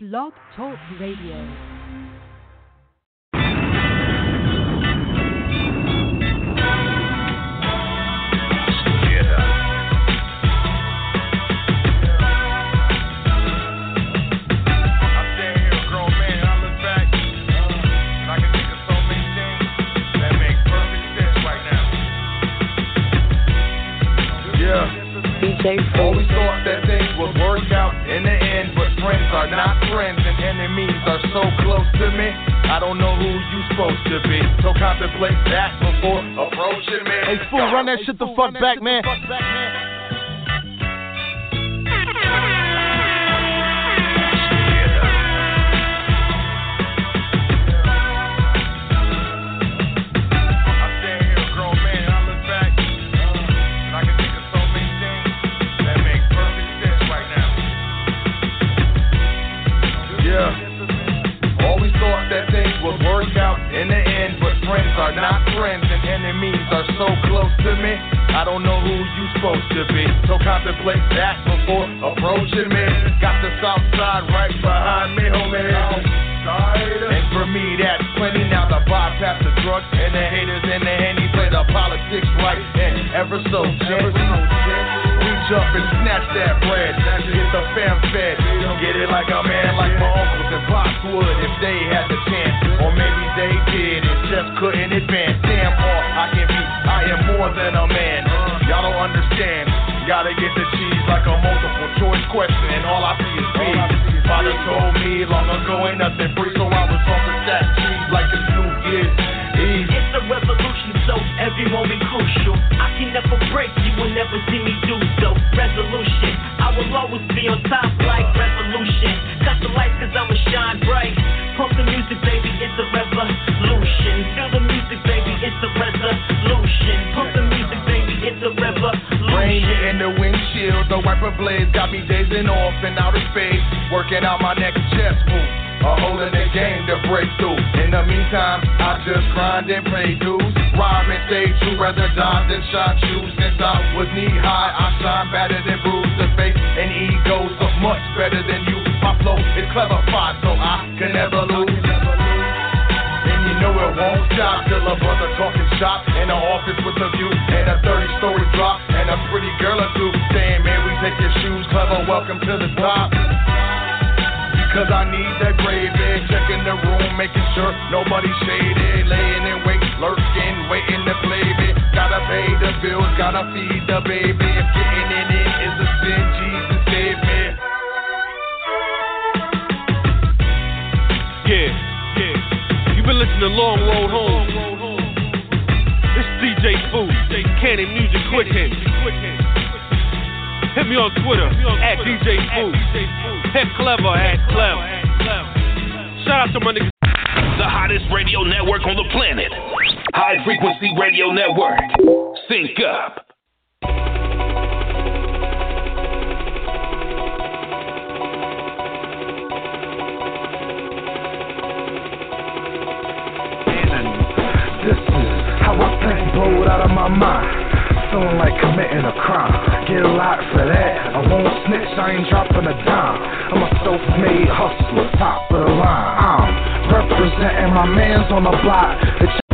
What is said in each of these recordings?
Blog Talk Radio. Yeah. I'm standing here, grown man, and I look back, and I can think of so many things that make perfect sense right now. Yeah. DJ Always thought that things would work out in the end, but friends are not friends and enemies are so close to me. I don't know who you supposed to be, so contemplate that before approaching me. Hey fool, run that shit the fuck back, man. To me. I don't know who you supposed to be, so contemplate that before approaching me. Got the south side right behind me, homie. And for me, that's plenty. Now the bypass the drugs and the haters and the henny play the politics right and ever so gently. Reach up and snatch that bread. Get the fam fed. Get it like a man, like my uncles and pops would if they had the chance. Or maybe they did and just couldn't advance. Damn, all I can be, I am more than a man. Y'all don't understand. Gotta get the cheese like a multiple choice question, and all I see is B. Father told me long ago ain't nothing free, so I was off with that cheese like it's New Year's Eve. It's a revolution, so every moment crucial. I can never break, you will never see me do so. Resolution, I will always be on top like revolution. Cut the lights cause I'ma shine bright. It's a the in the windshield, the wiper blades got me dazing off space, working out my next chess move. A hole in the game to break through. In the meantime, I just stay true, rather die than. Since I was knee high, I shine better than and egos much better than you. My flow is clever, so I can never lose. Won't stop till a brother talking shop. In the office with a view. And a 30 story drop. And a pretty girl or two saying, Man, we take your shoes, clever, welcome to the top. Because I need that gravy, checking the room, making sure nobody's shaded, laying in wait, lurking, waiting to play me. Gotta pay the bills, gotta feed the baby. If getting it in is a sin, Listening to Long Road Home. It's DJ Food, Cannon Music Quick Hits. Hit me on Twitter at DJ Food. Hit clever at clever. Shout out to my niggas. The hottest radio network on the planet. High Frequency Radio Network. Sync up. This is how I think blowed out of my mind. Feeling like committing a crime. Get lot for that. I won't snitch, I ain't dropping a dime. I'm a self-made hustler, top of the line. I'm representing my mans on the block. The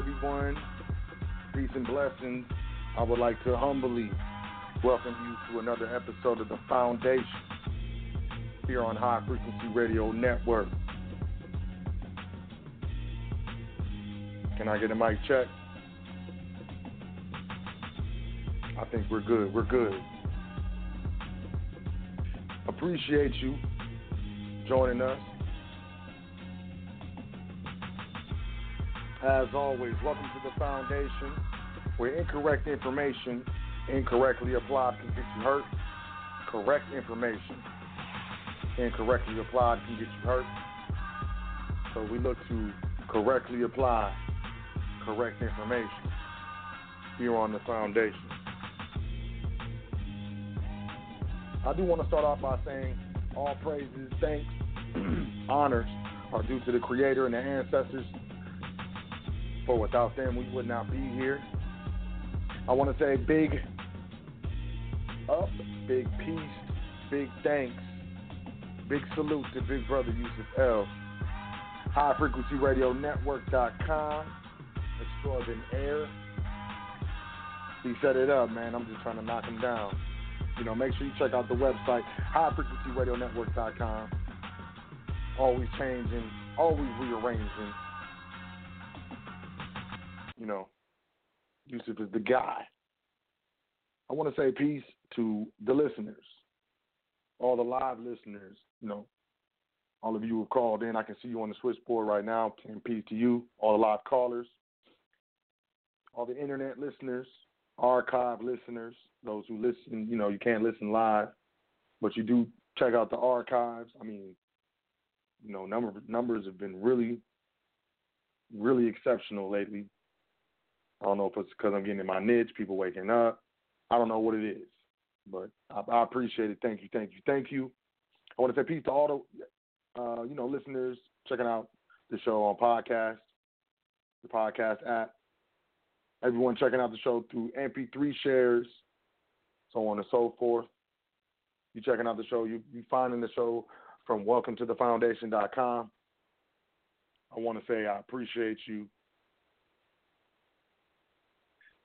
everyone. Peace and blessings. I would like to humbly welcome you to another episode of The Foundation here on High Frequency Radio Network. Can I get a mic check? I think we're good. We're good. Appreciate you joining us. As always, welcome to the foundation where incorrect information incorrectly applied can get you hurt. Correct information incorrectly applied can get you hurt. So we look to correctly apply correct information here on the foundation. I do want to start off by saying all praises, thanks, honors are due to the Creator and the ancestors. For without them, we would not be here. I want to say big up, big peace, big thanks, big salute to Big Brother Yusuf L. High Frequency Radio Network.com, extraordinaire. He set it up, man. I'm just trying to knock him down. You know, make sure you check out the website, highfrequencyradionetwork.com. Always changing, always rearranging. You know, Yusuf is the guy. I want to say peace to the listeners, all the live listeners. You know, all of you who called in. I can see you on the switchboard right now. And peace to you, all the live callers, all the internet listeners, archive listeners, those who listen, you know, you can't listen live, but you do check out the archives. I mean, you know, number numbers have been really, really exceptional lately. I don't know if it's because I'm getting in my niche, people waking up. I don't know what it is, but I, I appreciate it. Thank you, thank you, thank you. I want to say peace to all the, uh, you know, listeners checking out the show on podcast, the podcast app everyone checking out the show through MP3 shares, so on and so forth. You checking out the show, you you finding the show from welcome to the foundation.com. I want to say I appreciate you.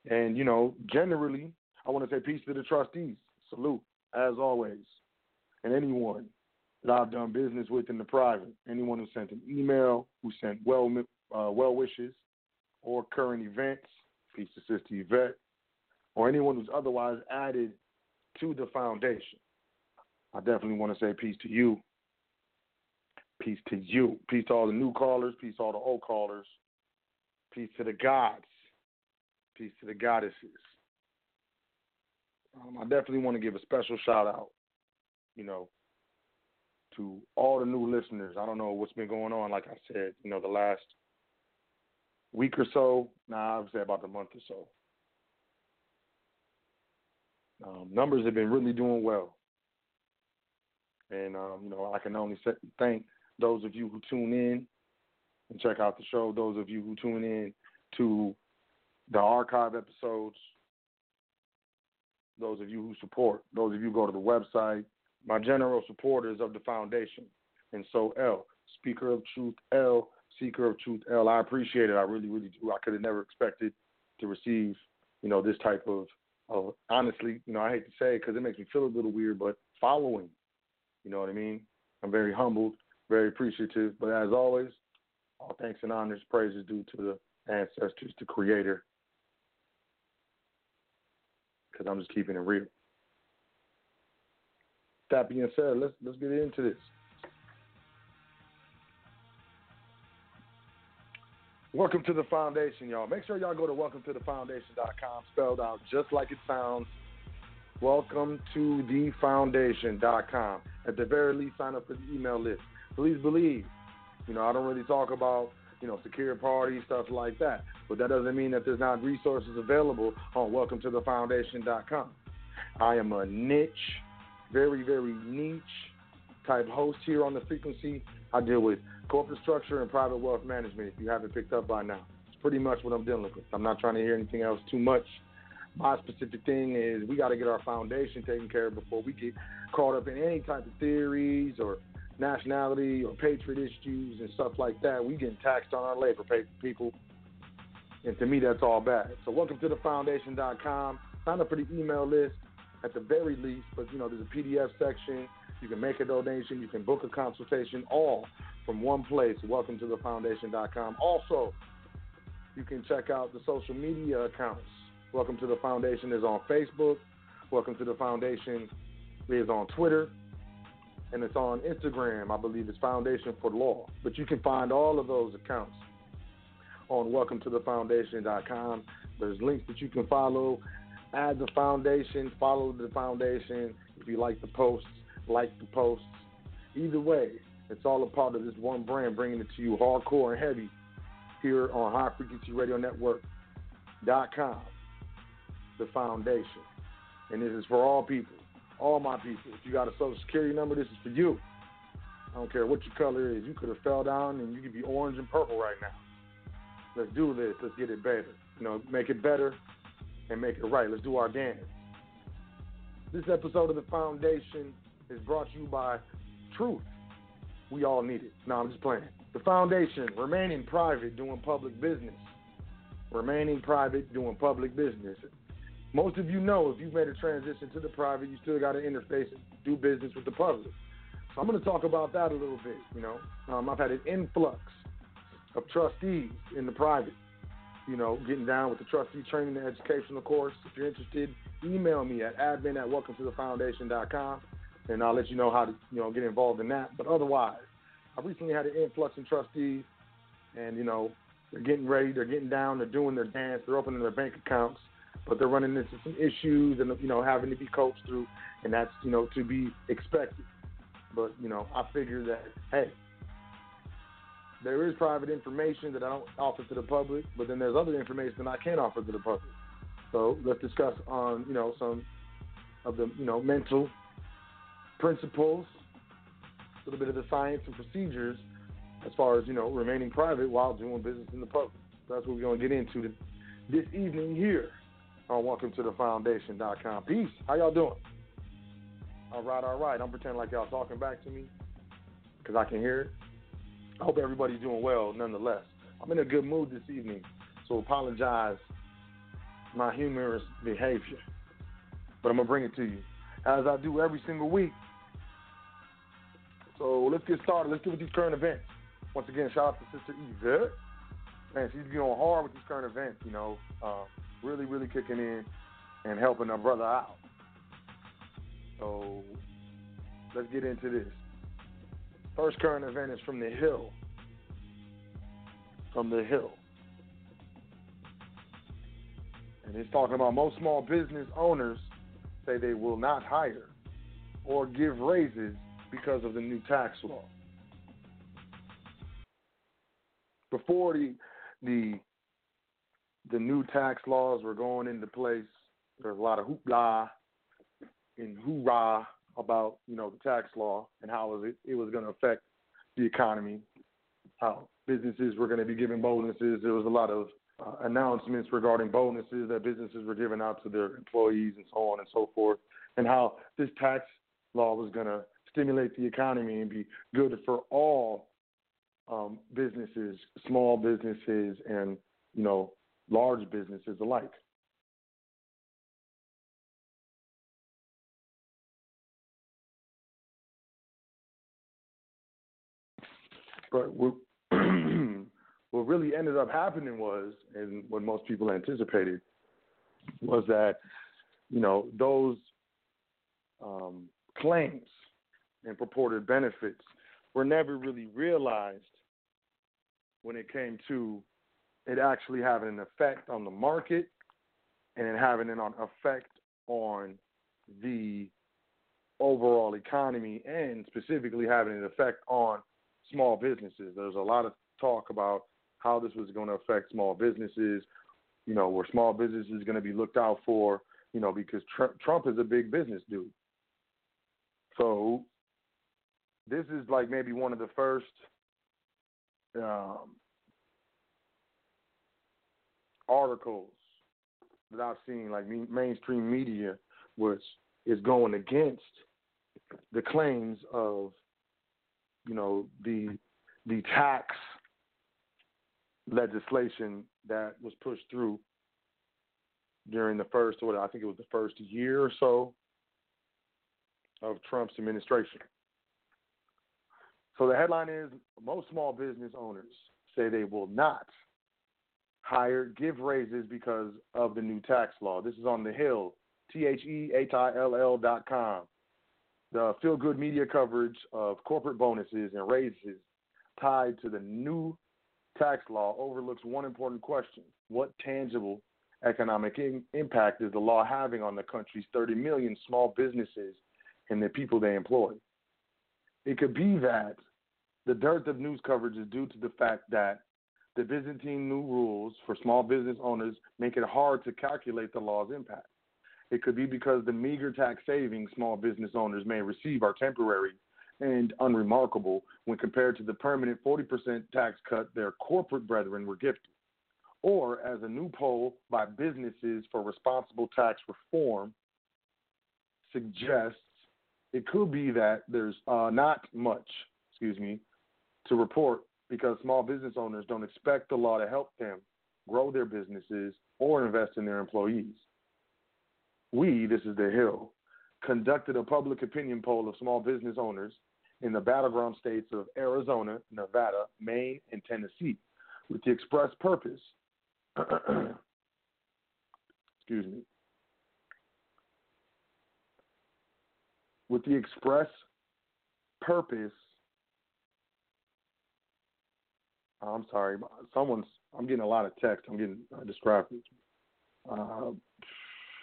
And you know, generally, I want to say peace to the trustees. Salute, as always. And anyone that I've done business with in the private, anyone who sent an email, who sent well uh, well wishes or current events, Peace to Sister Yvette, or anyone who's otherwise added to the foundation. I definitely want to say peace to you. Peace to you. Peace to all the new callers. Peace to all the old callers. Peace to the gods. Peace to the goddesses. Um, I definitely want to give a special shout out, you know, to all the new listeners. I don't know what's been going on, like I said, you know, the last week or so. Nah, I would say about a month or so. Um, numbers have been really doing well, and um, you know I can only thank those of you who tune in and check out the show. Those of you who tune in to the archive episodes. Those of you who support. Those of you who go to the website. My general supporters of the foundation, and so L, Speaker of Truth L, seeker of truth, L. I appreciate it. I really, really do. I could have never expected to receive, you know, this type of, of honestly, you know, I hate to say it because it makes me feel a little weird, but following, you know what I mean? I'm very humbled, very appreciative. But as always, all thanks and honors, praises due to the ancestors, the Creator, because I'm just keeping it real. That being said, let's let's get into this. Welcome to the foundation, y'all. Make sure y'all go to welcome to the foundation.com, spelled out just like it sounds. Welcome to the foundation.com. At the very least, sign up for the email list. Please believe, you know, I don't really talk about, you know, secure parties, stuff like that. But that doesn't mean that there's not resources available on welcome to the foundation.com. I am a niche, very, very niche type host here on the frequency. I deal with corporate structure and private wealth management, if you haven't picked up by now. It's pretty much what I'm dealing with. I'm not trying to hear anything else too much. My specific thing is we got to get our foundation taken care of before we get caught up in any type of theories or nationality or patriot issues and stuff like that. We getting taxed on our labor, people. And to me, that's all bad. So welcome to the foundation.com. Sign up for the email list at the very least, but you know, there's a PDF section. You can make a donation, you can book a consultation, all from one place. Welcome to the foundation.com. Also, you can check out the social media accounts. Welcome to the Foundation is on Facebook. Welcome to the Foundation is on Twitter. And it's on Instagram. I believe it's Foundation for Law. But you can find all of those accounts on welcome to the foundation.com. There's links that you can follow. Add the foundation, follow the foundation. If you like the posts, like the posts. Either way, it's all a part of this one brand bringing it to you hardcore and heavy here on High Frequency Radio Network.com, the foundation. And this is for all people, all my people. If you got a social security number, this is for you. I don't care what your color is. You could have fell down and you could be orange and purple right now. Let's do this. Let's get it better. You know, make it better and make it right. Let's do our dance. This episode of The Foundation is brought to you by Truth. We all need it. No, I'm just playing. The Foundation, remaining private, doing public business. Remaining private, doing public business. Most of you know if you've made a transition to the private, you still got to interface do business with the public. So I'm going to talk about that a little bit. You know, um, I've had an influx of trustees in the private. You know, getting down with the trustee training and educational course. If you're interested, email me at admin at welcome to the foundation.com and I'll let you know how to you know get involved in that. But otherwise, I recently had an influx in trustees, and you know they're getting ready, they're getting down, they're doing their dance, they're opening their bank accounts, but they're running into some issues and you know having to be coached through, and that's you know to be expected. But you know I figure that hey, there is private information that I don't offer to the public, but then there's other information that I can offer to the public. So let's discuss on you know some of the you know mental principles, a little bit of the science and procedures as far as, you know, remaining private while doing business in the public. That's what we're going to get into this evening here on welcome to the foundation.com. Peace. How y'all doing? All right, all right. I'm pretending like y'all talking back to me because I can hear it. I hope everybody's doing well nonetheless. I'm in a good mood this evening, so apologize my humorous behavior. But I'm going to bring it to you as I do every single week. So let's get started. Let's get with these current events. Once again, shout out to Sister Yvette. Man, she's on hard with these current events, you know, uh, really, really kicking in and helping her brother out. So let's get into this. First current event is from the Hill. From the Hill. And it's talking about most small business owners say they will not hire or give raises because of the new tax law. Before the the the new tax laws were going into place, there was a lot of hoopla and hoorah about you know the tax law and how it, it was going to affect the economy, how businesses were going to be giving bonuses. There was a lot of uh, announcements regarding bonuses that businesses were giving out to their employees and so on and so forth, and how this tax law was going to stimulate the economy and be good for all um, businesses, small businesses, and you know large businesses alike. But what, what really ended up happening was, and what most people anticipated, was that you know those um, claims and purported benefits were never really realized when it came to it actually having an effect on the market and it having an effect on the overall economy and specifically having an effect on small businesses. There's a lot of talk about how this was going to affect small businesses, you know, where small businesses going to be looked out for, you know, because Trump is a big business dude. So this is like maybe one of the first um, articles that I've seen, like mainstream media, which is going against the claims of, you know, the the tax legislation that was pushed through during the first, or I think it was the first year or so of Trump's administration. So the headline is most small business owners say they will not hire, give raises because of the new tax law. This is on the Hill, T H E H I L L dot com. The feel good media coverage of corporate bonuses and raises tied to the new tax law overlooks one important question What tangible economic in- impact is the law having on the country's 30 million small businesses and the people they employ? It could be that the dearth of news coverage is due to the fact that the Byzantine new rules for small business owners make it hard to calculate the law's impact. It could be because the meager tax savings small business owners may receive are temporary and unremarkable when compared to the permanent 40% tax cut their corporate brethren were gifted. Or, as a new poll by Businesses for Responsible Tax Reform suggests, it could be that there's uh, not much, excuse me, to report because small business owners don't expect the law to help them grow their businesses or invest in their employees. We, this is the Hill, conducted a public opinion poll of small business owners in the battleground states of Arizona, Nevada, Maine, and Tennessee with the express purpose, excuse me, with the express purpose I'm sorry, someone's. I'm getting a lot of text. I'm getting uh, described. Uh,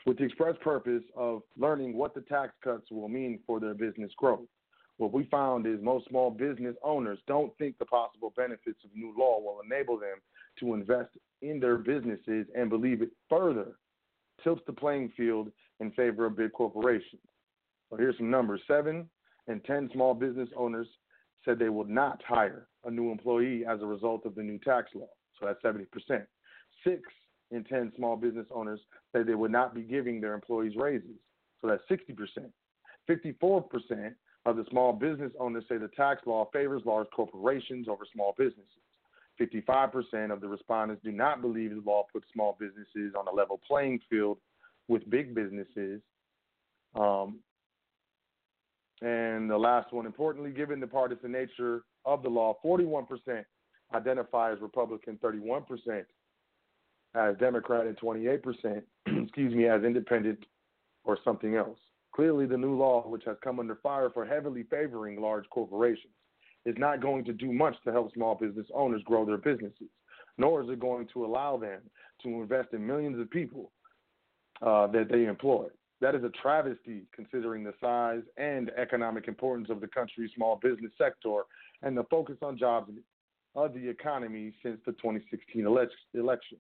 with the express purpose of learning what the tax cuts will mean for their business growth. What we found is most small business owners don't think the possible benefits of new law will enable them to invest in their businesses and believe it further tilts the playing field in favor of big corporations. So here's some numbers. Seven and 10 small business owners said they would not hire a new employee as a result of the new tax law. So that's 70%. Six in 10 small business owners said they would not be giving their employees raises. So that's 60%. 54% of the small business owners say the tax law favors large corporations over small businesses. 55% of the respondents do not believe the law puts small businesses on a level playing field with big businesses. Um, and the last one, importantly, given the partisan nature of the law, 41% identify as Republican, 31% as Democrat, and 28%, excuse me, as independent or something else. Clearly, the new law, which has come under fire for heavily favoring large corporations, is not going to do much to help small business owners grow their businesses, nor is it going to allow them to invest in millions of people uh, that they employ. That is a travesty considering the size and economic importance of the country's small business sector and the focus on jobs of the economy since the 2016 election.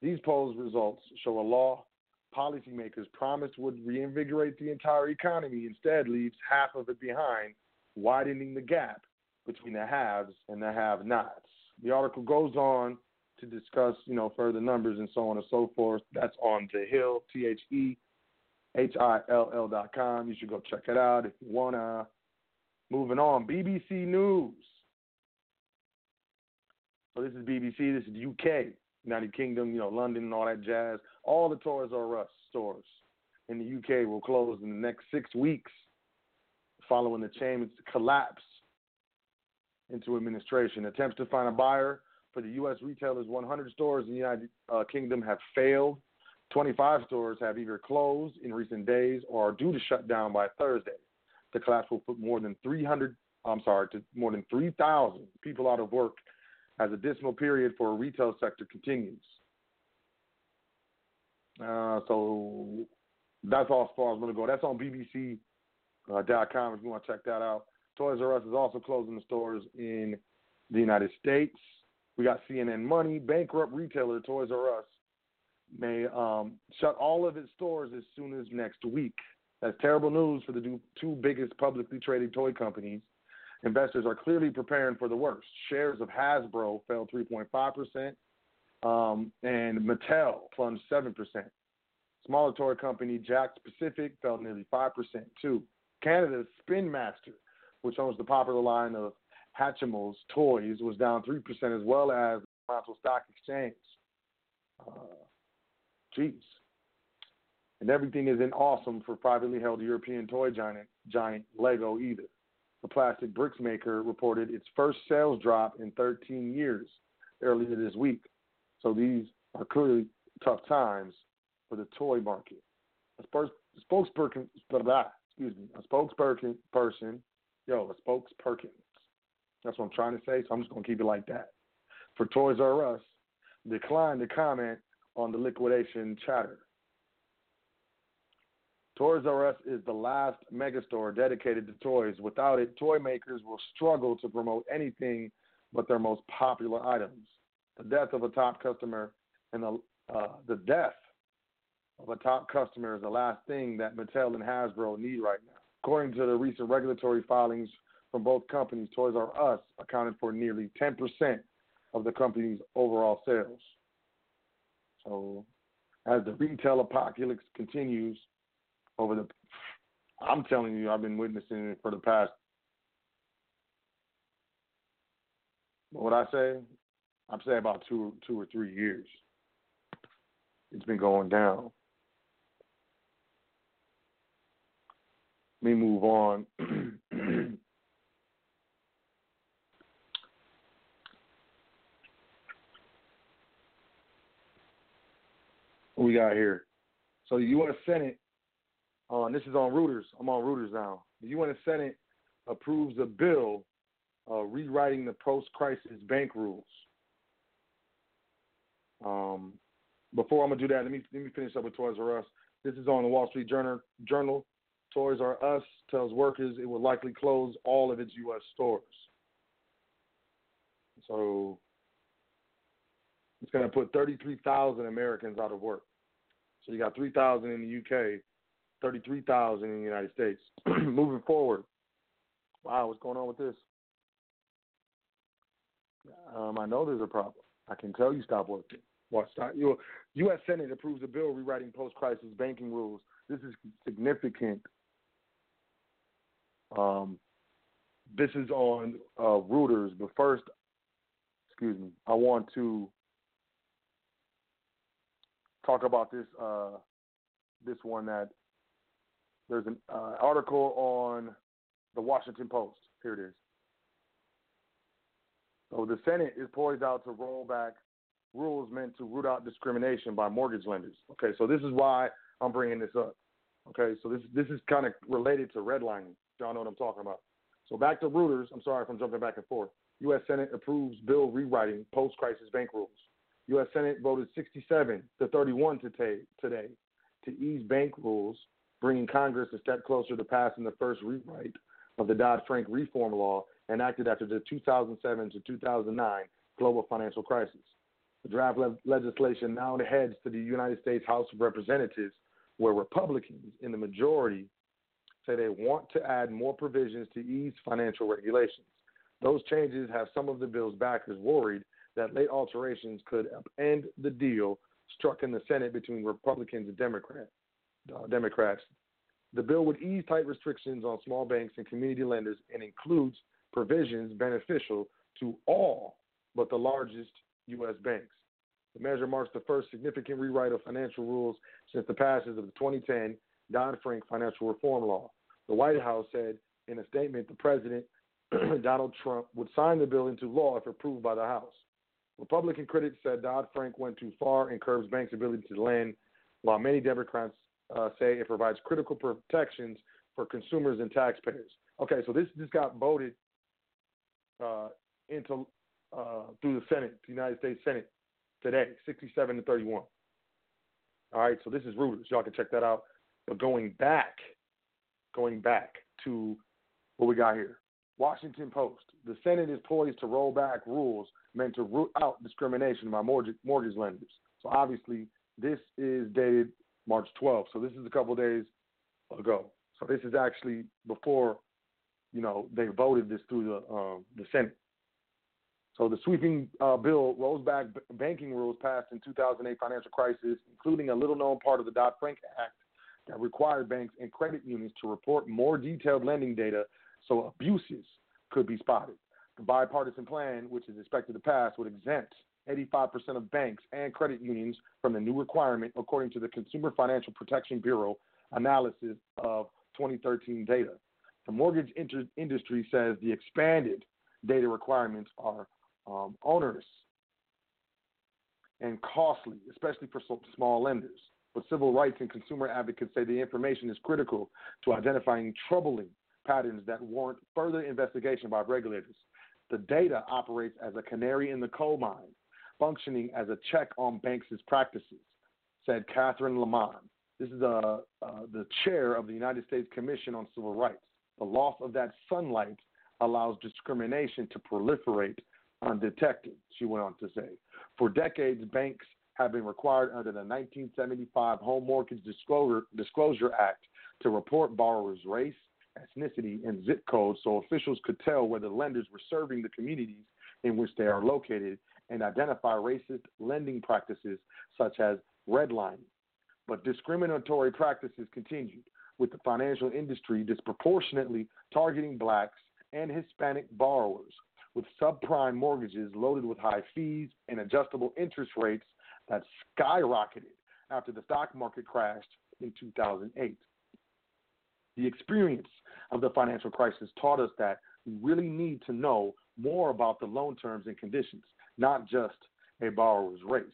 These polls results show a law policymakers promised would reinvigorate the entire economy instead leaves half of it behind, widening the gap between the haves and the have-nots. The article goes on to discuss, you know, further numbers and so on and so forth. That's on the Hill, T H E H I L L dot com. You should go check it out if you wanna. Moving on, BBC News. So this is BBC. This is UK, United Kingdom, you know, London and all that jazz. All the Toys R Us stores in the UK will close in the next six weeks, following the chain's collapse into administration. Attempts to find a buyer for the U.S. retailers' 100 stores in the United uh, Kingdom have failed 25 stores have either closed in recent days or are due to shut down by Thursday. The collapse will put more than 300, I'm sorry, to more than 3,000 people out of work as a dismal period for a retail sector continues. Uh, so that's all as far as I'm going to go. That's on BBC.com uh, if you want to check that out. Toys R Us is also closing the stores in the United States. We got CNN Money, bankrupt retailer Toys R Us may um, shut all of its stores as soon as next week. That's terrible news for the two biggest publicly traded toy companies. Investors are clearly preparing for the worst. Shares of Hasbro fell 3.5%, um, and Mattel plunged 7%. Smaller toy company Jakks Pacific fell nearly 5% too. Canada's Spin Master, which owns the popular line of Hatchimals toys, was down 3%, as well as the Toronto Stock Exchange. Uh, geez. And everything isn't awesome for privately held European toy giant, giant Lego either. The plastic bricks maker reported its first sales drop in 13 years earlier this week. So these are clearly tough times for the toy market. A spokesperson, excuse me, a spokesperson, person, yo, a spokesperson. That's what I'm trying to say. So I'm just gonna keep it like that. For Toys R Us, declined to comment on the liquidation chatter. Toys R Us is the last megastore dedicated to toys. Without it, toy makers will struggle to promote anything but their most popular items. The death of a top customer and the uh, the death of a top customer is the last thing that Mattel and Hasbro need right now. According to the recent regulatory filings from both companies, Toys R Us accounted for nearly 10% of the company's overall sales. So, as the retail apocalypse continues over the, I'm telling you, I've been witnessing it for the past, what I say? I'm saying about two, two or three years. It's been going down. Let me move on. what we got here? So the U.S. Senate, uh, this is on Reuters. I'm on Reuters now. The U.S. Senate approves a bill uh, rewriting the post-crisis bank rules. Um, before I'm gonna do that, let me let me finish up with Toys R Us. This is on the Wall Street Journal. Journal. Toys R Us tells workers it will likely close all of its U.S. stores. So it's going to put 33,000 Americans out of work. So you got 3,000 in the UK, 33,000 in the United States. Moving forward, wow, what's going on with this? Um, I know there's a problem. I can tell you stop working. Watch stop. U.S. Senate approves a bill rewriting post-crisis banking rules. This is significant um, this is on uh, Reuters, but first, excuse me, I want to talk about this uh, this one that there's an uh, article on the Washington Post. Here it is. So the Senate is poised out to roll back rules meant to root out discrimination by mortgage lenders. Okay, so this is why I'm bringing this up. Okay, so this this is kind of related to redlining. Y'all know what I'm talking about. So back to Reuters. I'm sorry if I'm jumping back and forth. U.S. Senate approves bill rewriting post-crisis bank rules. U.S. Senate voted 67 to 31 today, to ease bank rules, bringing Congress a step closer to passing the first rewrite of the Dodd-Frank reform law enacted after the 2007 to 2009 global financial crisis. The draft le- legislation now heads to the United States House of Representatives, where Republicans in the majority say they want to add more provisions to ease financial regulations. Those changes have some of the bill's backers worried that late alterations could upend the deal struck in the Senate between Republicans and Democrats. Uh, Democrats. The bill would ease tight restrictions on small banks and community lenders and includes provisions beneficial to all but the largest U.S. banks. The measure marks the first significant rewrite of financial rules since the passage of the 2010 Dodd Frank financial reform law. The White House said in a statement the president, Donald Trump, would sign the bill into law if approved by the House. Republican critics said Dodd Frank went too far and curbs banks' ability to lend, while many Democrats uh, say it provides critical protections for consumers and taxpayers. Okay, so this this got voted uh, into uh, through the Senate, the United States Senate today, 67 to 31. All right, so this is Reuters. Y'all can check that out. But going back, going back to what we got here. Washington Post. The Senate is poised to roll back rules meant to root out discrimination by mortgage, mortgage lenders. So obviously, this is dated March 12th. So this is a couple days ago. So this is actually before, you know, they voted this through the um, the Senate. So the sweeping uh, bill rolls back b- banking rules passed in 2008 financial crisis, including a little-known part of the Dodd-Frank Act that required banks and credit unions to report more detailed lending data so abuses could be spotted. The bipartisan plan, which is expected to pass, would exempt 85% of banks and credit unions from the new requirement, according to the Consumer Financial Protection Bureau analysis of 2013 data. The mortgage inter- industry says the expanded data requirements are um, onerous and costly, especially for small lenders. But civil rights and consumer advocates say the information is critical to identifying troubling patterns that warrant further investigation by regulators. The data operates as a canary in the coal mine, functioning as a check on banks' practices, said Catherine Lhamon. This is uh, uh, the chair of the United States Commission on Civil Rights. The loss of that sunlight allows discrimination to proliferate undetected, she went on to say. For decades, banks have been required under the 1975 Home Mortgage Disclosure, Disclosure Act to report borrowers' race, ethnicity, and zip code so officials could tell whether lenders were serving the communities in which they are located and identify racist lending practices such as redlining. But discriminatory practices continued, with the financial industry disproportionately targeting blacks and Hispanic borrowers with subprime mortgages loaded with high fees and adjustable interest rates that skyrocketed after the stock market crashed in 2008. The experience of the financial crisis taught us that we really need to know more about the loan terms and conditions, not just a borrower's race,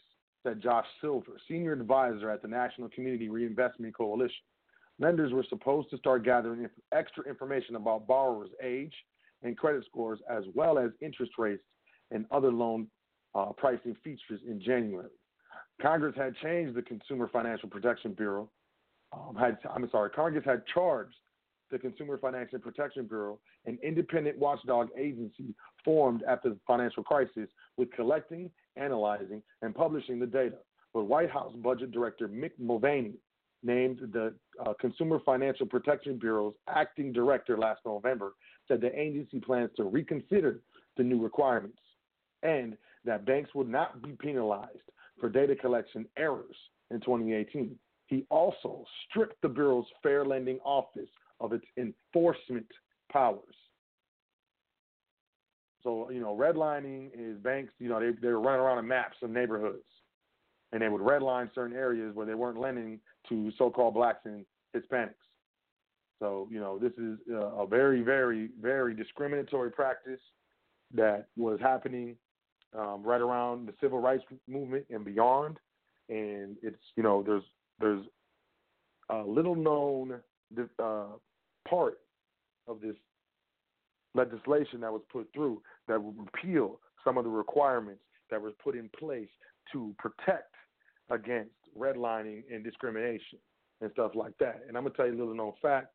said Josh Silver, senior advisor at the National Community Reinvestment Coalition. Lenders were supposed to start gathering extra information about borrowers' age, and credit scores, as well as interest rates and other loan uh, pricing features in January. Congress had changed the Consumer Financial Protection Bureau. Um, had, I'm sorry, Congress had charged the Consumer Financial Protection Bureau, an independent watchdog agency formed after the financial crisis, with collecting, analyzing, and publishing the data. But White House Budget Director Mick Mulvaney named the uh, Consumer Financial Protection Bureau's acting director last November said the agency plans to reconsider the new requirements and that banks would not be penalized for data collection errors in 2018. He also stripped the Bureau's Fair Lending Office of its enforcement powers. So, you know, redlining is banks, you know, they, they running around and map some neighborhoods and they would redline certain areas where they weren't lending to so called blacks and Hispanics. So, you know, this is a very, very, very discriminatory practice that was happening um, right around the civil rights movement and beyond. And it's, you know, there's there's a little known uh, part of this legislation that was put through that would repeal some of the requirements that were put in place to protect against redlining and discrimination and stuff like that. And I'm gonna tell you a little known fact: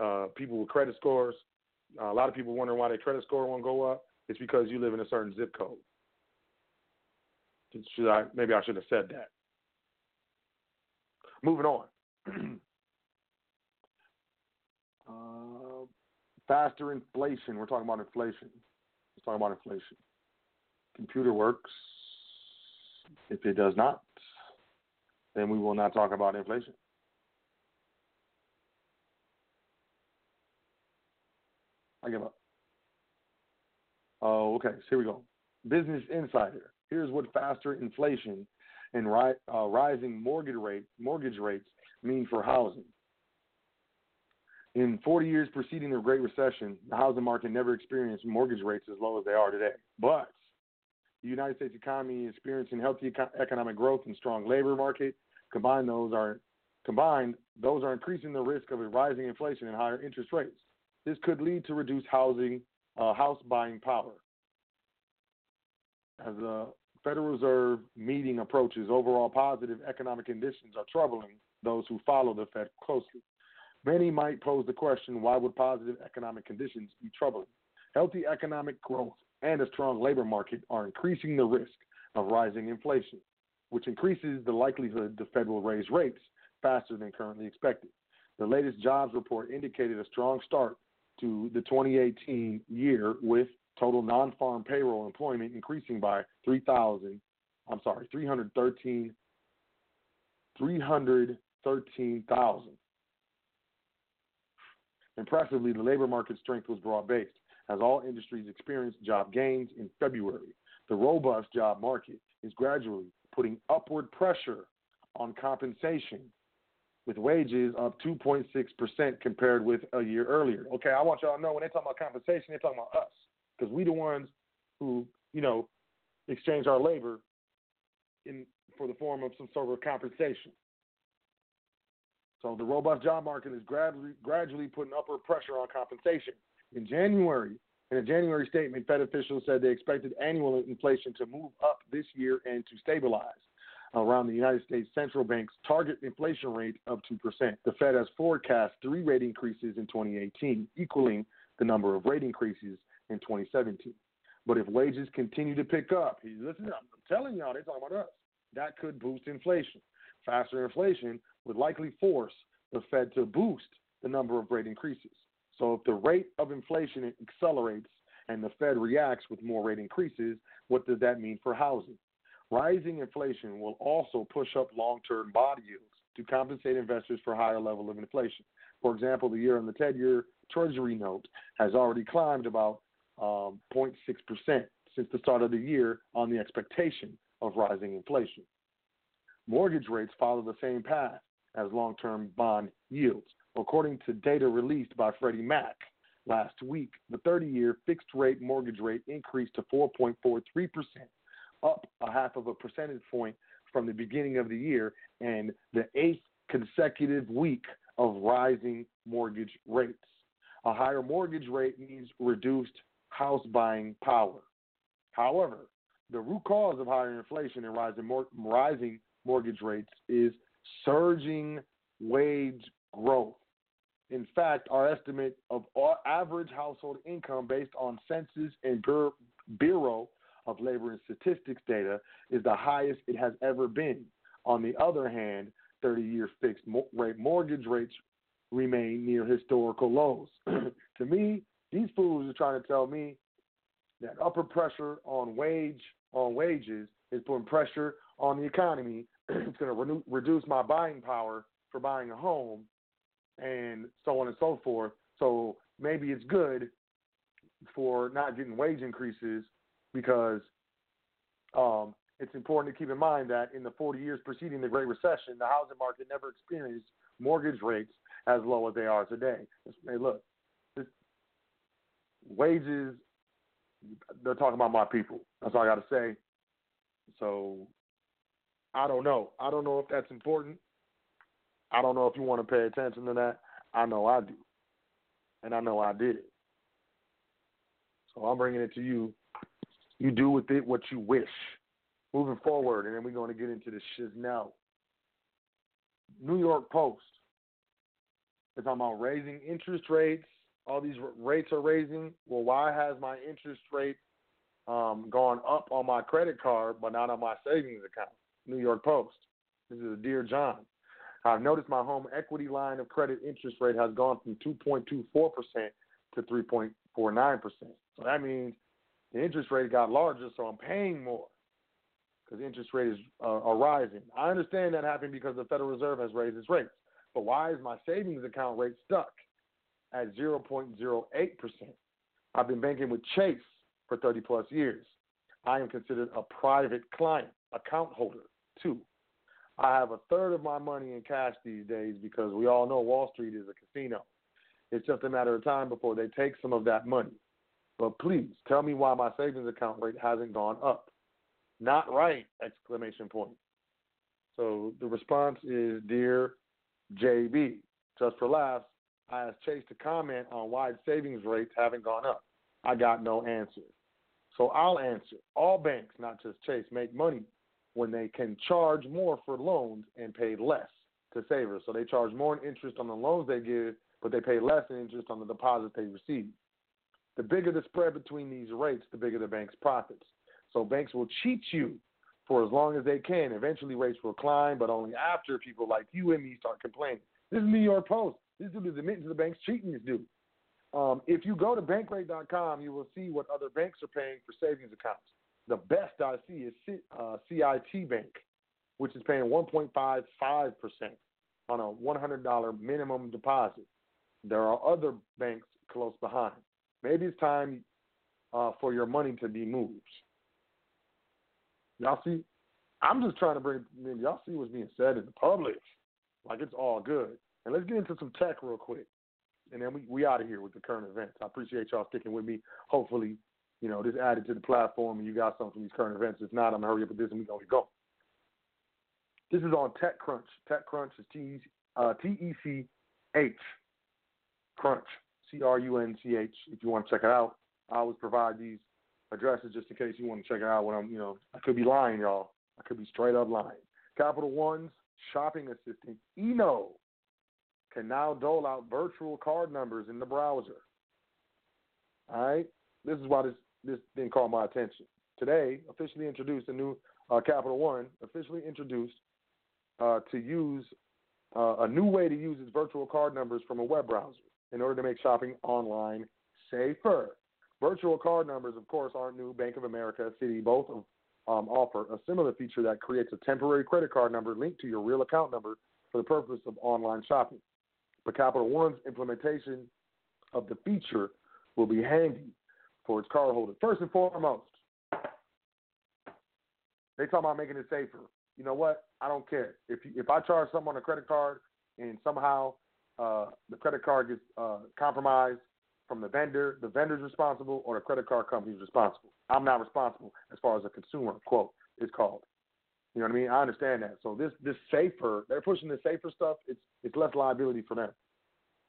uh, people with credit scores, uh, a lot of people wondering why their credit score won't go up. It's because you live in a certain zip code. Should I? Maybe I should have said that. Moving on. uh, faster inflation. We're talking about inflation. Let's talk about inflation. Computer works. If it does not, then we will not talk about inflation. I give up. Oh, okay. So here we go. Business Insider. Here's what faster inflation and ri- uh, rising mortgage rate mortgage rates mean for housing. In 40 years preceding the Great Recession, the housing market never experienced mortgage rates as low as they are today. But the United States economy is experiencing healthy economic growth and strong labor market. Combined, those are combined, those are increasing the risk of a rising inflation and higher interest rates. This could lead to reduced housing, uh, house buying power. As the Federal Reserve meeting approaches, overall positive economic conditions are troubling those who follow the Fed closely. Many might pose the question why would positive economic conditions be troubling? Healthy economic growth and a strong labor market are increasing the risk of rising inflation, which increases the likelihood the Fed will raise rates faster than currently expected. The latest jobs report indicated a strong start to the 2018 year with total non-farm payroll employment increasing by 3,000, I'm sorry, 313 313,000. Impressively, the labor market strength was broad-based as all industries experienced job gains in February. The robust job market is gradually putting upward pressure on compensation, with wages up 2.6% compared with a year earlier. Okay, I want y'all to know when they talk about compensation, they're talking about us because we the ones who, you know, exchange our labor in for the form of some sort of compensation. So the robust job market is gradually gradually putting upward pressure on compensation. In January, in a January statement, Fed officials said they expected annual inflation to move up this year and to stabilize around the United States Central Bank's target inflation rate of 2%. The Fed has forecast three rate increases in 2018, equaling the number of rate increases in 2017. But if wages continue to pick up, listen, I'm telling y'all, they're talking about us. That could boost inflation. Faster inflation would likely force the Fed to boost the number of rate increases. So if the rate of inflation accelerates and the Fed reacts with more rate increases, what does that mean for housing? Rising inflation will also push up long-term bond yields to compensate investors for higher level of inflation. For example, the year on the 10-year Treasury note has already climbed about um, 0.6% since the start of the year on the expectation of rising inflation. Mortgage rates follow the same path as long term bond yields. According to data released by Freddie Mac last week, the 30 year fixed rate mortgage rate increased to 4.43%, up a half of a percentage point from the beginning of the year and the eighth consecutive week of rising mortgage rates. A higher mortgage rate means reduced house buying power. However, the root cause of higher inflation and rising, mor- rising mortgage rates is surging wage growth. In fact, our estimate of average household income based on census and Bureau of Labor and Statistics data is the highest it has ever been. On the other hand, 30 year fixed rate mortgage rates remain near historical lows. to me, these fools are trying to tell me that upper pressure on wage on wages is putting pressure on the economy. it's going to re- reduce my buying power for buying a home, and so on and so forth. So maybe it's good for not getting wage increases because um, it's important to keep in mind that in the 40 years preceding the Great Recession, the housing market never experienced mortgage rates as low as they are today. Hey, look, wages, they're talking about my people. That's all I got to say. So I don't know. I don't know if that's important. I don't know if you want to pay attention to that. I know I do. And I know I did it. So I'm bringing it to you. You do with it what you wish. Moving forward, and then we're going to get into the shiznell. New York Post is talking about raising interest rates. All these rates are raising. Well, why has my interest rate um, gone up on my credit card, but not on my savings account? New York Post. This is a Dear John. I've noticed my home equity line of credit interest rate has gone from 2.24% to 3.49%. So that means the interest rate got larger, so I'm paying more because interest rate is uh, are rising. I understand that happened because the Federal Reserve has raised its rates. But why is my savings account rate stuck at 0.08%? I've been banking with Chase for 30 plus years. I am considered a private client, account holder. too. I have a third of my money in cash these days because we all know Wall Street is a casino. It's just a matter of time before they take some of that money. But please tell me why my savings account rate hasn't gone up. Not right! Exclamation point. So the response is, dear JB, just for laughs, I asked Chase to comment on why savings rates haven't gone up. I got no answer. So I'll answer. All banks, not just Chase, make money when they can charge more for loans and pay less to savers. So they charge more in interest on the loans they give, but they pay less in interest on the deposits they receive. The bigger the spread between these rates, the bigger the bank's profits. So banks will cheat you for as long as they can. Eventually rates will climb, but only after people like you and me start complaining. This is New York Post. This dude is admitting to the banks cheating this dude. Um, if you go to bankrate.com, you will see what other banks are paying for savings accounts. The best I see is C, uh, CIT Bank, which is paying 1.55% on a $100 minimum deposit. There are other banks close behind. Maybe it's time uh, for your money to be moved. Y'all see, I'm just trying to bring. I mean, y'all see what's being said in the public, like it's all good. And let's get into some tech real quick, and then we we out of here with the current events. I appreciate y'all sticking with me. Hopefully, you know this added to the platform, and you got something from these current events. If not, I'm gonna hurry up with this, and we gonna go. This is on TechCrunch. TechCrunch is T uh, T E C H Crunch C R U N C H. If you want to check it out, I always provide these addresses just in case you want to check it out. When I'm, you know, I could be lying, y'all. I could be straight up lying. Capital One's shopping assistant Eno can now dole out virtual card numbers in the browser. All right, this is why this this thing caught my attention. Today, officially introduced a new uh, Capital One officially introduced uh, to use uh, a new way to use its virtual card numbers from a web browser in order to make shopping online safer. Virtual card numbers, of course, aren't new. Bank of America, Citi, both um, offer a similar feature that creates a temporary credit card number linked to your real account number for the purpose of online shopping. But Capital One's implementation of the feature will be handy for its cardholders. First and foremost, they talk about making it safer. You know what? I don't care if you, if I charge someone a credit card and somehow uh, the credit card gets uh, compromised from the vendor, the vendor's responsible, or the credit card company's responsible. I'm not responsible as far as a consumer quote is called. You know what I mean? I understand that. So this this safer, they're pushing the safer stuff. It's it's less liability for them.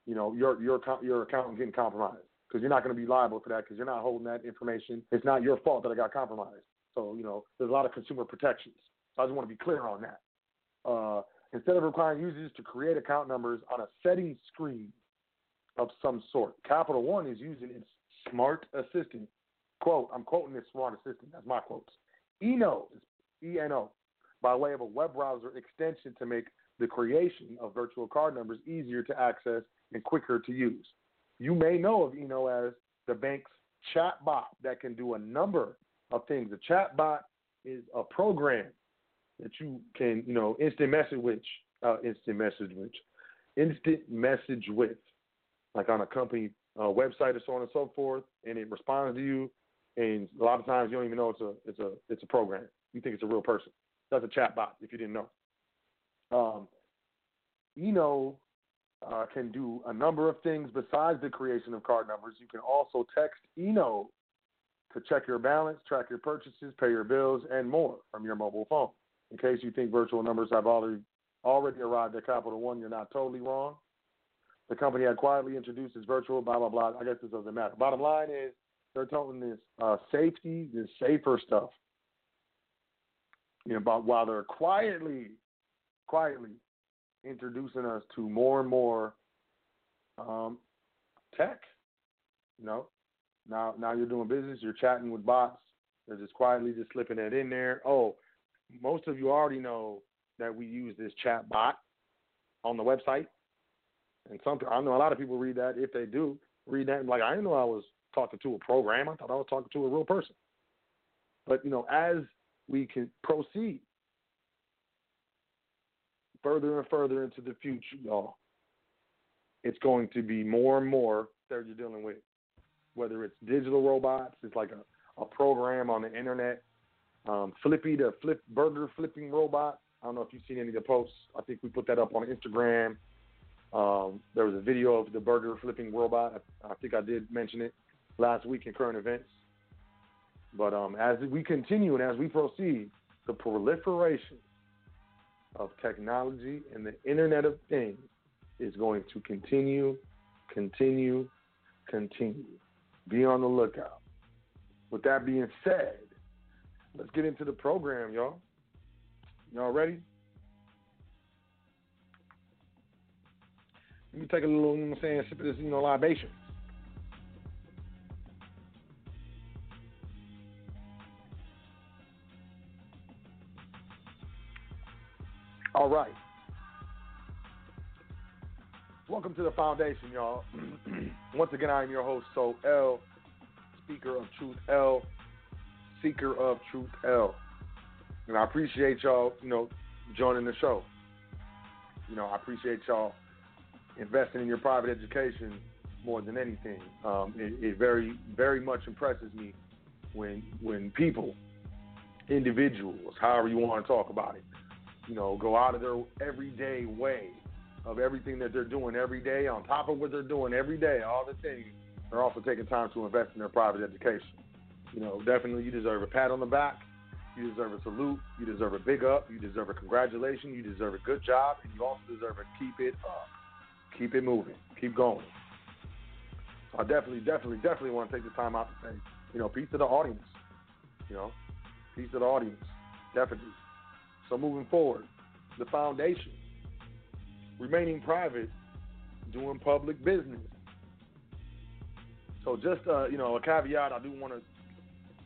You know, your your your account getting compromised because you're not going to be liable for that because you're not holding that information. It's not your fault that I got compromised. So you know, there's a lot of consumer protections. So I just want to be clear on that. Uh, instead of requiring users to create account numbers on a settings screen of some sort, Capital One is using its smart assistant. Quote, I'm quoting this smart assistant, that's my quotes. Eno, E-N-O, by way of a web browser extension to make the creation of virtual card numbers easier to access and quicker to use. You may know of Eno as the bank's chat bot that can do a number of things. A chat bot is a program that you can, you know, instant message with, uh, instant message with, instant message with, like on a company uh, website or so on and so forth, and it responds to you. And a lot of times you don't even know it's a it's a it's a program. You think it's a real person. That's a chat bot if you didn't know. Um, Eno uh, can do a number of things besides the creation of card numbers. You can also text Eno to check your balance, track your purchases, pay your bills, and more from your mobile phone. In case you think virtual numbers have already already arrived at Capital One, you're not totally wrong. The company had quietly introduced its virtual blah blah blah. I guess this doesn't matter. Bottom line is they're talking this uh, safety, this safer stuff. You know, about while they're quietly, quietly introducing us to more and more um, tech. You know, now now you're doing business, you're chatting with bots. They're just quietly just slipping that in there. Oh, most of you already know that we use this chat bot on the website. And some I know a lot of people read that. If they do read that, like I didn't know I was talking to a program. I thought I was talking to a real person. But you know, as we can proceed further and further into the future, y'all, it's going to be more and more that you're dealing with. Whether it's digital robots, it's like a, a program on the internet um, Flippy, the flip burger flipping robot. I don't know if you've seen any of the posts. I think we put that up on Instagram. Um, there was a video of the burger flipping robot. I, I, think I did mention it last week in current events. But um, as we continue and as we proceed, the proliferation of technology and the Internet of Things is going to continue, continue, continue. Be on the lookout. With that being said, Let's get into the program, y'all. Y'all ready? Let me take a little, you know what I'm saying, sip of this, you know, libation. All right. Welcome to the foundation, y'all. Once again, I am your host, Sot El, speaker of Truth L Seeker of Truth L. And I appreciate y'all, you know, joining the show. You know, I appreciate y'all investing in your private education more than anything. Um, it, it, very, very much impresses me when when people individuals, however you want to talk about it. You know, go out of their everyday way of everything that they're doing every day, on top of what they're doing every day, all the things. They're also taking time to invest in their private education. You know, definitely you deserve a pat on the back. You deserve a salute. You deserve a big up. You deserve a congratulation. You deserve a good job. And you also deserve a keep it up. Keep it moving. Keep going. So I definitely, definitely, definitely want to take the time out to say, you know, peace to the audience. You know, peace to the audience. Definitely. So moving forward, the foundation, remaining private, doing public business. So just uh, you know, a caveat. I do want to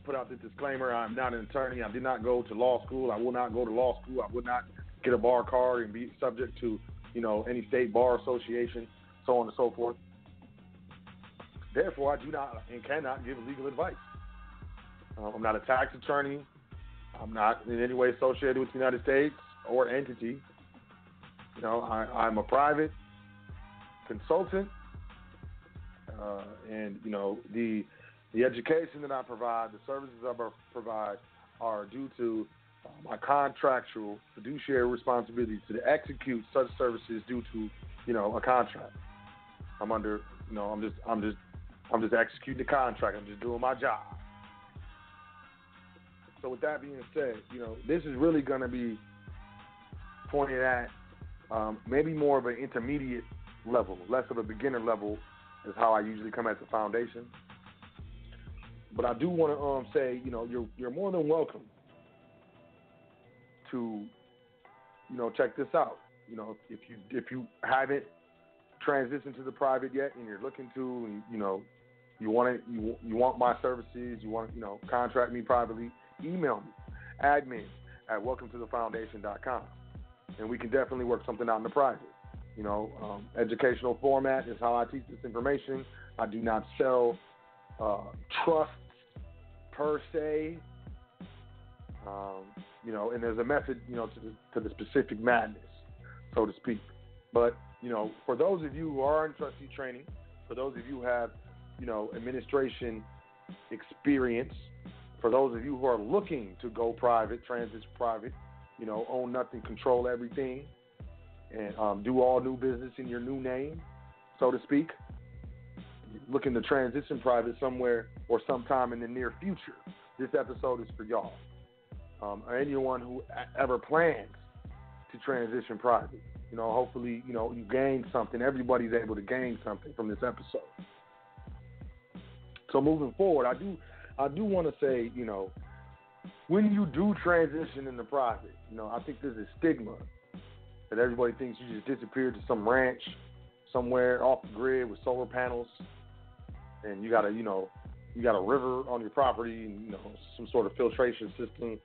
put out the disclaimer. I'm not an attorney. I did not go to law school. I will not go to law school. I would not get a bar card and be subject to you know any state bar association, so on and so forth. Therefore, I do not and cannot give legal advice. Uh, I'm not a tax attorney. I'm not in any way associated with the United States or entity. You know, I, I'm a private consultant, uh, and you know the the education that I provide, the services I provide, are due to uh, my contractual fiduciary responsibilities to execute such services due to you know a contract. I'm under, you know, I'm just, I'm just, I'm just executing the contract. I'm just doing my job. So with that being said, you know, this is really going to be pointed at um, maybe more of an intermediate level, less of a beginner level, is how I usually come at the foundation. But I do want to um, say, you know, you're you're more than welcome to, you know, check this out. You know, if you if you haven't transitioned to the private yet, and you're looking to, and you know, you want to, you you want my services, you want you know, contract me privately email me, admin at welcometothefoundation.com. And we can definitely work something out in the private. You know, um, educational format is how I teach this information. I do not sell uh, trusts per se. Um, you know, and there's a method, you know, to the, to the specific madness, so to speak. But you know, for those of you who are in trustee training, for those of you who have, you know, administration experience, for those of you who are looking to go private, transit private, you know, own nothing, control everything, and um, do all new business in your new name, so to speak, looking to transition private somewhere or sometime in the near future, this episode is for y'all. Um, or anyone who ever plans to transition private. You know, hopefully, you know, you gain something. Everybody's able to gain something from this episode. So moving forward, I do I do want to say, you know, when you do transition into private, you know, I think there's a stigma that everybody thinks you just disappeared to some ranch somewhere off the grid with solar panels, and you got a, you know, you got a river on your property, and you know, some sort of filtration system,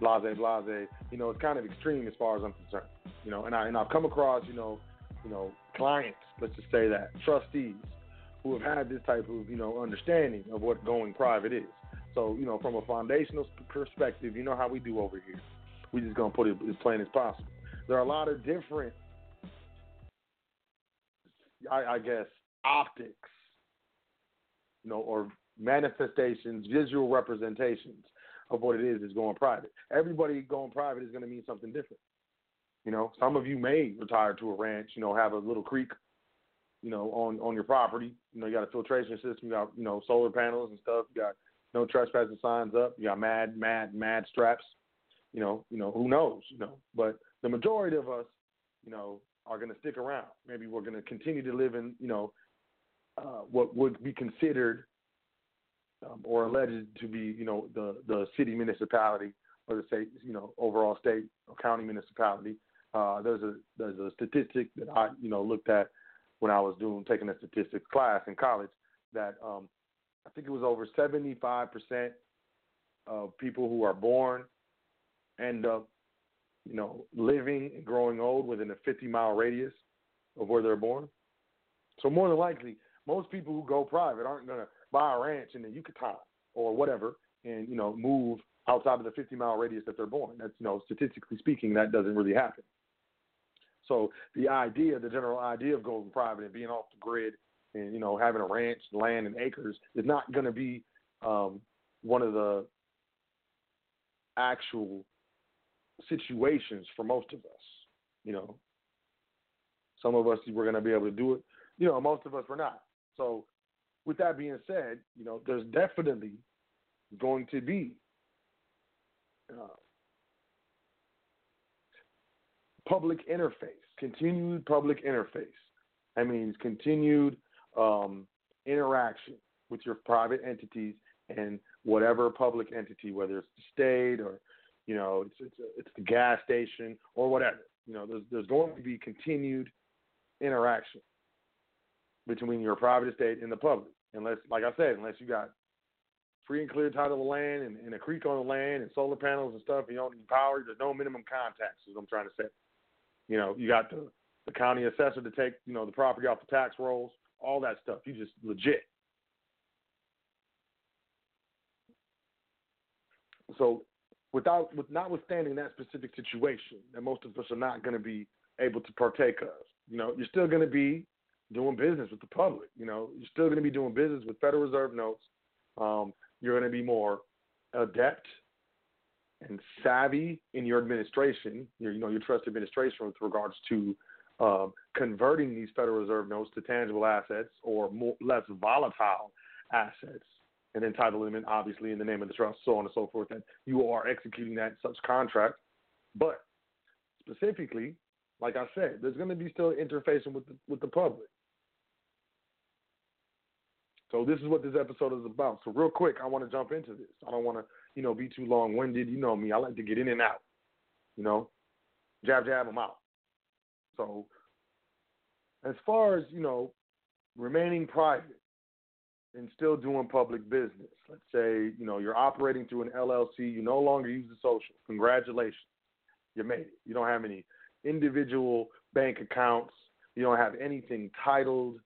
blase, blase. You know, it's kind of extreme as far as I'm concerned. You know, and I and I've come across, you know, you know, clients, let's just say that, trustees who have had this type of you know understanding of what going private is. So you know, from a foundational perspective, you know how we do over here. We're just gonna put it as plain as possible. There are a lot of different, I, I guess, optics, you know, or manifestations, visual representations of what it is is going private. Everybody going private is going to mean something different. You know, some of you may retire to a ranch, you know, have a little creek you know, on on your property. You know, you got a filtration system, you got you know solar panels and stuff. You got no trespassing signs up. You got mad, mad, mad straps. You know, you know who knows. You know, but the majority of us, you know, are going to stick around. Maybe we're going to continue to live in you know uh, what would be considered um, or alleged to be you know the the city municipality or the state you know overall state or county municipality. Uh, there's a there's a statistic that I you know looked at when I was doing taking a statistics class in college that um, I think it was over 75% of people who are born end up, you know, living and growing old within a 50 mile radius of where they're born. So more than likely, most people who go private aren't going to buy a ranch in the Yucatan or whatever and, you know, move outside of the 50 mile radius that they're born. That's, you know, statistically speaking, that doesn't really happen. So the idea, the general idea of going private and being off the grid and you know having a ranch, land, and acres is not going to be um, one of the actual situations for most of us. You know, some of us were going to be able to do it. You know, most of us were not. So, with that being said, you know, there's definitely going to be uh, public interface, continued public interface. That means continued um, interaction with your private entities and whatever public entity, whether it's the state or you know it's it's, it's the gas station or whatever. You know, there's there's going to be continued interaction between your private estate and the public, unless, like I said, unless you got free and clear title of land and, and a creek on the land and solar panels and stuff, you don't need power. There's no minimum contacts. Is what I'm trying to say. You know, you got the the county assessor to take you know the property off the tax rolls, all that stuff. You just legit. So, without with notwithstanding that specific situation, that most of us are not going to be able to partake of. You know, you're still going to be doing business with the public. You know, you're still going to be doing business with Federal Reserve notes. Um, you're going to be more adept and savvy in your administration, your, you know, your trust administration with regards to um, converting these Federal Reserve notes to tangible assets or more, less volatile assets and them, obviously, in the name of the trust, so on and so forth, that you are executing that such contract. But specifically, like I said, there's going to be still interfacing with the, with the public. So this is what this episode is about. So real quick, I want to jump into this. I don't want to, you know, be too long-winded. You know me. I like to get in and out. You know, jab jab them out. So as far as you know, remaining private and still doing public business. Let's say you know you're operating through an LLC. You no longer use the social. Congratulations, you made it. You don't have any individual bank accounts. You don't have anything titled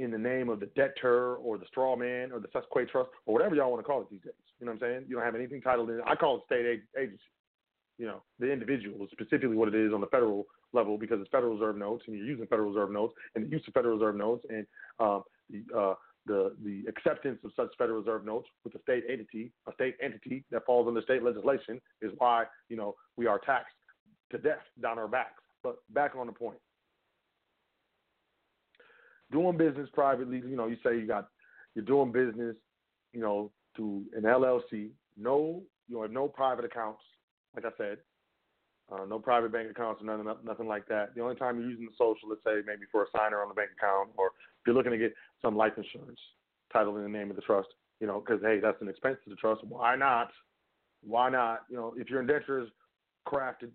in the name of the debtor or the straw man or the cestui que trust or whatever y'all want to call it these days. You know what I'm saying? You don't have anything titled in. I call it state agency. You know, the individual is specifically what it is on the federal level because it's Federal Reserve notes and you're using Federal Reserve notes and the use of Federal Reserve notes and um, the uh, the the acceptance of such Federal Reserve notes with a state entity, a state entity that falls under state legislation, is why you know we are taxed to death down our backs. But back on the point doing business privately, you know, you say you got you're doing business, you know, to an LLC. No, you have no private accounts. Like I said, uh, no private bank accounts or nothing, nothing like that. The only time you're using the social, let's say maybe for a signer on the bank account, or if you're looking to get some life insurance titled in the name of the trust, you know, because hey, that's an expense to the trust. Why not? Why not? You know, if your indenture is crafted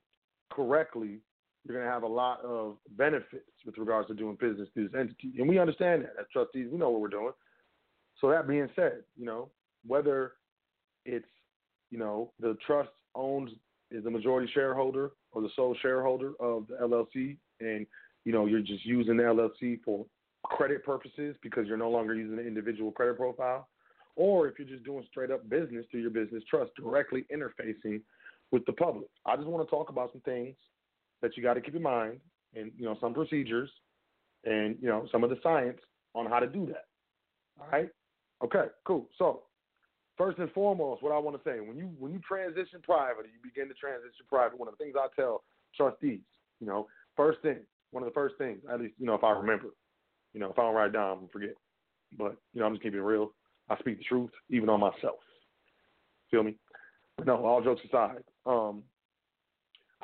correctly, you're going to have a lot of benefits with regards to doing business through this entity. And we understand that as trustees, we know what we're doing. So that being said, you know, whether it's, you know, the trust owns is the majority shareholder or the sole shareholder of the LLC and, you know, you're just using the LLC for credit purposes because you're no longer using the individual credit profile, or if you're just doing straight up business through your business trust, directly interfacing with the public. I just want to talk about some things that you got to keep in mind, and you know some procedures, and you know some of the science on how to do that. All right. Okay. Cool. So first and foremost, what I want to say when you when you transition private, you begin to transition private. One of the things I tell trustees, you know, first thing, one of the first things, at least you know if I remember, you know, if I don't write down, I'm forget. But you know, I'm just keeping it real. I speak the truth, even on myself. Feel me? No, all jokes aside, um,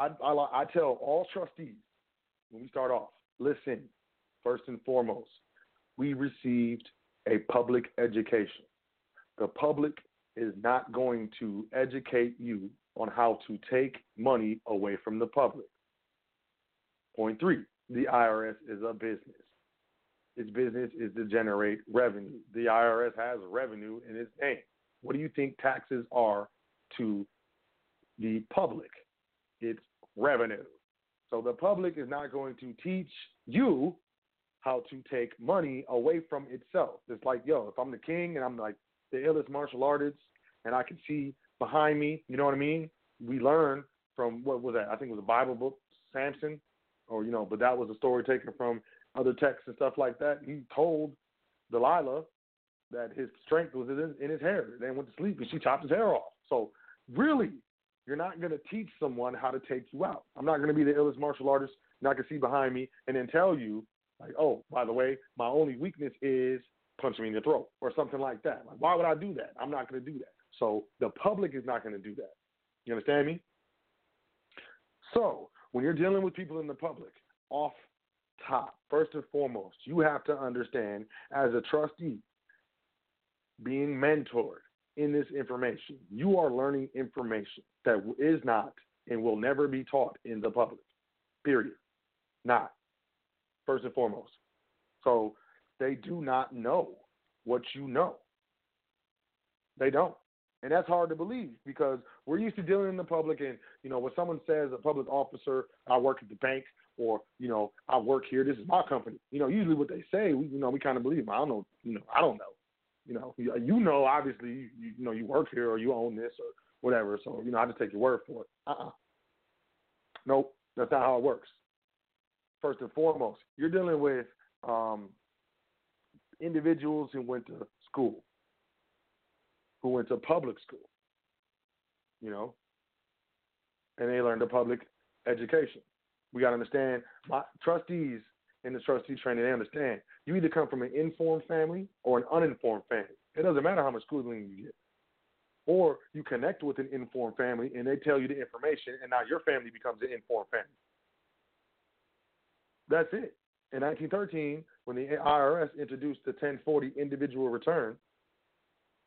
I, I, I tell all trustees when we start off, listen, first and foremost, we received a public education. The public is not going to educate you on how to take money away from the public. Point three, the IRS is a business. Its business is to generate revenue. The IRS has revenue in its name. What do you think taxes are to the public? It's revenue. So the public is not going to teach you how to take money away from itself. It's like, yo, if I'm the king and I'm like the illest martial artist and I can see behind me, you know what I mean? We learn from what was that? I think it was a Bible book, Samson, or you know, but that was a story taken from other texts and stuff like that. He told Delilah that his strength was in his, hair. Then went to sleep and she chopped his hair off. So really, you're not going to teach someone how to take you out. I'm not going to be the illest martial artist, not going to see behind me and then tell you, like, oh, by the way, my only weakness is punch me in the throat or something like that. Like, why would I do that? I'm not going to do that. So the public is not going to do that. You understand me? So when you're dealing with people in the public, off top, first and foremost, you have to understand as a trustee, being mentored in this information, you are learning information that is not and will never be taught in the public. Period. Not. First and foremost. So they do not know what you know. They don't. And that's hard to believe because we're used to dealing in the public and, you know, when someone says a public officer, I work at the bank or, you know, I work here, this is my company. You know, usually what they say, we, you know, we kind of believe. them. I don't know, you know, I don't know. You know, you know, obviously, you, you know, you work here or you own this or whatever. So, you know, I just take your word for it. Uh-uh. Nope, that's not how it works. First and foremost, you're dealing with um, individuals who went to school, who went to public school, you know, and they learned a public education. We got to understand, my trustees in the trustee training, they understand you either come from an informed family or an uninformed family. It doesn't matter how much schooling you get. Or you connect with an informed family and they tell you the information, and now your family becomes an informed family. That's it. In 1913, when the IRS introduced the 1040 individual return,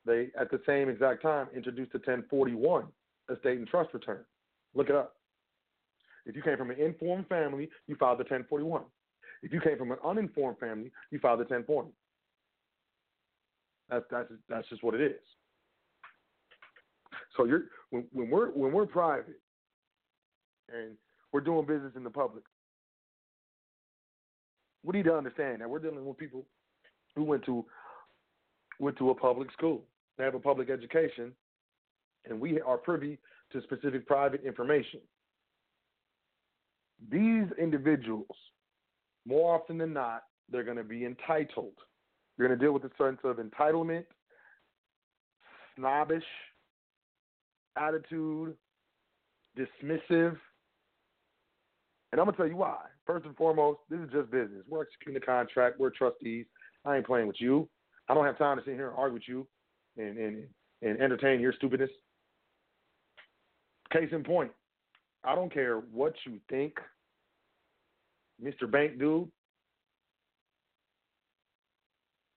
they, at the same exact time, introduced the 1041 estate and trust return. Look it up. If you came from an informed family, you filed the 1041. If you came from an uninformed family, you filed the 1040. That's that's that's just what it is. So you're when, when we're when we're private and we're doing business in the public, we need to understand that we're dealing with people who went to went to a public school. They have a public education, and we are privy to specific private information. These individuals, more often than not, they're going to be entitled. You're going to deal with a sense of entitlement, snobbish attitude, dismissive. And I'm going to tell you why. First and foremost, this is just business. We're executing a contract. We're trustees. I ain't playing with you. I don't have time to sit here and argue with you and, and, and entertain your stupidness. Case in point, I don't care what you think, Mr. Bank dude.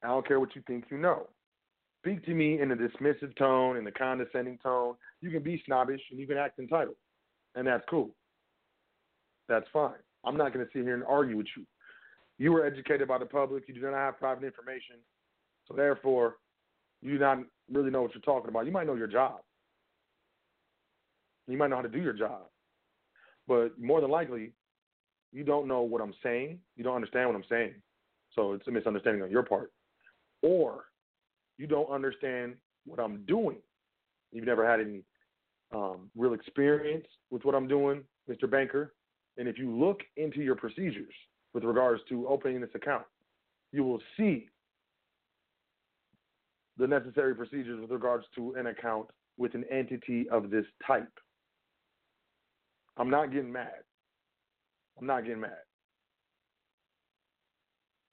I don't care what you think you know. Speak to me in a dismissive tone, in a condescending tone. You can be snobbish and you can act entitled, and that's cool. That's fine. I'm not going to sit here and argue with you. You were educated by the public. You do not have private information. So, therefore, you do not really know what you're talking about. You might know your job. You might know how to do your job. But more than likely, you don't know what I'm saying. You don't understand what I'm saying. So it's a misunderstanding on your part. Or you don't understand what I'm doing. You've never had any um, real experience with what I'm doing, Mr. Banker. And if you look into your procedures with regards to opening this account, you will see the necessary procedures with regards to an account with an entity of this type. I'm not getting mad. I'm not getting mad.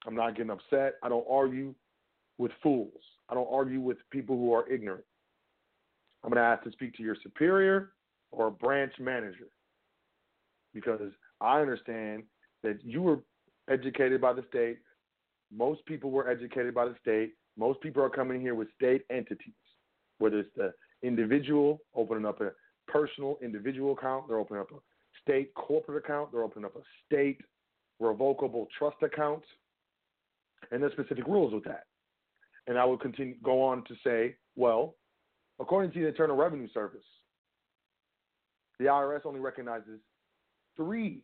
I'm not getting upset. I don't argue with fools. I don't argue with people who are ignorant. I'm going to ask to speak to your superior or a branch manager because I understand that you were educated by the state. Most people were educated by the state. Most people are coming here with state entities, whether it's the individual opening up a personal individual account, they're opening up a state corporate account, they're opening up a state revocable trust account, and there's specific rules with that. And I will continue go on to say, well, according to the Internal Revenue Service, the IRS only recognizes three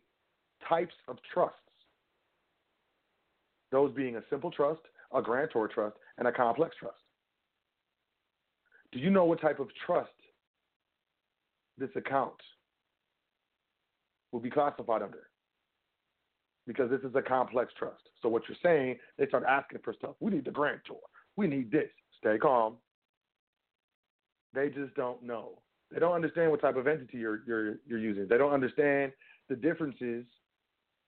types of trusts. Those being a simple trust, a grantor trust, and a complex trust. Do you know what type of trust this account will be classified under? Because this is a complex trust. So what you're saying, they start asking for stuff. We need the grantor. We need this. Stay calm. They just don't know They don't understand what type of entity you're you're you're using. They don't understand the differences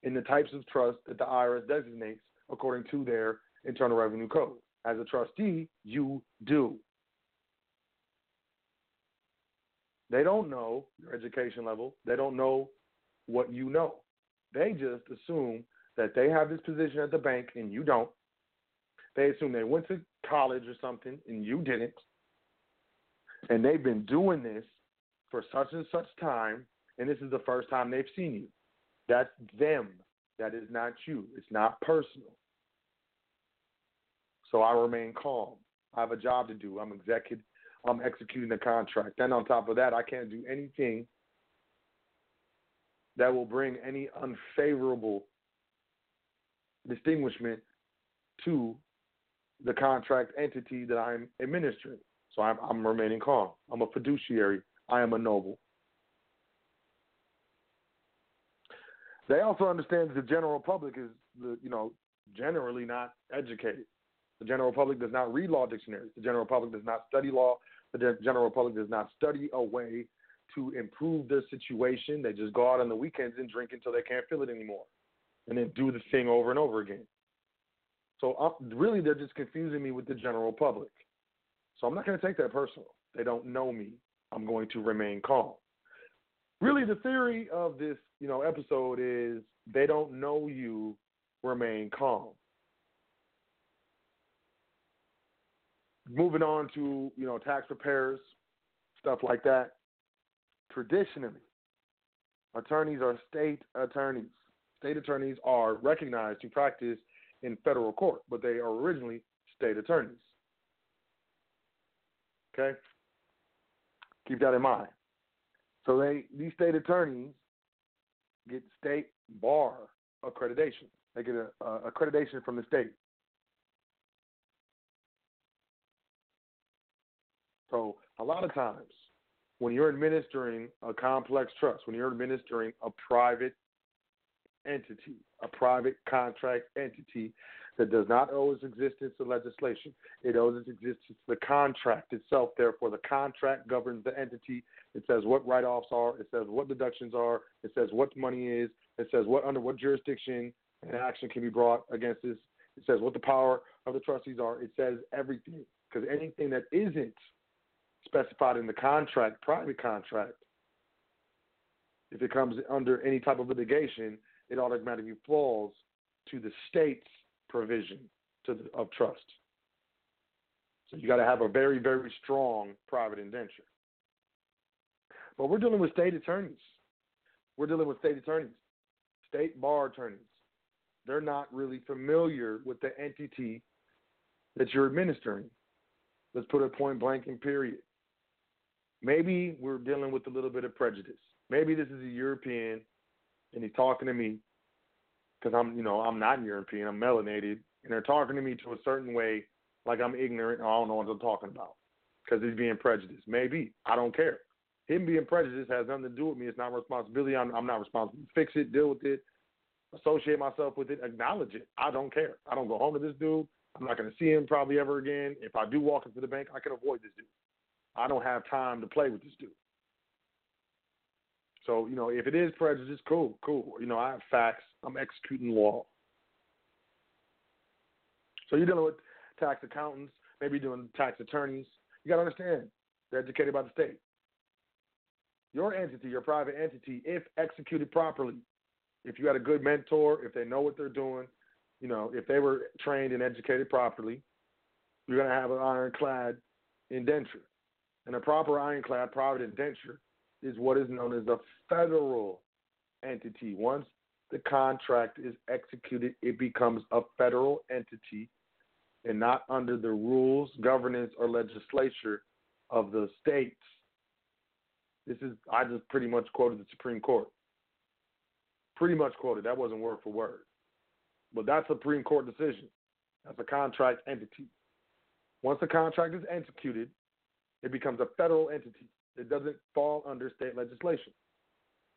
in the types of trust that the IRS designates according to their Internal Revenue Code. As a trustee, you do. They don't know your education level. They don't know what you know. They just assume that they have this position at the bank and you don't. They assume they went to college or something and you didn't. And they've been doing this for such and such time, and this is the first time they've seen you. That's them. That is not you. It's not personal. So I remain calm. I have a job to do. I'm executive. I'm executing the contract. And on top of that, I can't do anything that will bring any unfavorable distinguishment to the contract entity that I'm administering. So I'm, I'm remaining calm. I'm a fiduciary. I am a noble. They also understand that the general public is, the, you know, generally not educated. The general public does not read law dictionaries. The general public does not study law. The general public does not study a way to improve their situation. They just go out on the weekends and drink until they can't feel it anymore, and then do the thing over and over again. So uh, really, they're just confusing me with the general public. So I'm not going to take that personal. They don't know me. I'm going to remain calm. Really, the theory of this, you know, episode is they don't know you. Remain calm. Moving on to you know tax preparers, stuff like that. Traditionally, attorneys are state attorneys. State attorneys are recognized to practice in federal court, but they are originally state attorneys. Okay? Keep that in mind. So they these state attorneys get state bar accreditation. They get a, a accreditation from the state. So a lot of times when you're administering a complex trust, when you're administering a private entity, a private contract entity that does not owe its existence to legislation. It owes its existence to the contract itself. Therefore, the contract governs the entity. It says what write offs are, it says what deductions are, it says what money is, it says what under what jurisdiction an action can be brought against this. It says what the power of the trustees are. It says everything. Because anything that isn't specified in the contract, private contract, if it comes under any type of litigation, it automatically falls to the state's provision to of trust. So you got to have a very, very strong private indenture. But we're dealing with state attorneys. We're dealing with state attorneys, state bar attorneys. They're not really familiar with the entity that you're administering. Let's put it point blank and period. Maybe we're dealing with a little bit of prejudice. Maybe this is a European and he's talking to me because I'm, you know, I'm not European, I'm melanated, and they're talking to me to a certain way, like I'm ignorant and I don't know what they're talking about because he's being prejudiced. Maybe I don't care. Him being prejudiced has nothing to do with me. It's not responsibility. I'm, I'm not responsible. Fix it, deal with it, associate myself with it, acknowledge it. I don't care. I don't go home to this dude. I'm not going to see him probably ever again. If I do walk into the bank, I can avoid this dude. I don't have time to play with this dude. So, you know, if it is prejudice, cool, cool. You know, I have facts. I'm executing law. So you're dealing with tax accountants, maybe you're doing tax attorneys. You got to understand, they're educated by the state. Your entity, your private entity, if executed properly, if you had a good mentor, if they know what they're doing, you know, if they were trained and educated properly, you're going to have an ironclad indenture. And a proper ironclad private indenture is what is known as a federal entity. Once the contract is executed, it becomes a federal entity and not under the rules, governance, or legislature of the states. This is, I just pretty much quoted the Supreme Court. Pretty much quoted. That wasn't word for word. But that's a Supreme Court decision. That's a contract entity. Once the contract is executed, it becomes a federal entity. It doesn't fall under state legislation.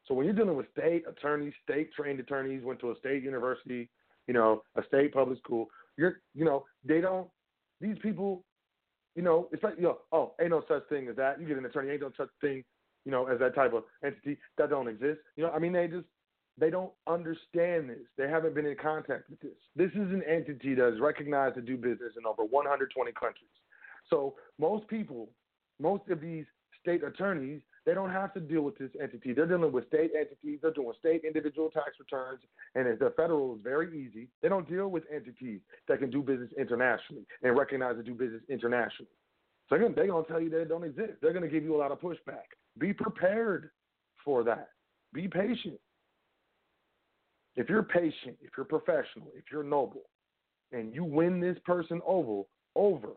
So when you're dealing with state attorneys, state trained attorneys, went to a state university, you know, a state public school, you're, you know, they don't. These people, you know, it's like, you know, oh, ain't no such thing as that. You get an attorney, ain't no such thing you know, as that type of entity that don't exist. You know, I mean, they just they don't understand this. They haven't been in contact with this. This is an entity that is recognized to do business in over 120 countries. So most people, most of these state attorneys, they don't have to deal with this entity. They're dealing with state entities. They're doing state individual tax returns, and the federal is very easy. They don't deal with entities that can do business internationally and recognize to do business internationally. So again, they're going to tell you they don't exist. They're going to give you a lot of pushback. Be prepared for that. Be patient. If you're patient, if you're professional, if you're noble, and you win this person over, over,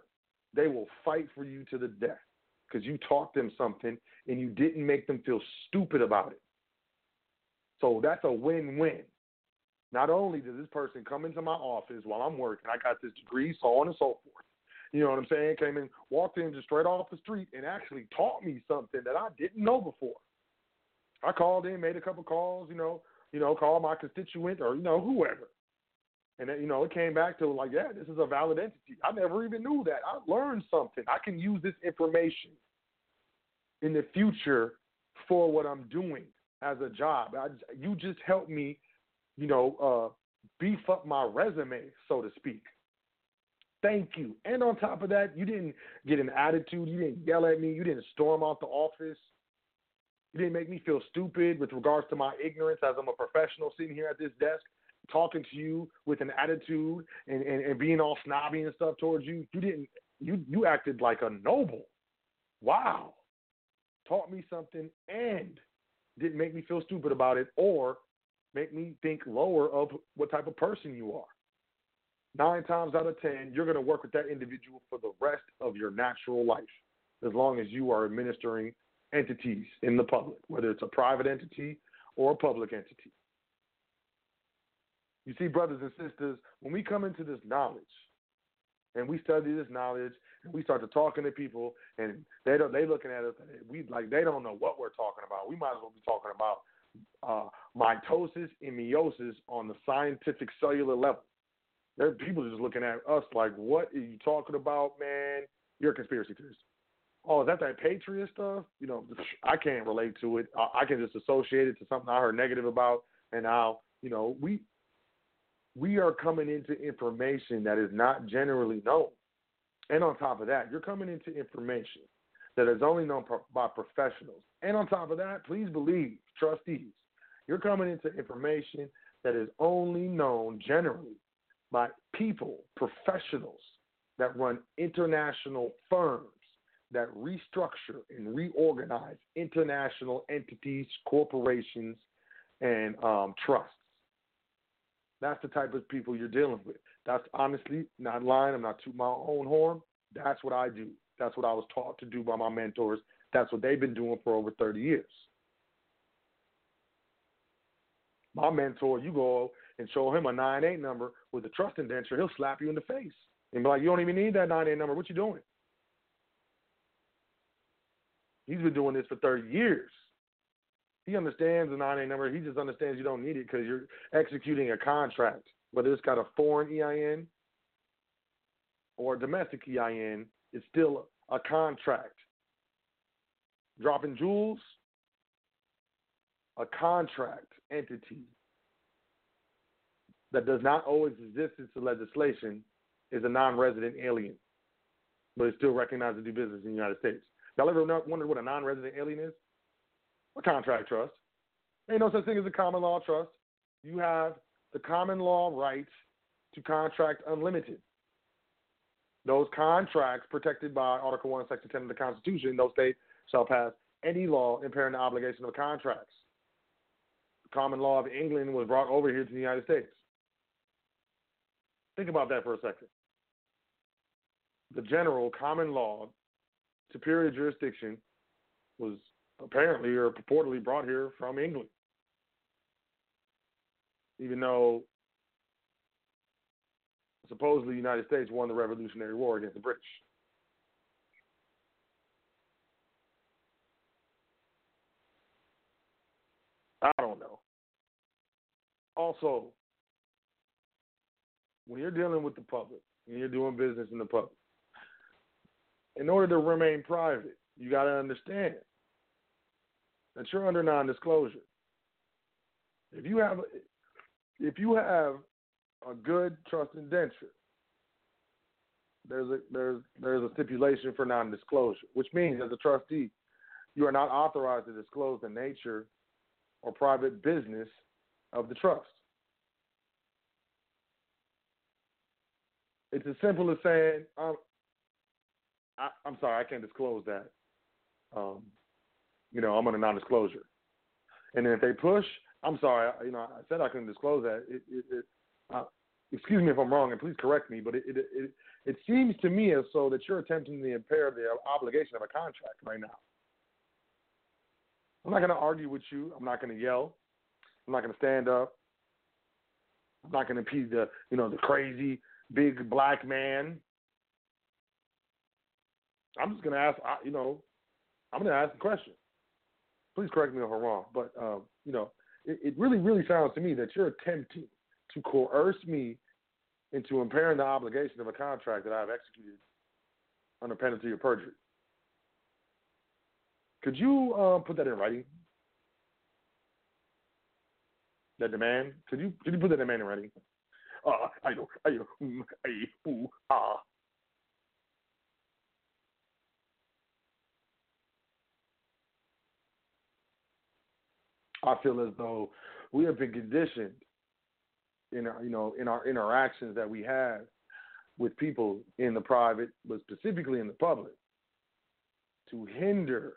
they will fight for you to the death because you taught them something and you didn't make them feel stupid about it. So that's a win-win. Not only does this person come into my office while I'm working, I got this degree, so on and so forth. You know what I'm saying? Came in, walked in just straight off the street and actually taught me something that I didn't know before. I called in, made a couple calls, you know, you know, called my constituent or you know whoever, and then, you know it came back to like, yeah, this is a valid entity. I never even knew that. I learned something. I can use this information in the future for what I'm doing as a job. I, you just helped me, you know, uh, beef up my resume, so to speak. Thank you. And on top of that, you didn't get an attitude. You didn't yell at me. You didn't storm out the office. You didn't make me feel stupid with regards to my ignorance as I'm a professional sitting here at this desk talking to you with an attitude and, and, and being all snobby and stuff towards you. You didn't you you acted like a noble. Wow. Taught me something and didn't make me feel stupid about it or make me think lower of what type of person you are. Nine times out of ten, you're to work with that individual for the rest of your natural life, as long as you are administering entities in the public, whether it's a private entity or a public entity. You see, brothers and sisters, when we come into this knowledge and we study this knowledge and we start to talking to people and they don't they looking at us we like they don't know what we're talking about. We might as well be talking about uh, mitosis and meiosis on the scientific cellular level. There are people just looking at us like, what are you talking about, man? You're a conspiracy theorist oh, is that that Patriot stuff? You know, I can't relate to it. I, I can just associate it to something I heard negative about, and now, you know, we we are coming into information that is not generally known. And on top of that, you're coming into information that is only known by professionals. And on top of that, please believe, trustees, you're coming into information that is only known generally by people, professionals that run international firms that restructure and reorganize international entities, corporations, and um, trusts. That's the type of people you're dealing with. That's honestly not lying. I'm not to my own horn. That's what I do. That's what I was taught to do by my mentors. That's what they've been doing for over 30 years. My mentor, you go and show him a 9-8 number with a trust indenture, he'll slap you in the face and be like, you don't even need that 9-8 number. What you doing? He's been doing this for 30 years. He understands the 9A number. He just understands you don't need it because you're executing a contract. Whether it's got a foreign EIN or a domestic EIN, it's still a contract. Dropping jewels, a contract entity that does not owe its existence to legislation is a non resident alien, but is still recognized to do business in the United States. Y'all ever wondered what a non-resident alien is? A contract trust. Ain't no such thing as a common law trust. You have the common law rights to contract unlimited. Those contracts protected by Article 1, Section 10 of the Constitution, no state shall pass any law impairing the obligation of contracts. The common law of England was brought over here to the United States. Think about that for a second. The general common law superior jurisdiction was apparently or purportedly brought here from England. Even though supposedly the United States won the Revolutionary War against the British. I don't know. Also, when you're dealing with the public, when you're doing business in the public, in order to remain private, you got to understand that you're under non-disclosure. If you have if you have a good trust indenture, there's a there's there's a stipulation for non-disclosure, which means as a trustee, you are not authorized to disclose the nature or private business of the trust. It's as simple as saying, um, I, am sorry, I can't disclose that. Um, you know, I'm under non-disclosure. And then if they push, I'm sorry, you know, I said I couldn't disclose that. It, it, it uh, excuse me if I'm wrong, and please correct me, but it, it it it seems to me as though that you're attempting to impair the obligation of a contract right now. I'm not going to argue with you. I'm not going to yell. I'm not going to stand up. I'm not going to be the you know the crazy big black man. I'm just going to ask. You know, I'm going to ask the question. Please correct me if I'm wrong, but um, you know, it, it really really sounds to me that you're attempting to coerce me into impairing the obligation of a contract that I have executed under penalty of perjury. Could you um, put that in writing? That demand? Could you could you put that demand in writing? Uh, I know, I know, I, ooh, ah. I feel as though we have been conditioned in our, you know, in our interactions that we have with people in the private, but specifically in the public, to hinder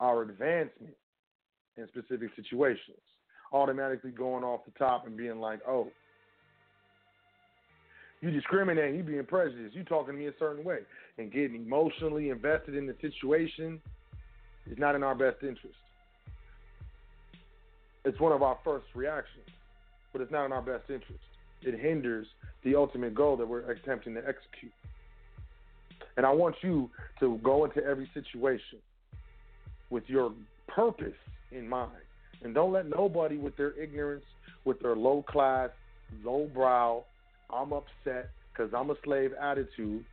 our advancement in specific situations. Automatically going off the top and being like, oh, you discriminate, you being prejudiced, you talking to me a certain way, and getting emotionally invested in the situation is not in our best interest. It's one of our first reactions, but it's not in our best interest. It hinders the ultimate goal that we're attempting to execute. And I want you to go into every situation with your purpose in mind. And don't let nobody with their ignorance, with their low class, low brow, I'm upset because I'm a slave attitude,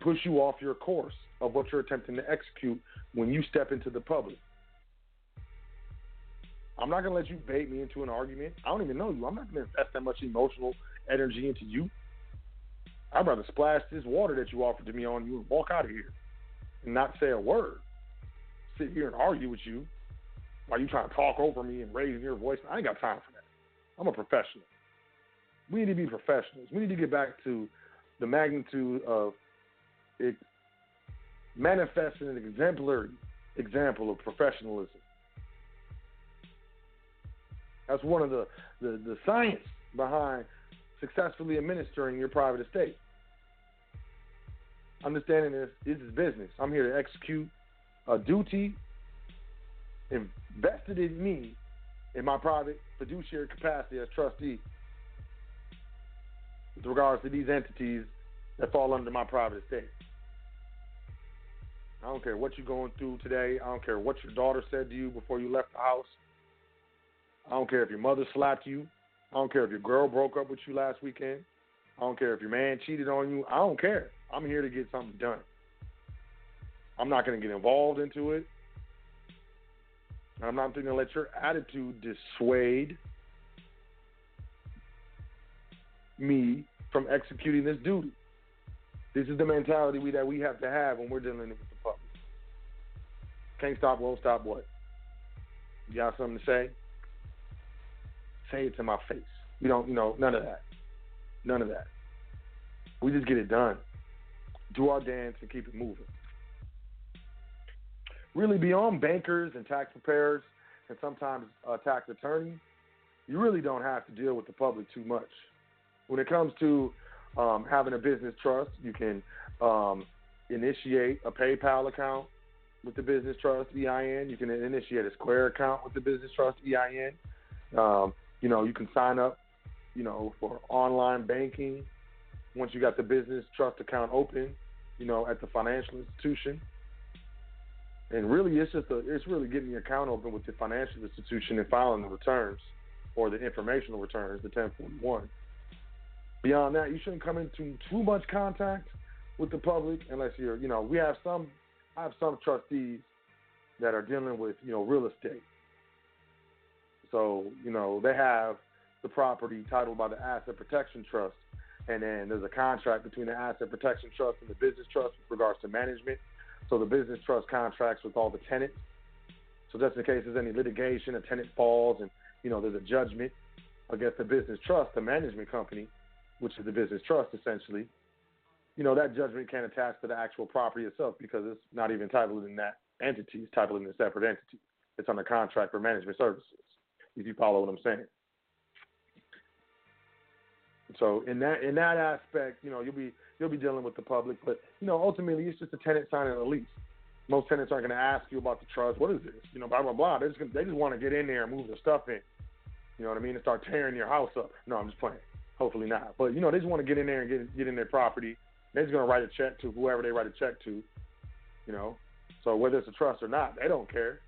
push you off your course of what you're attempting to execute when you step into the public. I'm not to let you bait me into an argument. I don't even know you. I'm not to invest that much emotional energy into you. I'd rather splash this water that you offered to me on you and walk out of here and not say a word. Sit here and argue with you while you trying to talk over me and raising your voice. I ain't got time for that. I'm a professional. We need to be professionals. We need to get back to the magnitude of it manifesting an exemplary example of professionalism. That's one of the, the, the science behind successfully administering your private estate. Understanding this, this is business. I'm here to execute a duty invested in me in my private fiduciary capacity as trustee with regards to these entities that fall under my private estate. I don't care what you're going through today. I don't care what your daughter said to you before you left the house. I don't care if your mother slapped you. I don't care if your girl broke up with you last weekend. I don't care if your man cheated on you. I don't care. I'm here to get something done. I'm not going to get involved into it. And I'm not going to let your attitude dissuade me from executing this duty. This is the mentality we, that we have to have when we're dealing with the public. Can't stop, won't stop what? You got something to say? Say it to my face. We don't, you know, none of that. None of that. We just get it done. Do our dance and keep it moving. Really, beyond bankers and tax preparers and sometimes uh, tax attorneys, you really don't have to deal with the public too much. When it comes to um, having a business trust, you can um, initiate a PayPal account with the business trust EIN. You can initiate a Square account with the business trust EIN. Um, you know, you can sign up, you know, for online banking once you got the business trust account open, you know, at the financial institution. And really, it's just a, it's really getting your account open with the financial institution and filing the returns or the informational returns, the 1041. Beyond that, you shouldn't come into too much contact with the public unless you're, you know, we have some, I have some trustees that are dealing with you know real estate. So you know they have the property titled by the Asset Protection Trust, and then there's a contract between the Asset Protection Trust and the Business Trust with regards to management. So the Business Trust contracts with all the tenants. So just in case there's any litigation, a tenant falls, and you know there's a judgment against the Business Trust, the management company, which is the Business Trust essentially. You know that judgment can't attach to the actual property itself because it's not even titled in that entity. It's titled in a separate entity. It's on under contract for management services. If you follow what I'm saying. So in that in that aspect, you know, you'll be you'll be dealing with the public, but you know, ultimately it's just a tenant signing a lease. Most tenants aren't going to ask you about the trust. What is this? You know, blah blah blah. They just they just want to get in there and move their stuff in. You know what I mean? And start tearing your house up. No, I'm just playing. Hopefully not. But you know, they just want to get in there and get get in their property. They're just going to write a check to whoever they write a check to. You know, so whether it's a trust or not, they don't care.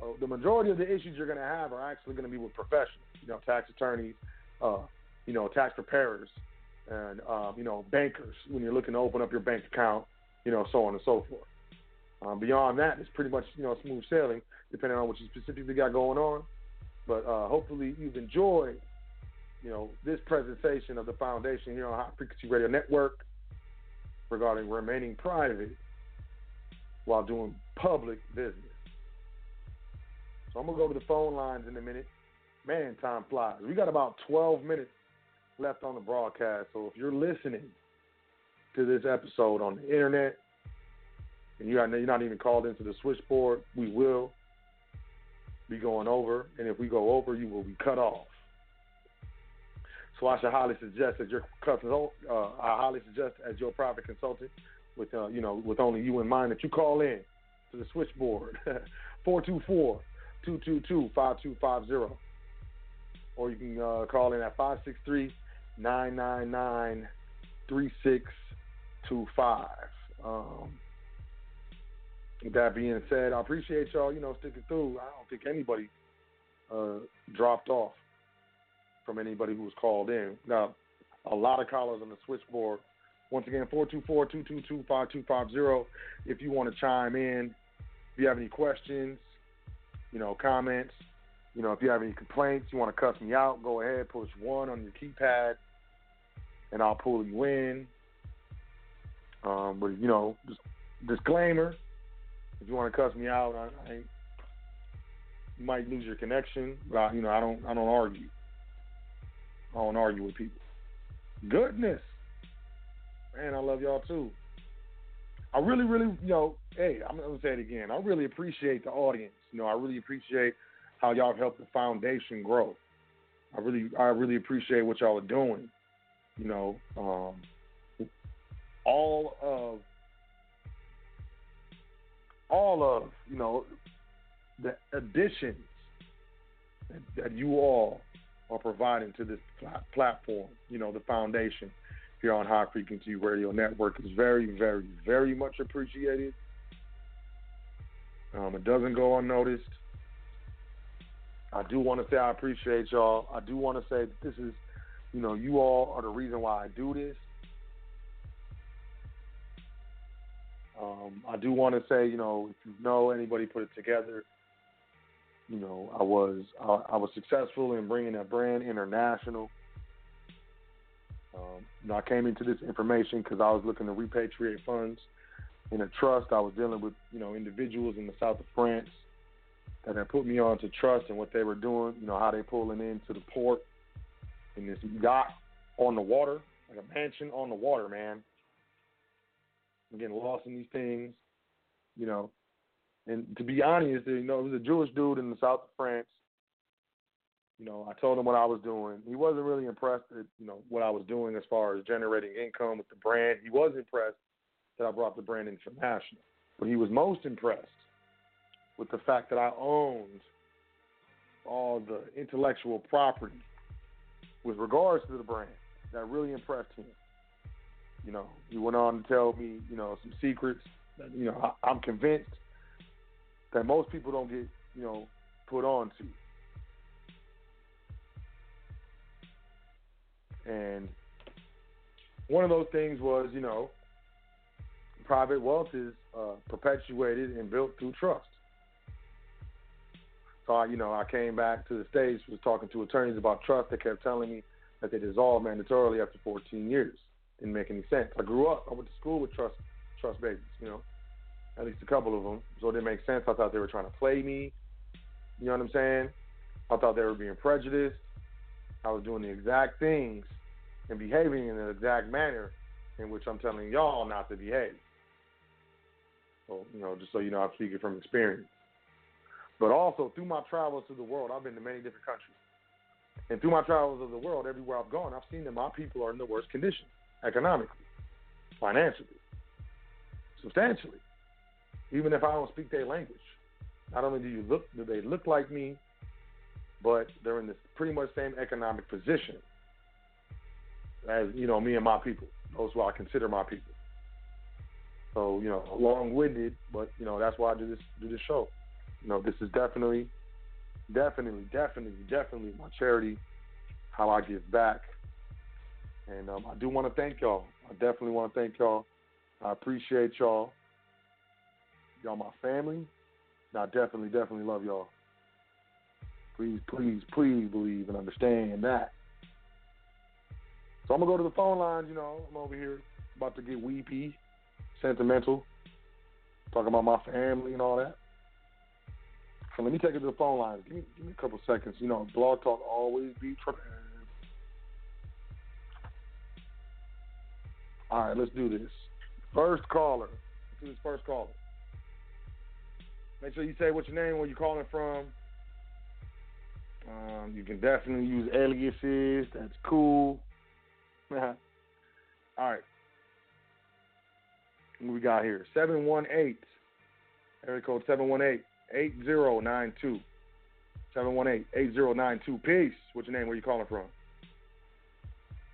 So the majority of the issues you're going to have are actually going to be with professionals. You know, tax attorneys, uh, you know, tax preparers, and um, you know, bankers when you're looking to open up your bank account, you know, so on and so forth. Um, beyond that, it's pretty much you know smooth sailing, depending on what you specifically got going on. But uh, hopefully you've enjoyed, you know, this presentation of the foundation here on High Frequency Radio Network regarding remaining private while doing public business. So I'm gonna go to the phone lines in a minute. Man, time flies. We got about 12 minutes left on the broadcast. So if you're listening to this episode on the internet and you're not even called into the switchboard, we will be going over. And if we go over, you will be cut off. So I should highly suggest that your consult, uh, I highly suggest as your private consultant, with uh, you know, with only you in mind, that you call in to the switchboard 424 222 5250 or you can uh, call in at 563 999 3625. Um, with that being said, I appreciate y'all, you know, sticking through. I don't think anybody uh, dropped off from anybody who was called in. Now, a lot of callers on the switchboard. Once again, 424-222-5250 if you want to chime in. If you have any questions, you know, comments, you know, if you have any complaints, you want to cuss me out, go ahead, push one on your keypad and I'll pull you in. Um, but you know, disclaimer: if you want to cuss me out, I, I you might lose your connection. But I, you know, I don't, I don't argue. I don't argue with people. Goodness, man, I love y'all too. I really, really, you know, hey, I'm gonna say it again. I really appreciate the audience. You know, I really appreciate how y'all helped the foundation grow. I really, I really appreciate what y'all are doing. You know, um, all of all of you know the additions that, that you all are providing to this pl- platform. You know, the foundation here on High Frequency Radio Network is very, very, very much appreciated. Um, it doesn't go unnoticed. I do want to say I appreciate y'all. I do want to say this is you know, you all are the reason why I do this. Um, I do want to say, you know, if you know anybody put it together, you know, I was I, I was successful in bringing that brand international. Um, you know, I came into this information because I was looking to repatriate funds in a trust. I was dealing with you know individuals in the south of France that had put me on to trust and what they were doing. You know how they pulling into the port in this yacht on the water, like a mansion on the water, man. I'm getting lost in these things, you know. And to be honest, you know, it was a Jewish dude in the south of France. You know, I told him what I was doing. He wasn't really impressed at, you know, what I was doing as far as generating income with the brand. He was impressed that I brought the brand international. But he was most impressed with the fact that I owned all the intellectual property with regards to the brand that really impressed him. You know, he went on to tell me, you know, some secrets. That, you know, I, I'm convinced that most people don't get, you know, put on to. And one of those things was, you know, private wealth is uh, perpetuated and built through trust. So, I, you know, I came back to the States, was talking to attorneys about trust. They kept telling me that they dissolve mandatorily after 14 years. Didn't make any sense. I grew up, I went to school with trust trust babies, you know, at least a couple of them. So it didn't make sense. I thought they were trying to play me. You know what I'm saying? I thought they were being prejudiced. I was doing the exact things and behaving in the exact manner in which I'm telling y'all not to behave. So, you know, just so you know, I'm speaking from experience. But also through my travels through the world, I've been to many different countries. And through my travels of the world, everywhere I've gone, I've seen that my people are in the worst condition, economically, financially, substantially. Even if I don't speak their language. Not only do you look do they look like me, but they're in this pretty much same economic position as, you know, me and my people. Those who I consider my people. So, you know, long winded, but you know, that's why I do this do this show. You know, this is definitely definitely, definitely, definitely my charity, how I give back. And um, I do want to thank y'all. I definitely want to thank y'all. I appreciate y'all. Y'all my family. And I definitely, definitely love y'all. Please, please, please believe and understand that. So I'm gonna go to the phone lines. You know, I'm over here about to get weepy, sentimental, talking about my family and all that. So let me take it to the phone lines. Give me, give me a couple seconds. You know, Blog Talk always be prepared. All right, let's do this. First caller. Let's do this first caller. Make sure you say what's your name, where you're calling from. Um, you can definitely use aliases. That's cool. All right. We got here? 718. Area code 718 8092. 718 8092. Peace. What's your name? Where you calling from?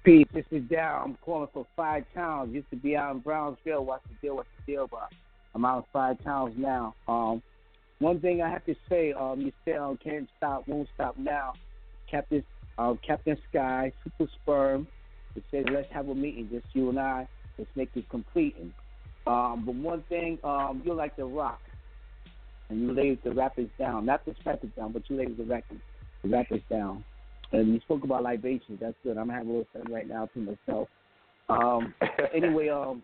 Peace. This is Dow. I'm calling for Five Towns. Used to be out in Brownsville. What's the deal? What's the deal? But I'm out in Five Towns now. Um, one thing I have to say, um, you said um, can't stop, won't stop now. Captain, uh, Captain Sky, Super Sperm. It says let's have a meeting, just you and I. Let's make this complete. Um, but one thing, um, you're like the rock, and you laid the rappers down, not the rappers down, but you laid the rappers, the rappers down. And you spoke about libations. That's good. I'm having a little fun right now to myself. Um, anyway, um,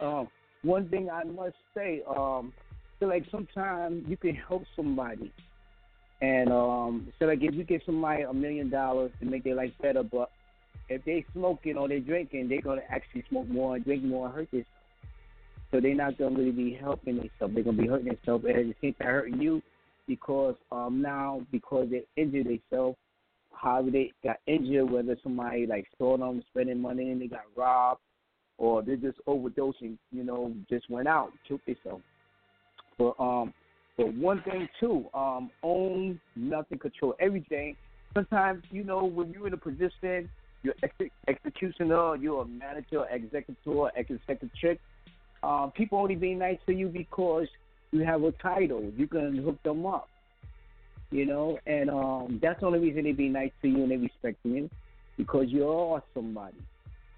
um, one thing I must say, um, feel like sometimes you can help somebody, and um, so like if you give somebody a million dollars to make their life better, but if they smoking or they're drinking, they're gonna actually smoke more, drink more, hurt themselves. So they're not gonna really be helping themselves. They're gonna be hurting themselves, and it seems to hurting you because um now because they injured themselves, how they got injured, whether somebody like stole them, spending money, and they got robbed, or they're just overdosing. You know, just went out, killed themselves. But um, but one thing too, um, own nothing, control everything. Sometimes you know when you're in a position you're ex- executioner, you're a manager, executor, executive. Um, people only being nice to you because you have a title. You can hook them up, you know, and um, that's the only reason they be nice to you and they respect you because you're somebody.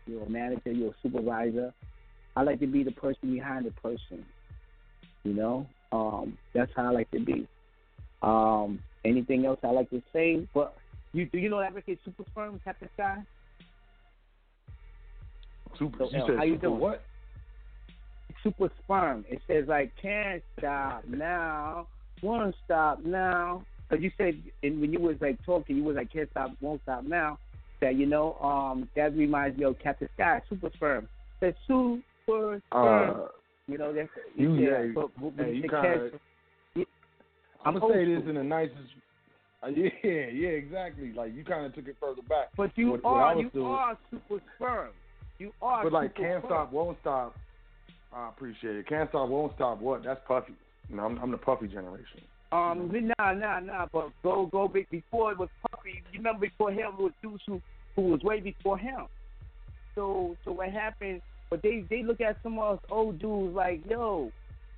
You're a manager, you're a supervisor. I like to be the person behind the person, you know. Um, that's how I like to be. Um, anything else I like to say? But you do you know that record Super Sperm, Captain Sky? Super, So, you L, said how you super doing? what? Super Sperm. It says like can't stop now, won't stop now. Cause you said and when you was like talking, you was like can't stop, won't stop now. That you know, um, that reminds me of Captain Sky, Super Sperm. That Super Sperm. Uh, you know, that's you, yeah. yeah, but, but, hey, you kinda- I'm gonna say this in the nicest. Uh, yeah, yeah, exactly. Like you kind of took it further back. But you What- what are was you doing- are super sperm. You are But like, super can't sperm. stop, won't stop. I appreciate it. Can't stop, won't stop. What? That's Puffy. Know, I'm, I'm the Puffy generation. Um, nah, nah, nah. But go, go big before it was Puffy. You remember before him was dudes who, who was way before him. So, so what happened? But they, they look at some of us old dudes like, yo,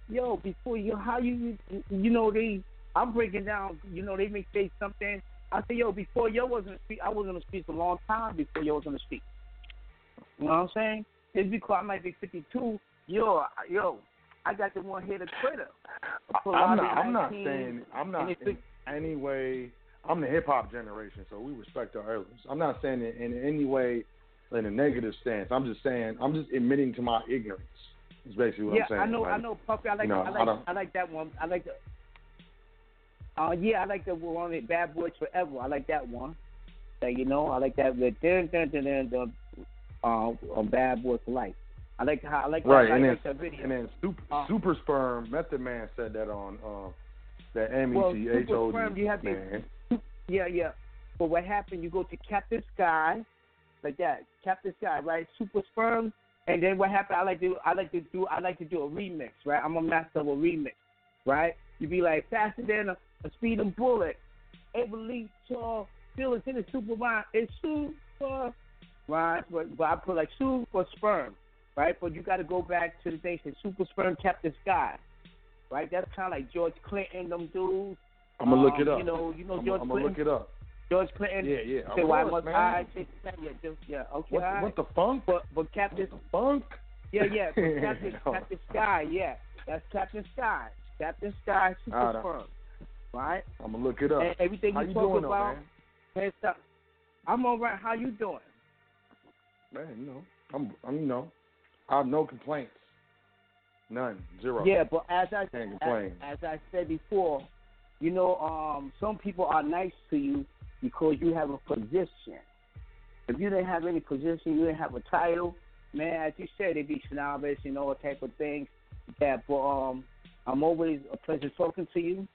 yo, before you, how you, you know, they, I'm breaking down. You know, they may say something. I say, yo, before yo was on the street, I was on the streets a long time before yo was on the street. You know what I'm saying? It's because I might be 52, yo, yo, I got the one here to Twitter. I'm not. I'm not saying. I'm not in any way. I'm the hip hop generation, so we respect our elders. I'm not saying it in any way in a negative stance. I'm just saying. I'm just admitting to my ignorance. Is basically what yeah, I'm saying. Yeah, I know. Like, I know, Puffy. I like. you know, I I like. don't- I, like that one. I like the. Uh, yeah, I like the one with Bad Boys Forever. I like that one. That you know, I like that with dun dun dun dun dun. Uh, on Bad Boys Life. I like how I like that. Right, I and like then that video. and then super, Uh, super sperm Method Man said that on uh, that M E Well, T Super H O Sperm, you have D to- man. Yeah, yeah. But what happened? You go to Captain Sky, like that. Captain Sky, right? Super sperm. And then what happened? I like to I like to do I like to do a remix, right? I'm a master of a remix, right? You be like faster than a, a speeding bullet, able to leap tall, feelings in the super mind. It's super, right? But, but I put like super sperm, right? But you got to go back to the thing that super sperm Captain Sky, right? That's kind of like George Clinton, them dudes. I'm gonna look Um, it up. You know, you know I'm, George I'm Clinton. gonna look it up. George Clinton. Yeah, yeah. Say why must man. I take the yeah, just yeah, okay. What, right. what the funk? But but Captain funk? Yeah, yeah, Captain. Captain Sky, yeah. That's Captain Sky. Captain Sky super right. firm. Right? I'm gonna look it up. And everything How you you talk doing, though, about man? I'm all right. How you doing? Man, you know, I'm, I'm, you know, I have no complaints. None, zero. Yeah, but as I as, as I said before, you know, um, some people are nice to you because you have a position. If you didn't have any position, you didn't have a title, man, as you said, it'd be snobbish and all type of things. That, but um, I'm always a pleasure talking to you,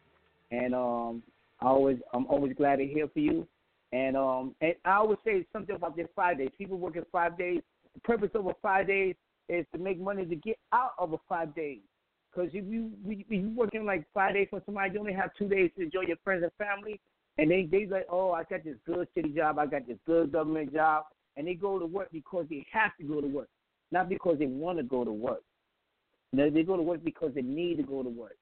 and um, I always I'm always glad to hear from you. And um, and I always say something about this five days. People working five days. The purpose of a five days is to make money to get out of a five days. Because if you if you working like five days for somebody, you only have two days to enjoy your friends and family, and they they like, oh, I got this good city job, I got this good government job, and they go to work because they have to go to work, not because they want to go to work. Know, they go to work because they need to go to work.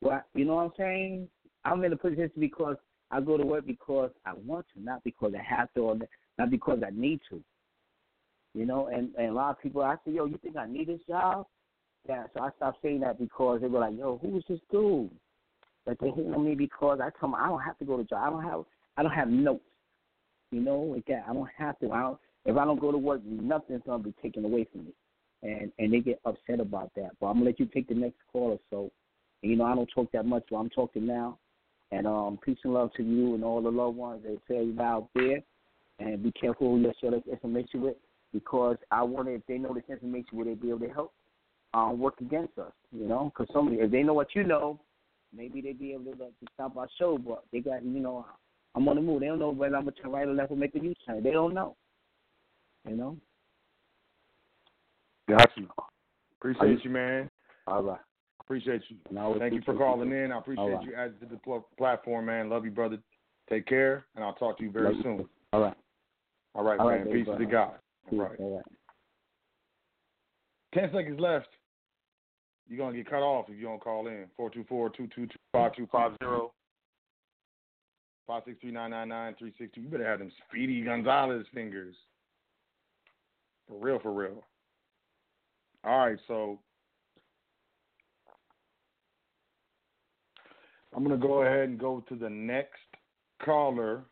Well, you know what I'm saying? I'm in a position because I go to work because I want to, not because I have to, or not because I need to. You know, and, and a lot of people, I say, yo, you think I need this job? Yeah, so I stopped saying that because they were like, yo, who is this dude? Like they hate on me because I tell them I don't have to go to job. I don't have I don't have notes. You know, like that. I don't have to. I don't, if I don't go to work, nothing's gonna be taken away from me. And and they get upset about that. But I'm gonna let you take the next call or so. And, you know, I don't talk that much, but I'm talking now. And um, peace and love to you and all the loved ones that tell you out there. And be careful who you share this information with, because I wonder if they know this information, will they be able to help um, work against us? You know, because somebody, if they know what you know, maybe they'd be able to, to stop our show. But they got, you know, I'm on the move. They don't know whether I'm gonna turn right or left or make a U-turn. They don't know. You know. Got you. Appreciate you, man. All right. Appreciate you. And I always Thank you for calling you. in. I appreciate All right. you added to the pl- platform, man. Love you, brother. Take care, and I'll talk to you very Love soon. too. All right. All right, All man. right, baby, Peace to. God. Peace. right. All right. Ten seconds left. You're gonna get cut off if you don't call in. 424-222-5250. 563-999-362. You better have them Speedy Gonzalez fingers. For real, for real. All right, so I'm gonna go ahead and go to the next caller.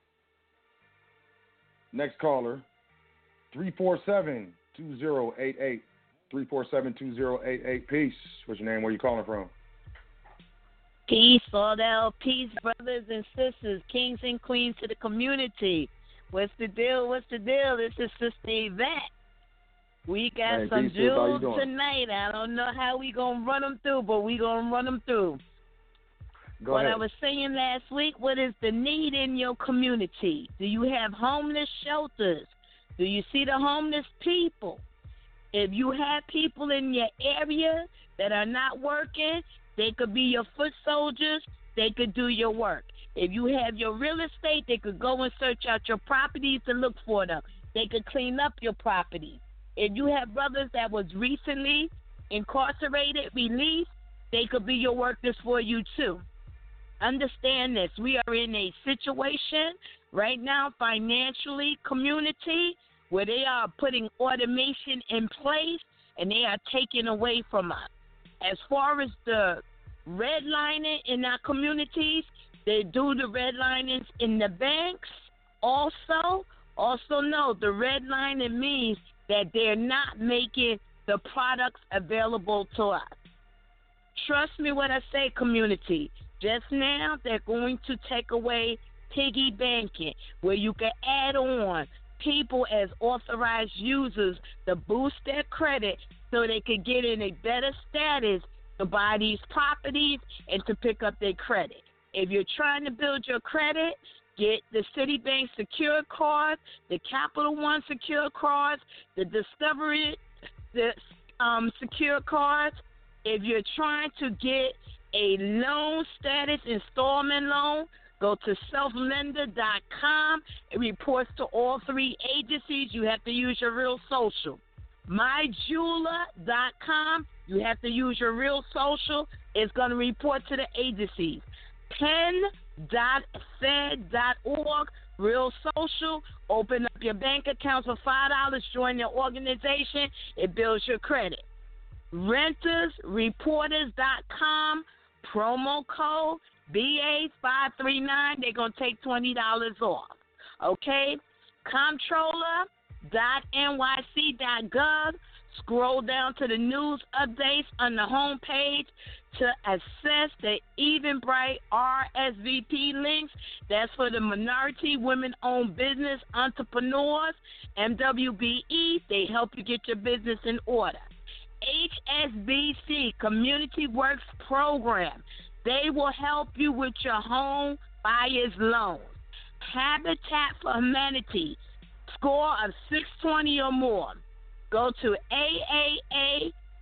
Next caller, 347-2088. 347-2088. Peace. What's your name? Where you calling from? Peace, Laudel. Peace, brothers and sisters, kings and queens to the community. What's the deal? What's the deal? This is Sister Yvette. We got Hey, some peace, sis. How you jewels tonight. I don't know how we going to run them through, but we going to run them through. Go what ahead. I was saying last week, what is the need in your community? Do you have homeless shelters? Do you see the homeless people? If you have people in your area that are not working, they could be your foot soldiers, they could do your work. If you have your real estate, they could go and search out your properties and look for them. They could clean up your property. If you have brothers that was recently incarcerated, released, they could be your workers for you too. Understand this. We are in a situation right now, financially, community, where they are putting automation in place and they are taking away from us. As far as the redlining in our communities, they do the redlinings in the banks also. Also, know the redlining means that they're not making the products available to us. Trust me when I say community. Just now, they're going to take away piggy banking, where you can add on people as authorized users to boost their credit so they could get in a better status to buy these properties and to pick up their credit. If you're trying to build your credit, get the Citibank Secure Card, the Capital One Secure Cards, the Discovery the um, Secure Cards. If you're trying to get a loan status installment loan, go to selflender.com. It reports to all three agencies. You have to use your real social. MyJeweler.com. You have to use your real social. It's going to report to the agencies. Pen.fed.org. Real social. Open up your bank accounts for five dollars. Join your organization. It builds your credit. Rentersreporters.com. Promo code BA539. They're gonna take twenty dollars off. Okay. Comptroller.nyc.gov. Scroll down to the news updates on the home page to access the Eventbrite RSVP links. That's for the minority women owned business entrepreneurs. MWBE, they help you get your business in order. HSBC, Community Works Program, they will help you with your home buyer's loan. Habitat for Humanity, score of 620 or more. Go to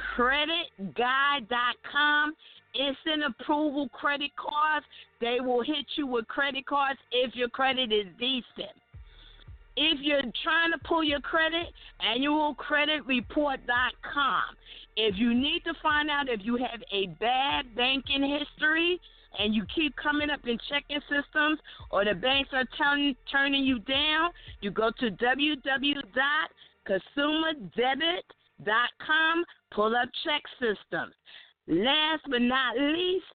AAACreditGuide.com. Instant approval credit cards. They will hit you with credit cards if your credit is decent. If you're trying to pull your credit, annualcreditreport.com. If you need to find out if you have a bad banking history and you keep coming up in checking systems or the banks are turn, turning you down, you go to www.consumerdebit.com, pull up check systems. Last but not least,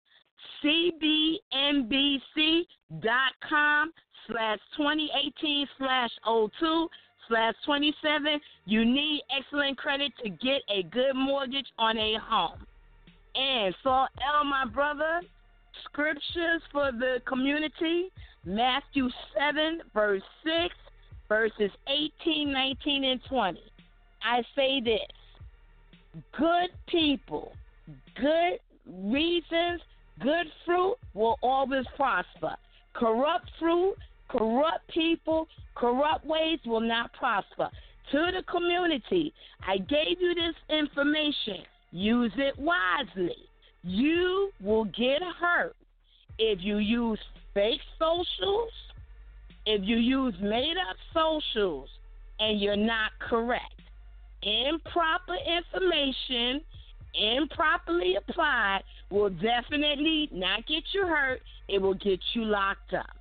cbnbc.com slash 2018 slash 02 slash 27. You need excellent credit to get a good mortgage on a home. And for L, my brother, scriptures for the community Matthew 7, verse 6, verses 18, 19, and 20. I say this good people, good reasons, good fruit will always prosper. Corrupt fruit, corrupt people, corrupt ways will not prosper. To the community, I gave you this information. Use it wisely. You will get hurt if you use fake socials, if you use made up socials, and you're not correct. Improper information, improperly applied, will definitely not get you hurt. It will get you locked up.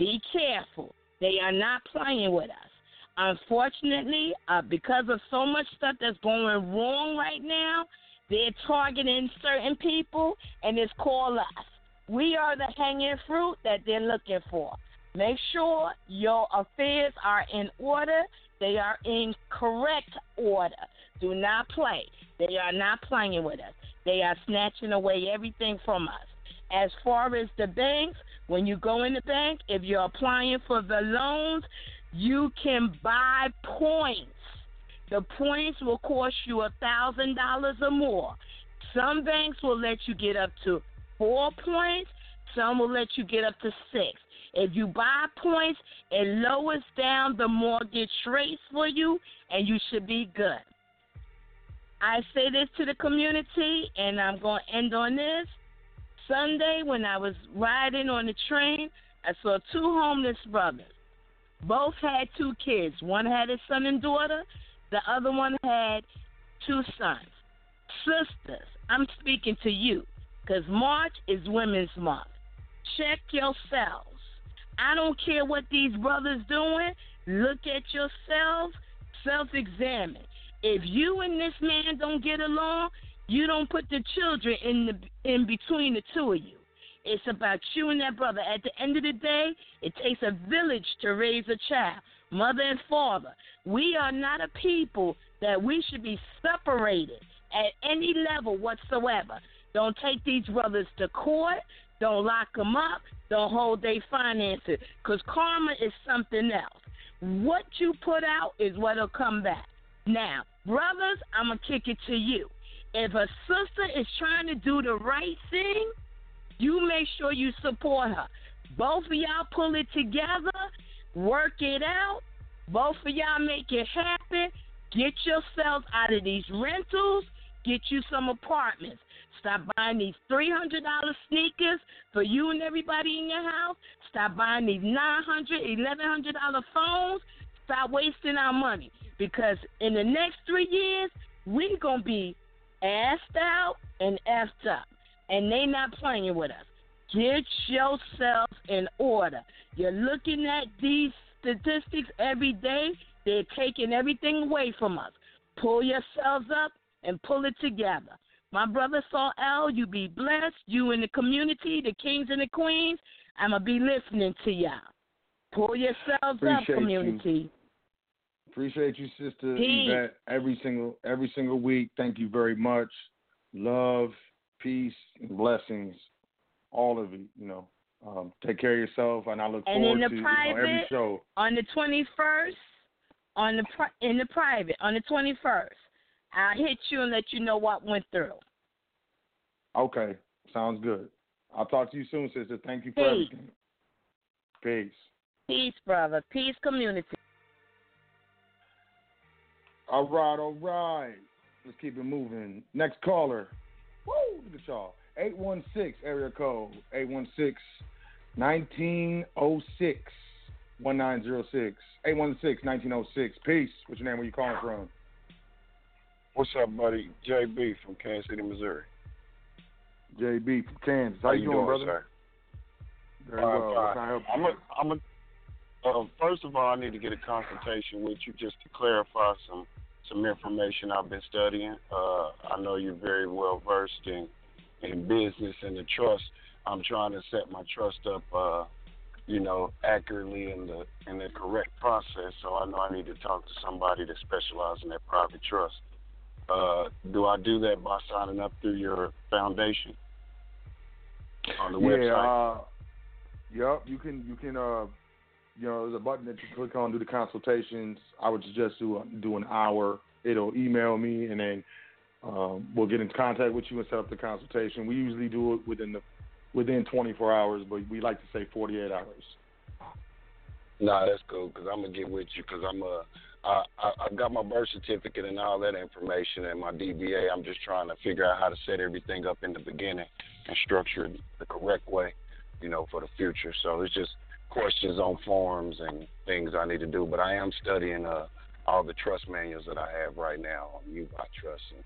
Be careful. They are not playing with us. Unfortunately, uh, because of so much stuff that's going wrong right now, they're targeting certain people, and it's called us. We are the hanging fruit that they're looking for. Make sure your affairs are in order. They are in correct order. Do not play. They are not playing with us. They are snatching away everything from us. As far as the banks, when you go in the bank, if you're applying for the loans, you can buy points. The points will cost you a thousand dollars or more. Some banks will let you get up to four points. Some will let you get up to six. If you buy points, it lowers down the mortgage rates for you, and you should be good. I say this to the community, and I'm going to end on this. Sunday, when I was riding on the train, I saw two homeless brothers. Both had two kids. One had a son and daughter, the other one had two sons. Sisters, I'm speaking to you because March is Women's Month. Check yourselves. I don't care what these brothers doing. Look at yourselves. Self-examine. If you and this man don't get along, you don't put the children in the in between the two of you. It's about you and that brother. At the end of the day, it takes a village to raise a child, mother and father. We are not a people that we should be separated at any level whatsoever. Don't take these brothers to court. Don't lock them up. Don't hold their finances. Because karma is something else. What you put out is what'll come back. Now, brothers, I'm going to kick it to you. If a sister is trying to do the right thing, you make sure you support her. Both of y'all pull it together, work it out. Both of y'all make it happen. Get yourselves out of these rentals. Get you some apartments. Stop buying these $300 sneakers for you and everybody in your house. Stop buying these $900, $1,100 phones. Stop wasting our money. Because in the next three years, we're to be assed out and effed up. And they not playing with us. Get yourselves in order. You're looking at these statistics every day. They're taking everything away from us. Pull yourselves up and pull it together. My brother Sot El, you be blessed. You in the community, the kings and the queens. I'ma be listening to y'all. Pull yourselves Appreciate up, community. You. Appreciate you, sister Peace. Yvette, every single every single week. Thank you very much. Love, peace, and blessings, all of you. You know, um, take care of yourself, and I look And forward to you know, private, every show. on the twenty first, on the pri- in the private, on the twenty first, I'll hit you and let you know what went through. Okay, sounds good. I'll talk to you soon, sister. Thank you for Peace. everything. Peace. Peace, brother. Peace, community. All right, all right. Let's keep it moving. Next caller. Woo, look at y'all. 816 area code. 816 1906 1906. 816 1906. Peace. What's your name? Where you calling from? What's up, buddy? JB from Kansas City, Missouri. JB from Kansas. How, How you doing, brother? sir? Very well. fine. Can I help you I'm a, I'm a, uh, first of all, I need to get a consultation with you just to clarify some some information I've been studying. Uh, I know you're very well versed in in business and the trust. I'm trying to set my trust up, uh, you know, accurately in the in the correct process. So I know I need to talk to somebody that specializes in that private trust. Uh, do I do that by signing up through your foundation on the yeah, website? uh, yep. You can you can uh, you know, there's a button that you click on do the consultations. I would suggest do do an hour. It'll email me and then um, we'll get in contact with you and set up the consultation. We usually do it within the within 24 hours, but we like to say 48 hours. Nah, that's cool because I'm gonna get with you because I'm a. I, I I've got my birth certificate and all that information and my DBA. I'm just trying to figure out how to set everything up in the beginning and structure it the correct way, you know, for the future. So it's just questions on forms and things I need to do. But I am studying uh all the trust manuals that I have right now on UBI Trust and,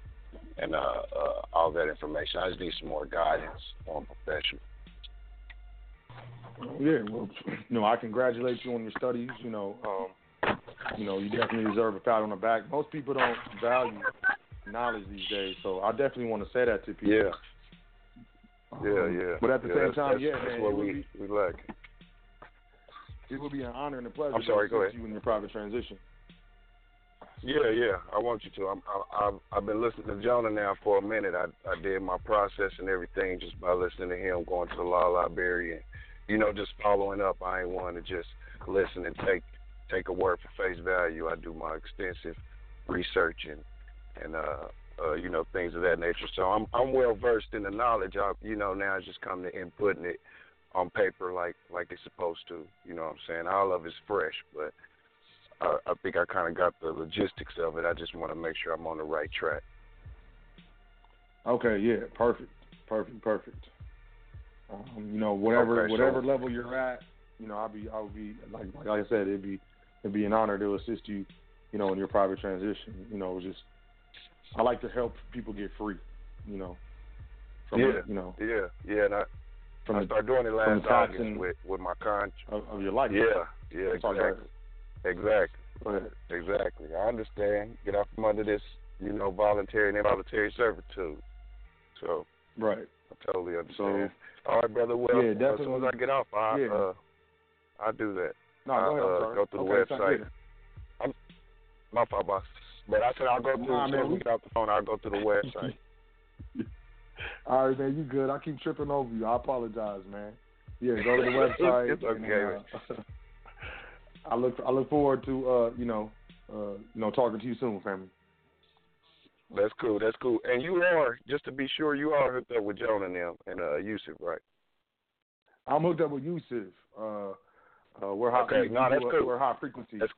and uh, uh all that information. I just need some more guidance on professional. Yeah, well, you know, I congratulate you on your studies. You know, um, you know, you definitely deserve a pat on the back. Most people don't value knowledge these days, so I definitely want to say that to people. Yeah. Yeah, yeah. But at the Yeah, same that's- time, that's- yeah, that's man, what we be- we lack. It will be an honor and a pleasure I'm sorry, to go ahead. you in your private transition. Yeah, yeah. I want you to. I'm, I, I've I've been listening to Jonah now for a minute. I I did my process and everything just by listening to him, going to the law library, and you know just following up. I ain't one to just listen and take take a word for face value. I do my extensive research and and uh uh you know things of that nature. So I'm I'm well versed in the knowledge. I you know now it's just come to inputting it on paper like like it's supposed to. You know what I'm saying? All of it's fresh, but uh, I think I kind of got the logistics of it. I just want to make sure I'm on the right track. Okay, yeah, perfect, perfect, perfect. Um, you know, whatever Okay, so- whatever level you're at, you know, I'll be I'll be like like I said, it'd be it'd be an honor to assist you, you know, in your private transition. You know, just I like to help people get free. You know, from yeah, the, you know yeah, yeah. And I, from I started doing it last August with with my contract of, of your life. Yeah, yeah, That's exactly, exactly. Exactly. I understand. Get out from under this, you know, voluntary and involuntary servitude. So Right. I totally understand. So, All right, brother. Well, Yeah, as soon as. I get off, I Yeah. uh, I do that. No, go ahead. Uh, go through okay, the website. I'm my fault, boss. But I said I'll go through. Nah, as soon as we we- get off the phone, I'll go through the website. All right, man, you good. I keep tripping over you. I apologize, man. Yeah, go to the website. It's okay, and, uh, I look I look forward to uh, you know, uh, you know, talking to you soon, family. That's cool. That's cool. And you are, just to be sure, you are hooked up with Joan and them and uh, Yusuf, right? I'm hooked up with Yusuf. Uh, uh, we're high Okay, no, that's cool. We're high frequency. That's-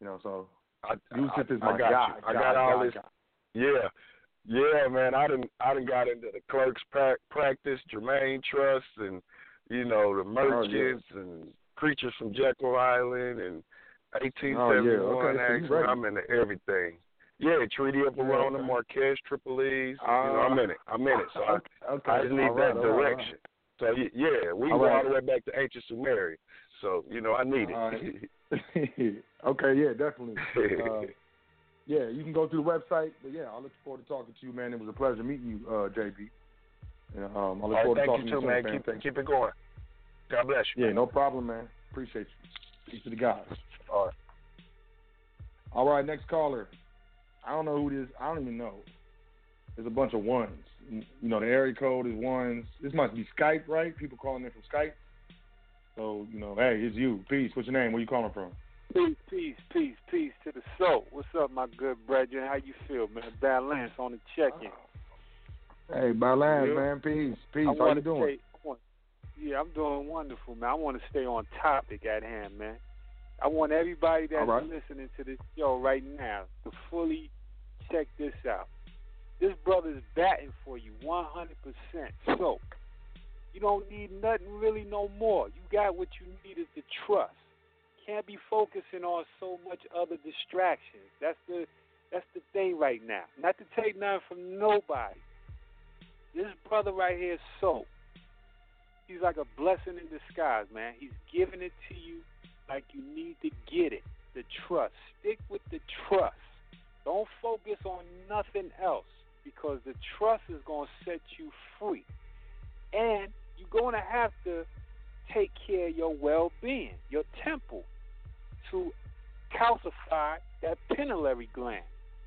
you know, so I, Yusuf I, is my I got guy. You. I guy, got all guy, this. guy. Yeah, yeah, man. I didn't, I didn't got into the clerks pra- practice, Jermaine Trust, and you know the merchants and creatures from Jekyll Island and 1871 Oh, yeah. Okay, so you I'm into everything. Yeah, Treaty of Yeah, Verona, okay. Marquez, Tripoli's. you know, Uh, I'm in it. I'm in it. So I, okay, I just need right, that all right, direction. So yeah, we All go all the way back to ancient Sumeria. So you know, I need it. Okay, yeah, definitely. Uh, yeah, you can go through the website. But yeah, I look forward to talking to you, man. It was a pleasure meeting you, uh, JB. And um, I look all forward right, to talking you to too, you man. Keep it, keep it going. God bless you. Yeah, no problem, man. Appreciate you. Peace to the guys. All right. All right, next caller. I don't know who this. I don't even know. There's a bunch of ones. You know, the area code is ones. This must be Skype, right? People calling in from Skype. So you know, hey, it's you. Peace. What's your name? Where you calling from? Peace, peace, peace, peace to the soul. What's up, my good brethren? How you feel, man? Balance on the check-in. Hey, Balance, Yeah. man. Peace. Peace. I How you doing? Stay, want, yeah, I'm doing wonderful, man. I want to stay on topic at hand, man. I want everybody that's right. listening to this show right now to fully check this out. This brother's batting for you 100%. So, you don't need nothing really no more. You got what you need is the trust. Can't be focusing on so much other distractions. That's the that's the thing right now. Not to take nothing from nobody. This brother right here is so. He's like a blessing in disguise, man. He's giving it to you like you need to get it. The trust. Stick with the trust. Don't focus on nothing else because the trust is going to set you free. And you're going to have to take care of your well being, your temple, to calcify that pineal gland.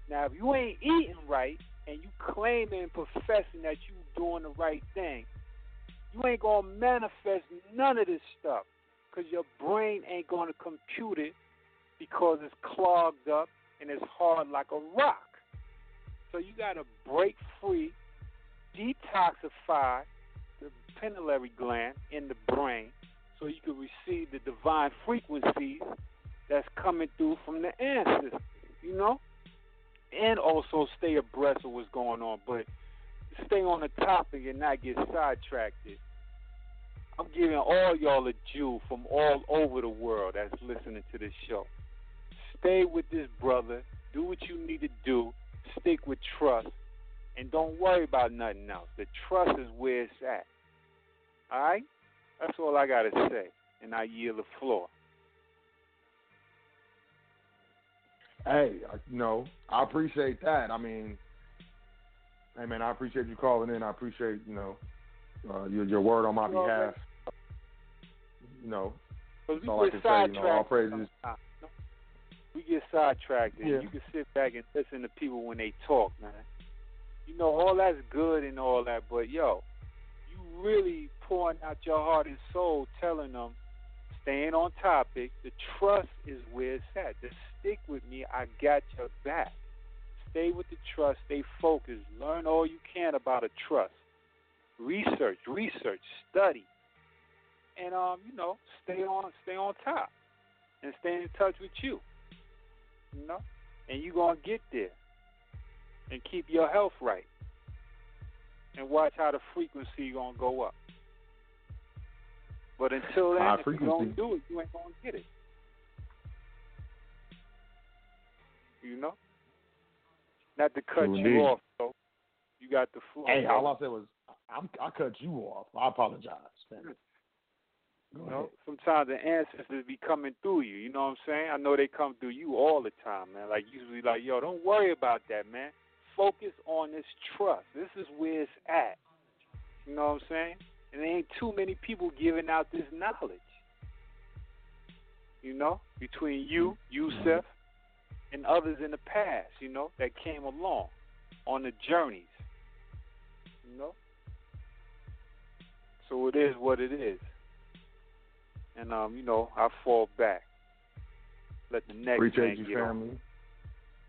Now, if you ain't eating right and you claiming and professing that you doing the right thing, you ain't to manifest none of this stuff because your brain ain't to compute it because it's clogged up and it's hard like a rock. So you got to break free, detoxify the pineal gland in the brain so you can receive the divine frequencies that's coming through from the ancestors, you know? And also stay abreast of what's going on, but stay on the topic and not get sidetracked. I'm giving all y'all a Jew from all over the world that's listening to this show. Stay with this brother, do what you need to do, stick with trust, and don't worry about nothing else. The trust is where it's at. All right? That's all I got to say, and I yield the floor. Hey, you know, I appreciate that. I mean, hey man, I appreciate you calling in. I appreciate you know uh, your your word on my behalf. You know, that's we all I get can say. You know, all sidetracked praises. We get sidetracked, and Yeah. you can sit back and listen to people when they talk, man. You know, all that's good and all that, but yo, you really pouring out your heart and soul, telling them, staying on topic. The trust is where it's at. Just stick with me. I got your back. Stay with the trust. Stay focused. Learn all you can about a trust. Research, research, study, and um, you know, stay on, stay on top, and stay in touch with you. You know, and you gonna get there, and keep your health right, and watch how the frequency gonna go up. But until then, High if you don't do it, you ain't gonna get it. You know, not to cut True you off, though. You got the floor. Hey, all. I said was I'm, I cut you off. I apologize. man. You know, sometimes the ancestors be coming through you. You know what I'm saying? I know they come through you all the time, man. Like usually, like yo, don't worry about that, man. Focus on this trust. This is where it's at. You know what I'm saying? And there ain't too many people giving out this knowledge. You know, between you, Yusuf, and others in the past, you know, that came along on the journeys. You know? So it is what it is. And um, you know, I fall back. Let the next Appreciate man you, get family. on.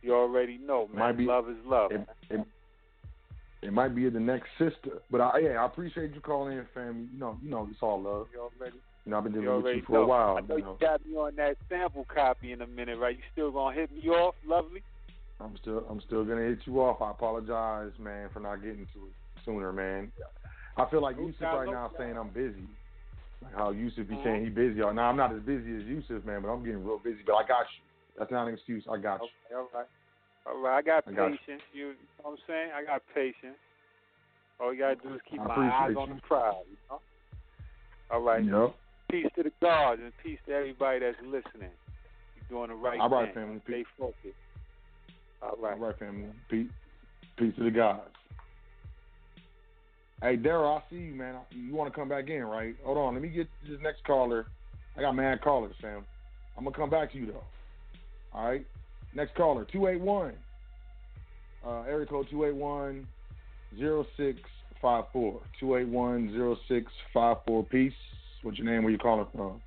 You already know, man. Might be- love is love. It, it, it might be the next sister, but I, yeah, I appreciate you calling in, family. You know, you know, it's all love. You already You know, I've been You dealing with you for know. a while. I know you you got me on that sample copy in a minute, right? You still gonna hit me off, lovely? I'm still, I'm still gonna hit you off. I apologize, man, for not getting to it sooner, man. I feel like Yusuf right now saying I'm busy. Like how Yusuf be Mhm. saying he busy. Now I'm not as busy as Yusuf, man, but I'm getting real busy. But I got you. That's not an excuse. I got you. Okay, all right. All right, I got I got you. patience. You, you know what I'm saying? I got patience. All you gotta do is keep my eyes appreciate on you. the prize, you know? All right. Yep. Peace to the gods and peace to everybody that's listening. You're doing the right All right, thing. family. Stay focused. All right. All right, family. Peace, peace to the gods. Hey, Daryl, I see you, man. You want to come back in, right? Hold on. Let me get this next caller. I got mad callers, Sam. I'm going to come back to you, though. All right? Next caller, 281. Uh, area code 281 0654. 281 0654. Peace. What's your name? Where you calling from?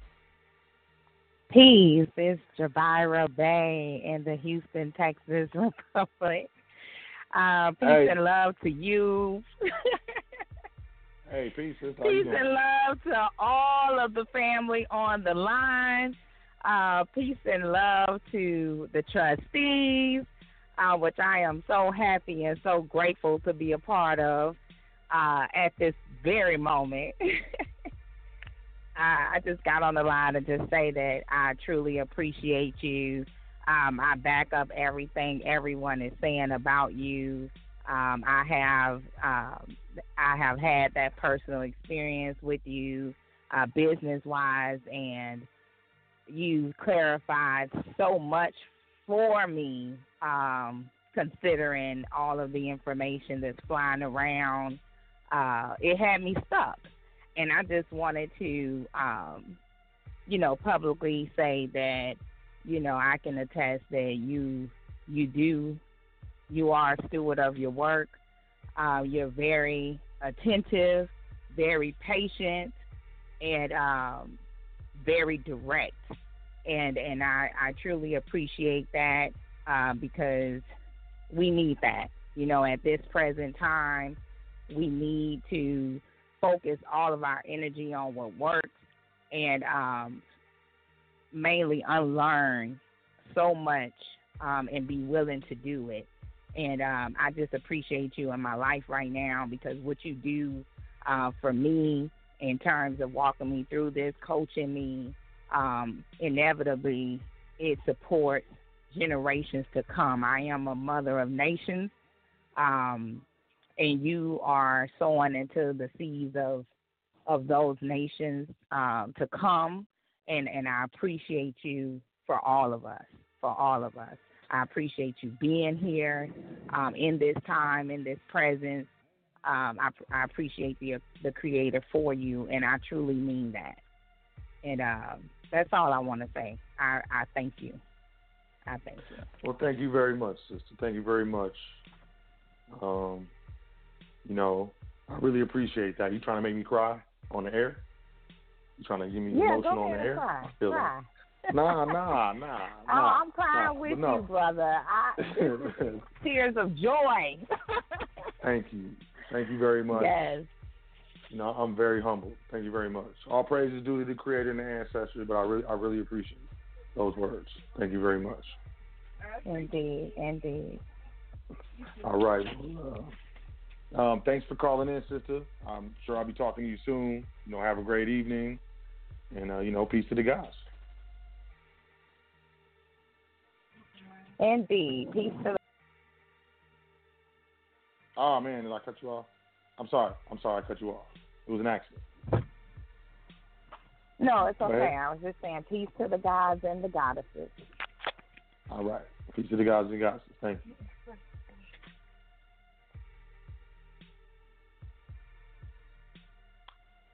Peace. It's Jabira Bay in the Houston, Texas Republic. Uh, peace Hey. and love to you. Hey, peace, sis. How you peace and love to all of the family on the line. Uh, peace and love to the trustees, uh, which I am so happy and so grateful to be a part of uh, at this very moment. I, I just got on the line to just say that I truly appreciate you. Um, I back up everything everyone is saying about you. Um, I have um, I have had that personal experience with you, uh, business wise, and you clarified so much for me, um, considering all of the information that's flying around. Uh, it had me stuck, and I just wanted to, um, you know, publicly say that, you know, I can attest that you you do you are a steward of your work. Uh, you're very attentive, very patient, and um, very direct. And and I, I truly appreciate that uh, because we need that. You know, at this present time, we need to focus all of our energy on what works and um, mainly unlearn so much um, and be willing to do it. And um, I just appreciate you in my life right now because what you do uh, for me in terms of walking me through this, coaching me, um, inevitably it supports generations to come. I am a mother of nations, um, and you are sowing into the seeds of of those nations um, to come. And and I appreciate you for all of us, for all of us. I appreciate you being here um, in this time, in this presence. Um, I, I appreciate the the Creator for you, and I truly mean that. And um, that's all I want to say. I, I thank you. I thank you. Well, thank you very much, sister. Thank you very much. Um, you know, I really appreciate that. You trying to make me cry on the air? You trying to give me Yeah, emotion on the air? cry. I feel Cry. like nah, nah, nah, nah. Oh, I'm crying nah, with no. you, brother. I, tears of joy. Thank you. Thank you very much. yes. You know, I'm very humbled. Thank you very much. All praise is due to the Creator and the ancestors, but I really, I really appreciate those words. Thank you very much. Indeed, indeed. All right. Well, uh, um, thanks for calling in, sister. I'm sure I'll be talking to you soon. You know, have a great evening, and uh, you know, peace to the guys. Indeed. Peace to the Oh man, did I cut you off? I'm sorry. I'm sorry I cut you off. It was an accident. No, it's okay. I was just saying peace to the gods and the goddesses. All right. Peace to the guys and guys. Thank you.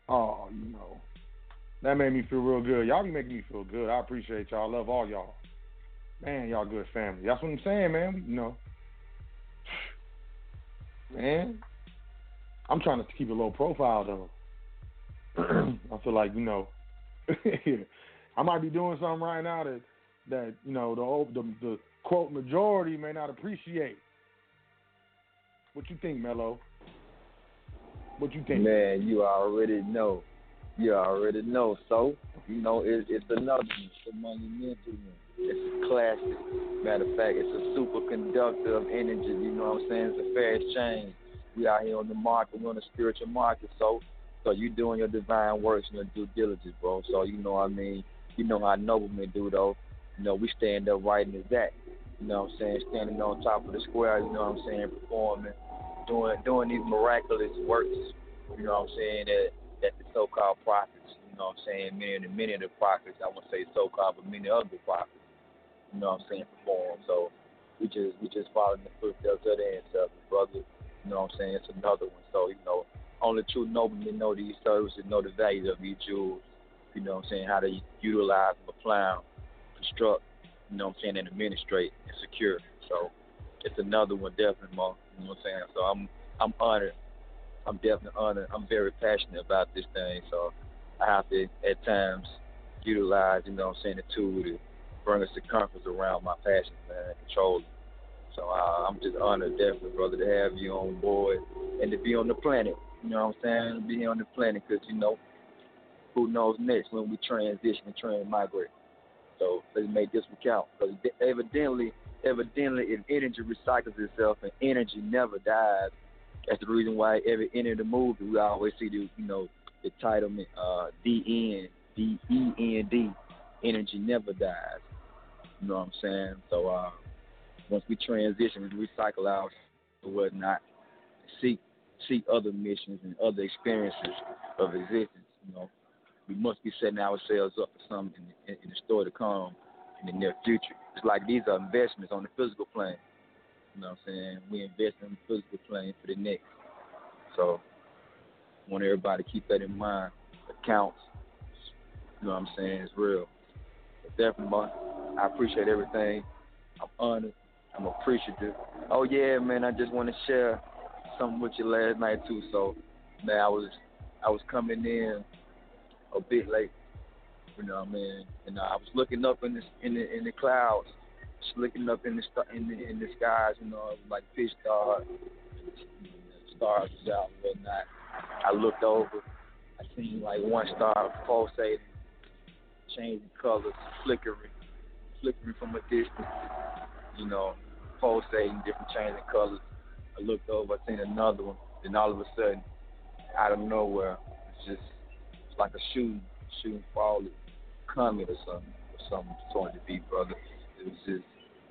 Oh, you know, that made me feel real good. Y'all be making me feel good. I appreciate y'all. I love all y'all. Man, y'all good family. That's what I'm saying, man. You know, man, I'm trying to keep a low profile though. I feel like you know, I might be doing something right now that that you know the the, the quote majority may not appreciate. What you think, Mello? What you think? Man, you already know. You already know. So, you know, it, it's another one. It's a monumental one. It's a classic. Matter of fact, it's a superconductor of energy. You know what I'm saying? It's a fast change. We out here on the market. We're on the spiritual market. So, so you doing your divine works and your due diligence, bro. So, you know what I mean? You know how noblemen do, though. You know, we stand up right in the that. You know what I'm saying? Standing on top of the square, you know what I'm saying? Performing, doing doing these miraculous works, you know what I'm saying, that, that the so called prophets, you know what I'm saying, many of the many of the prophets, I won't say so called, but many other prophets, you know what I'm saying, perform. So we just we just following the footsteps of the ancestors, brother. You know what I'm saying? It's another one. So, you know, only true noblemen know these services, know the value of these jewels, you know what I'm saying, how to utilize apply construct, you know what I'm saying, and administrate and secure. So it's another one definitely, Mo. You know what I'm saying? So I'm I'm honored. I'm definitely honored. I'm very passionate about this thing. So I have to at times utilize, you know what I'm saying, the tool to bring a circumference around my passion, man, and control it. So uh, I'm just honored, definitely, brother, to have you on board and to be on the planet. You know what I'm saying? To be on the planet because, you know, who knows next when we transition and trans migrate. So let's make this one count. Because evidently, evidently, if energy recycles itself and energy never dies, that's the reason why every end of the movie we always see the you know the title uh D N D E N D energy never dies. You know what I'm saying? So uh once we transition we recycle out or whatnot, seek seek other missions and other experiences of existence, you know. We must be setting ourselves up for something in, in, in the story to come in the near future. It's like these are investments on the physical plane. You know what I'm saying? We invest in the physical plane for the next. So I want everybody to keep that in mind. It counts. You know what I'm saying? It's real. But definitely, I appreciate everything. I'm honored. I'm appreciative. Oh yeah, man, I just want to share something with you last night too. So, man, I was I was coming in a bit late. You know what I mean? And uh, I was looking up in the in the in the clouds, just looking up in the in the in the skies. You know, like fish star, stars was out and whatnot. I looked over. I seen like one star pulsating, changing colors, flickering, flickering from a distance. You know, pulsating, different changing colors. I looked over. I seen another one. Then all of a sudden, out of nowhere, it's just it's like a shooting, shooting fall, comet or something, or something sort to be, brother. It was just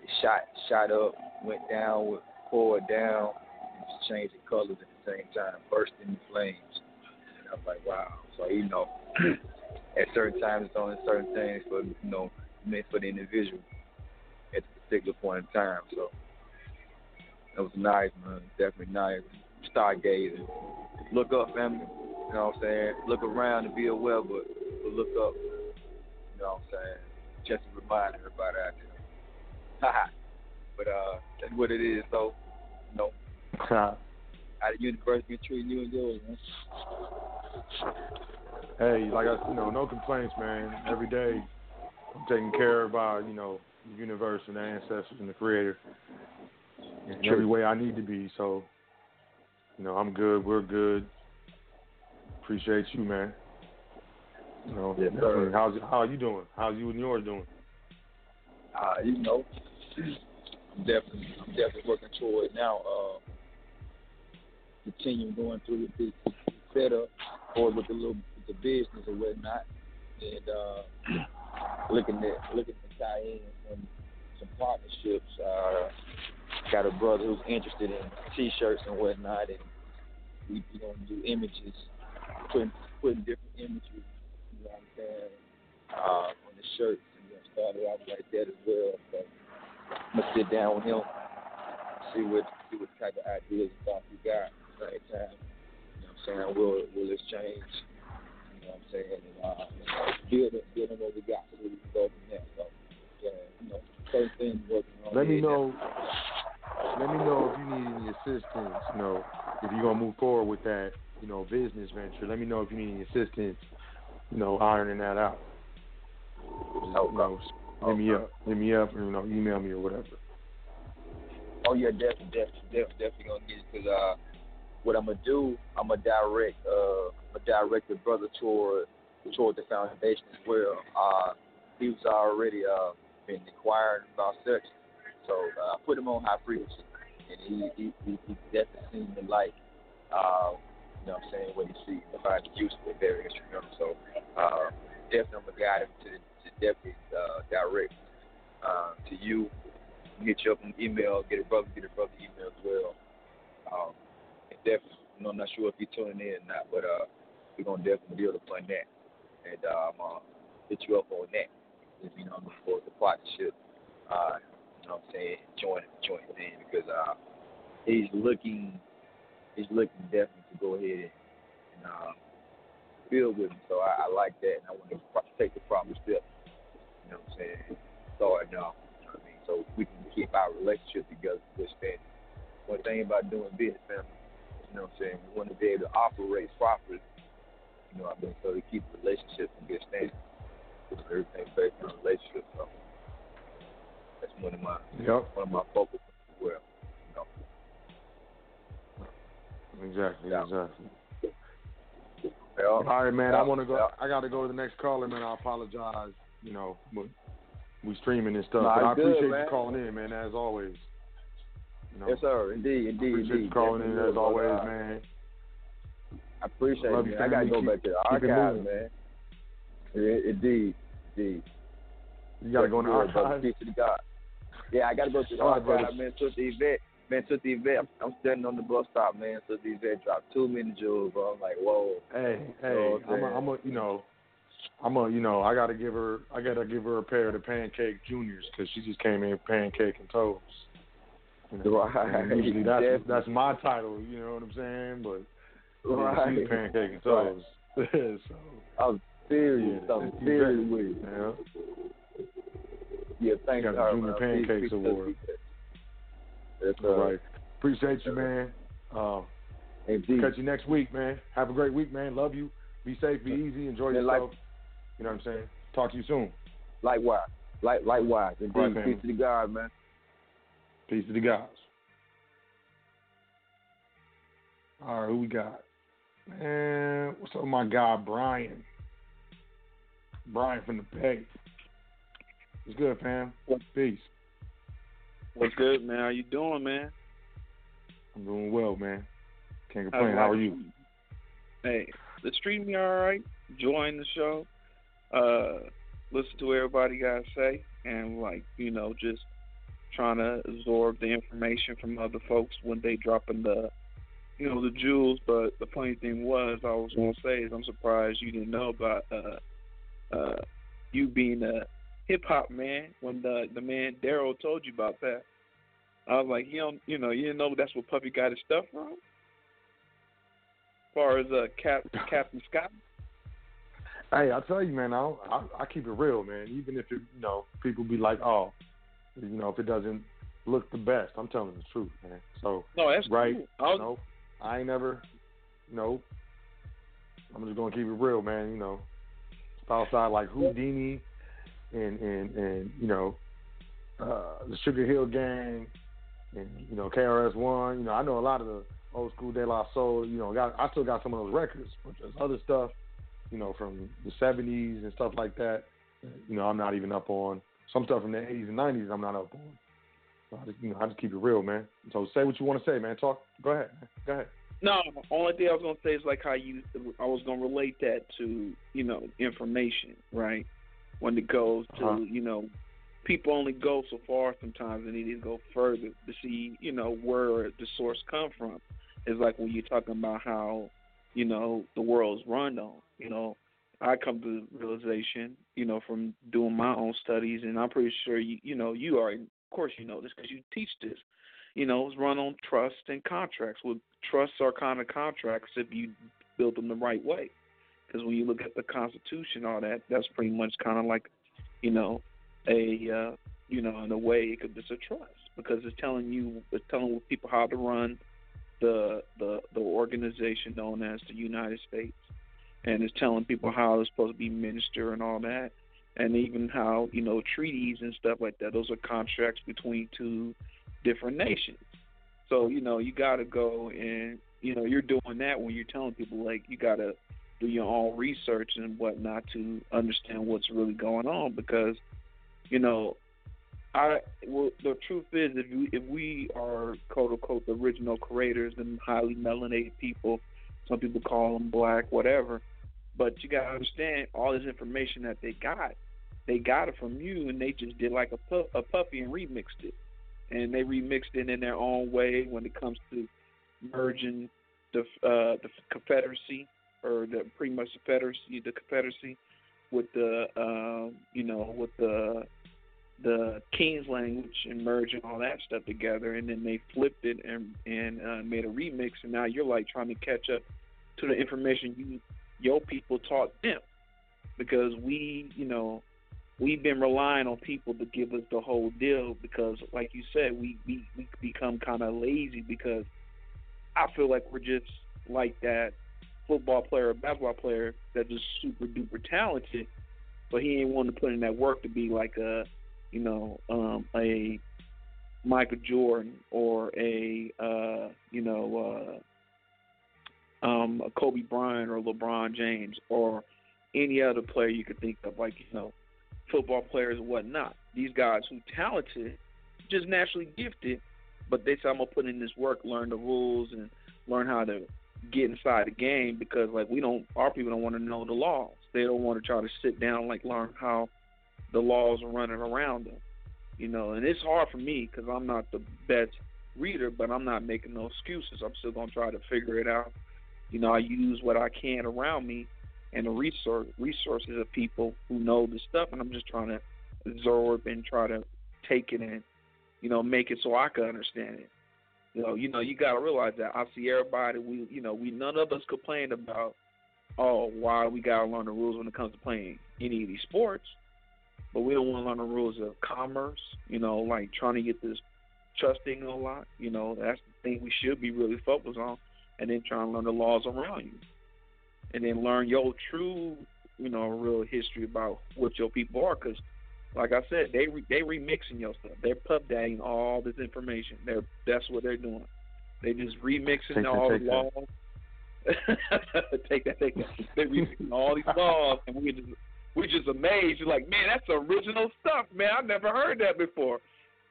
it shot, shot up, went down, went poured down, and just changing colors at the same time, bursting in flames. And I was like, wow. So you know, at certain times, it's only certain things for you know meant for the individual at a particular point in time. So it was nice, man. Definitely nice. Stargazing. Look up, family. You know what I'm saying? Look around and be aware, but, but look up. You know what I'm saying? Just to remind everybody out there. Haha. but uh, that's what it is, though. You know, how the universe been treating you and yours, man. Hey, like I, you know, no complaints, man. Every day, I'm taking care of our, you know, the universe and the ancestors and the Creator in True. every way I need to be. So, you know, I'm good. We're good. Appreciate you, man. You know, Yes, definitely. how's how are you doing? How's you and yours doing? uh, you know, I'm definitely, I'm definitely working toward now. Uh, continuing going through with this setup or with the little with the business or whatnot, and uh, looking at looking to tie in some some partnerships. Uh, got a brother who's interested in T-shirts and whatnot, and we we gonna do images, putting putting different images, You know what I'm saying? Uh, on the shirts and you know, started off like that as well. So I'm gonna sit down with him, see what see what type of ideas and thoughts he got. At the same time, you know what I'm saying? We'll we'll exchange. You know what I'm saying? And uh, build it, build on what we got so we can go from there. So yeah, you know, certain things working on. Let me know. Let me know if you need any assistance. You know, if you're gonna move forward with that, you know, business venture. Let me know if you need any assistance. You know, ironing that out. Just, you know, hit me up, hit me up, or you know, email me or whatever. Oh yeah, definitely, definitely, definitely, definitely gonna get it because uh, what I'm gonna do, I'm gonna direct, uh, I'm gonna direct the brother toward toward the foundation as well. Uh, he was already uh been inquiring about sex, so uh, I put him on high frequency, and he he he, he definitely seemed to like Uh, know what I'm saying? What he sees behind the use of very instrumental. So uh, definitely I'm gonna guide him to, to definitely uh, direct uh, to you you up on email, get a brother, get a brother email as well. Um, and definitely, you know, I'm not sure if you're tuning in or not, but uh, we're gonna definitely build upon that, and uh, I'm hit you up on that. If you know, for the partnership, uh, you know, what I'm saying join join thing because uh, he's looking, he's looking definitely to go ahead and, and uh, build with me. So I, I like that, and I want to take the proper steps. You know, what I'm saying starting off You know what I mean? so we can keep our relationship together to good standing. One thing about doing business, family, you know what I'm saying, we want to be able to operate properly, you know what I mean, so to keep the relationship in good standing. Everything based on relationship, so that's one of my Yep. one of my focus as well. You know. Exactly, Yeah. exactly. Yeah. All right, man. I want to go. Yeah. I got to go to the next caller, man. I apologize. You know, we streaming and stuff. But I good, appreciate man. you calling in, man. As always. You know, Yes, sir. Indeed, I indeed, appreciate indeed. you calling in as always, man. I appreciate Love you, man. I gotta go Keep- back to the archives, man. Yeah, indeed, indeed. You got to go in the Definitely archives. To Yeah, I gotta go to the archives, man. Took the event, man. Took the event. I'm, I'm standing on the bus stop, man. Took the event, dropped two minute jewels, bro. I'm like, whoa. Hey, hey, I'm a? I'm a, you know, I'm a, you know, I gotta give her, I gotta give her a pair of the pancake juniors because she just came in pancake and toast. You know, Right, usually that's definitely. that's my title. You know what I'm saying? But Right. she's pancake and Right. toast. so I'm serious. Yeah, I'm serious with it. yeah, Yeah, thank got you, the Junior. Pancakes Award. That's all uh, right. Appreciate you, man. Uh, Indeed. catch you next week, man. Have a great week, man. Love you. Be safe. Be easy. Enjoy Man, like- yourself. you know what I'm saying? Talk to you soon. Likewise. Like likewise. Indeed. Right. Peace to the God, man. Peace to the gods. All right, who we got? Man, what's up, my guy Brian? Brian from the Bay. It's good, fam? Peace. What's good, man? How you doing, man? I'm doing well, man. Can't complain. How are you? Hey, the stream me all right. Join the show. Uh, listen to what everybody got to say, and like you know, just trying to absorb the information from other folks when they dropping the, you know, the jewels. But the funny thing was, I was gonna say is I'm surprised you didn't know about uh, uh, you being a hip hop man when the the man Daryl told you about that. I was like, you don't, you know, you didn't know that's where Puffy got his stuff from. As far as uh, Cap, Captain Scott. Hey, I tell you, man, I, I I keep it real, man. Even if it, you know people be like, oh, you know, if it doesn't look the best, I'm telling the truth, man. So No, that's right. cool. I was- No, I ain't never. No, I'm just gonna keep it real, man. You know, outside like Whodini and and and you know uh, the Sugarhill Gang and you know KRS One. You know, I know a lot of the old school De La Soul. You know, got I still got some of those records, but there's other stuff, you know, from the '70s and stuff like that. You know, I'm not even up on some stuff from the '80s and '90s. I'm not up on. So I just, you know, I just keep it real, man. So say what you want to say, man. Talk. Go ahead. Man. Go ahead. No, only thing I was gonna say is like how you. I was gonna relate that to you know information, right? When it goes to Uh-huh. you know, people only go so far sometimes, and they need to go further to see you know where the source come from. It's like when you're talking about how you know the world's run on. You know, I come to the realization, you know, from doing my own studies, and I'm pretty sure you, you know, you are, of course, you know this because you teach this. You know, it's run on trust and contracts. Well, trusts are kind of contracts if you build them the right way. Because when you look at the Constitution, all that, that's pretty much kind of like, you know, a, uh, you know, in a way, it could it's a trust because it's telling you, it's telling people how to run the the the organization known as the United States and it's telling people how they're supposed to be minister and all that, and even how you know treaties and stuff like that. Those are contracts between two different nations. So you know you got to go and you know you're doing that when you're telling people like you got to do your own research and whatnot to understand what's really going on because you know I well, the truth is if we if we are quote unquote the original creators and highly melanated people some people call them black, whatever. But you gotta understand all this information that they got. They got it from you, and they just did like a puff, a puffy and remixed it, and they remixed it in their own way when it comes to merging the uh, the Confederacy or the pretty much the Confederacy, the Confederacy with the um, you know with the the King's language and merging all that stuff together, and then they flipped it and and uh, made a remix, and now you're like trying to catch up to the information you your people taught them, because we you know we've been relying on people to give us the whole deal because like you said we we, we become kind of lazy because I feel like we're just like that football player or basketball player that's just super duper talented, but he ain't wanting to put in that work to be like a you know, um, a Michael Jordan or a uh, you know uh, um, a Kobe Bryant or LeBron James or any other player you could think of, like you know, football players and whatnot. These guys who talented, just naturally gifted, but they say I'm gonna put in this work, learn the rules, and learn how to get inside the game because like we don't, our people don't want to know the laws. They don't want to try to sit down like learn how the laws are running around them. You know, and it's hard for me because I'm not the best reader, but I'm not making no excuses. I'm still gonna try to figure it out. You know, I use what I can around me and the resource resources of people who know the stuff, and I'm just trying to absorb and try to take it and you know make it so I can understand it. You know, you know, you got to realize that I see everybody. We, you know, we none of us complain about, oh, why we got to learn the rules when it comes to playing any of these sports but we don't want to learn the rules of commerce. You know, like trying to get this trusting a lot. You know, that's the thing we should be really focused on, and then trying to learn the laws around you, and then learn your true, you know, real history about what your people are. Because, like I said, they re- they remixing your stuff. They're pub dating all this information. They're that's what they're doing. They just remixing take all that, the laws. take that, take that. They're remixing all these laws, and we just we're just amazed. You're like, man, that's original stuff, man. I've never heard that before.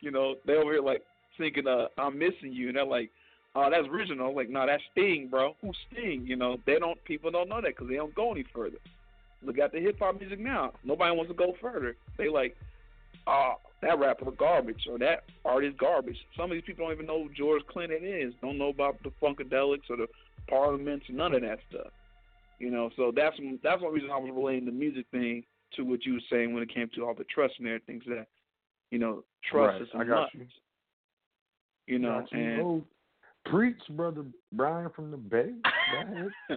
You know, they over here like thinking, uh, I'm missing you, and they're like, oh, that's original. I'm like, no, that's Sting, bro. Who's Sting? You know, they don't. People don't know that because they don't go any further. Look at the hip hop music now. Nobody wants to go further. They like, oh, that rapper garbage or that artist is garbage. Some of these people don't even know who George Clinton is. Don't know about the Funkadelics or the Parliaments, none of that stuff. You know, so that's that's one reason I was relating the music thing to what you were saying when it came to all the trust and everything. That you know, trust right. is a I got you. You know, you. and Oh, preach, brother Brian from the Bay.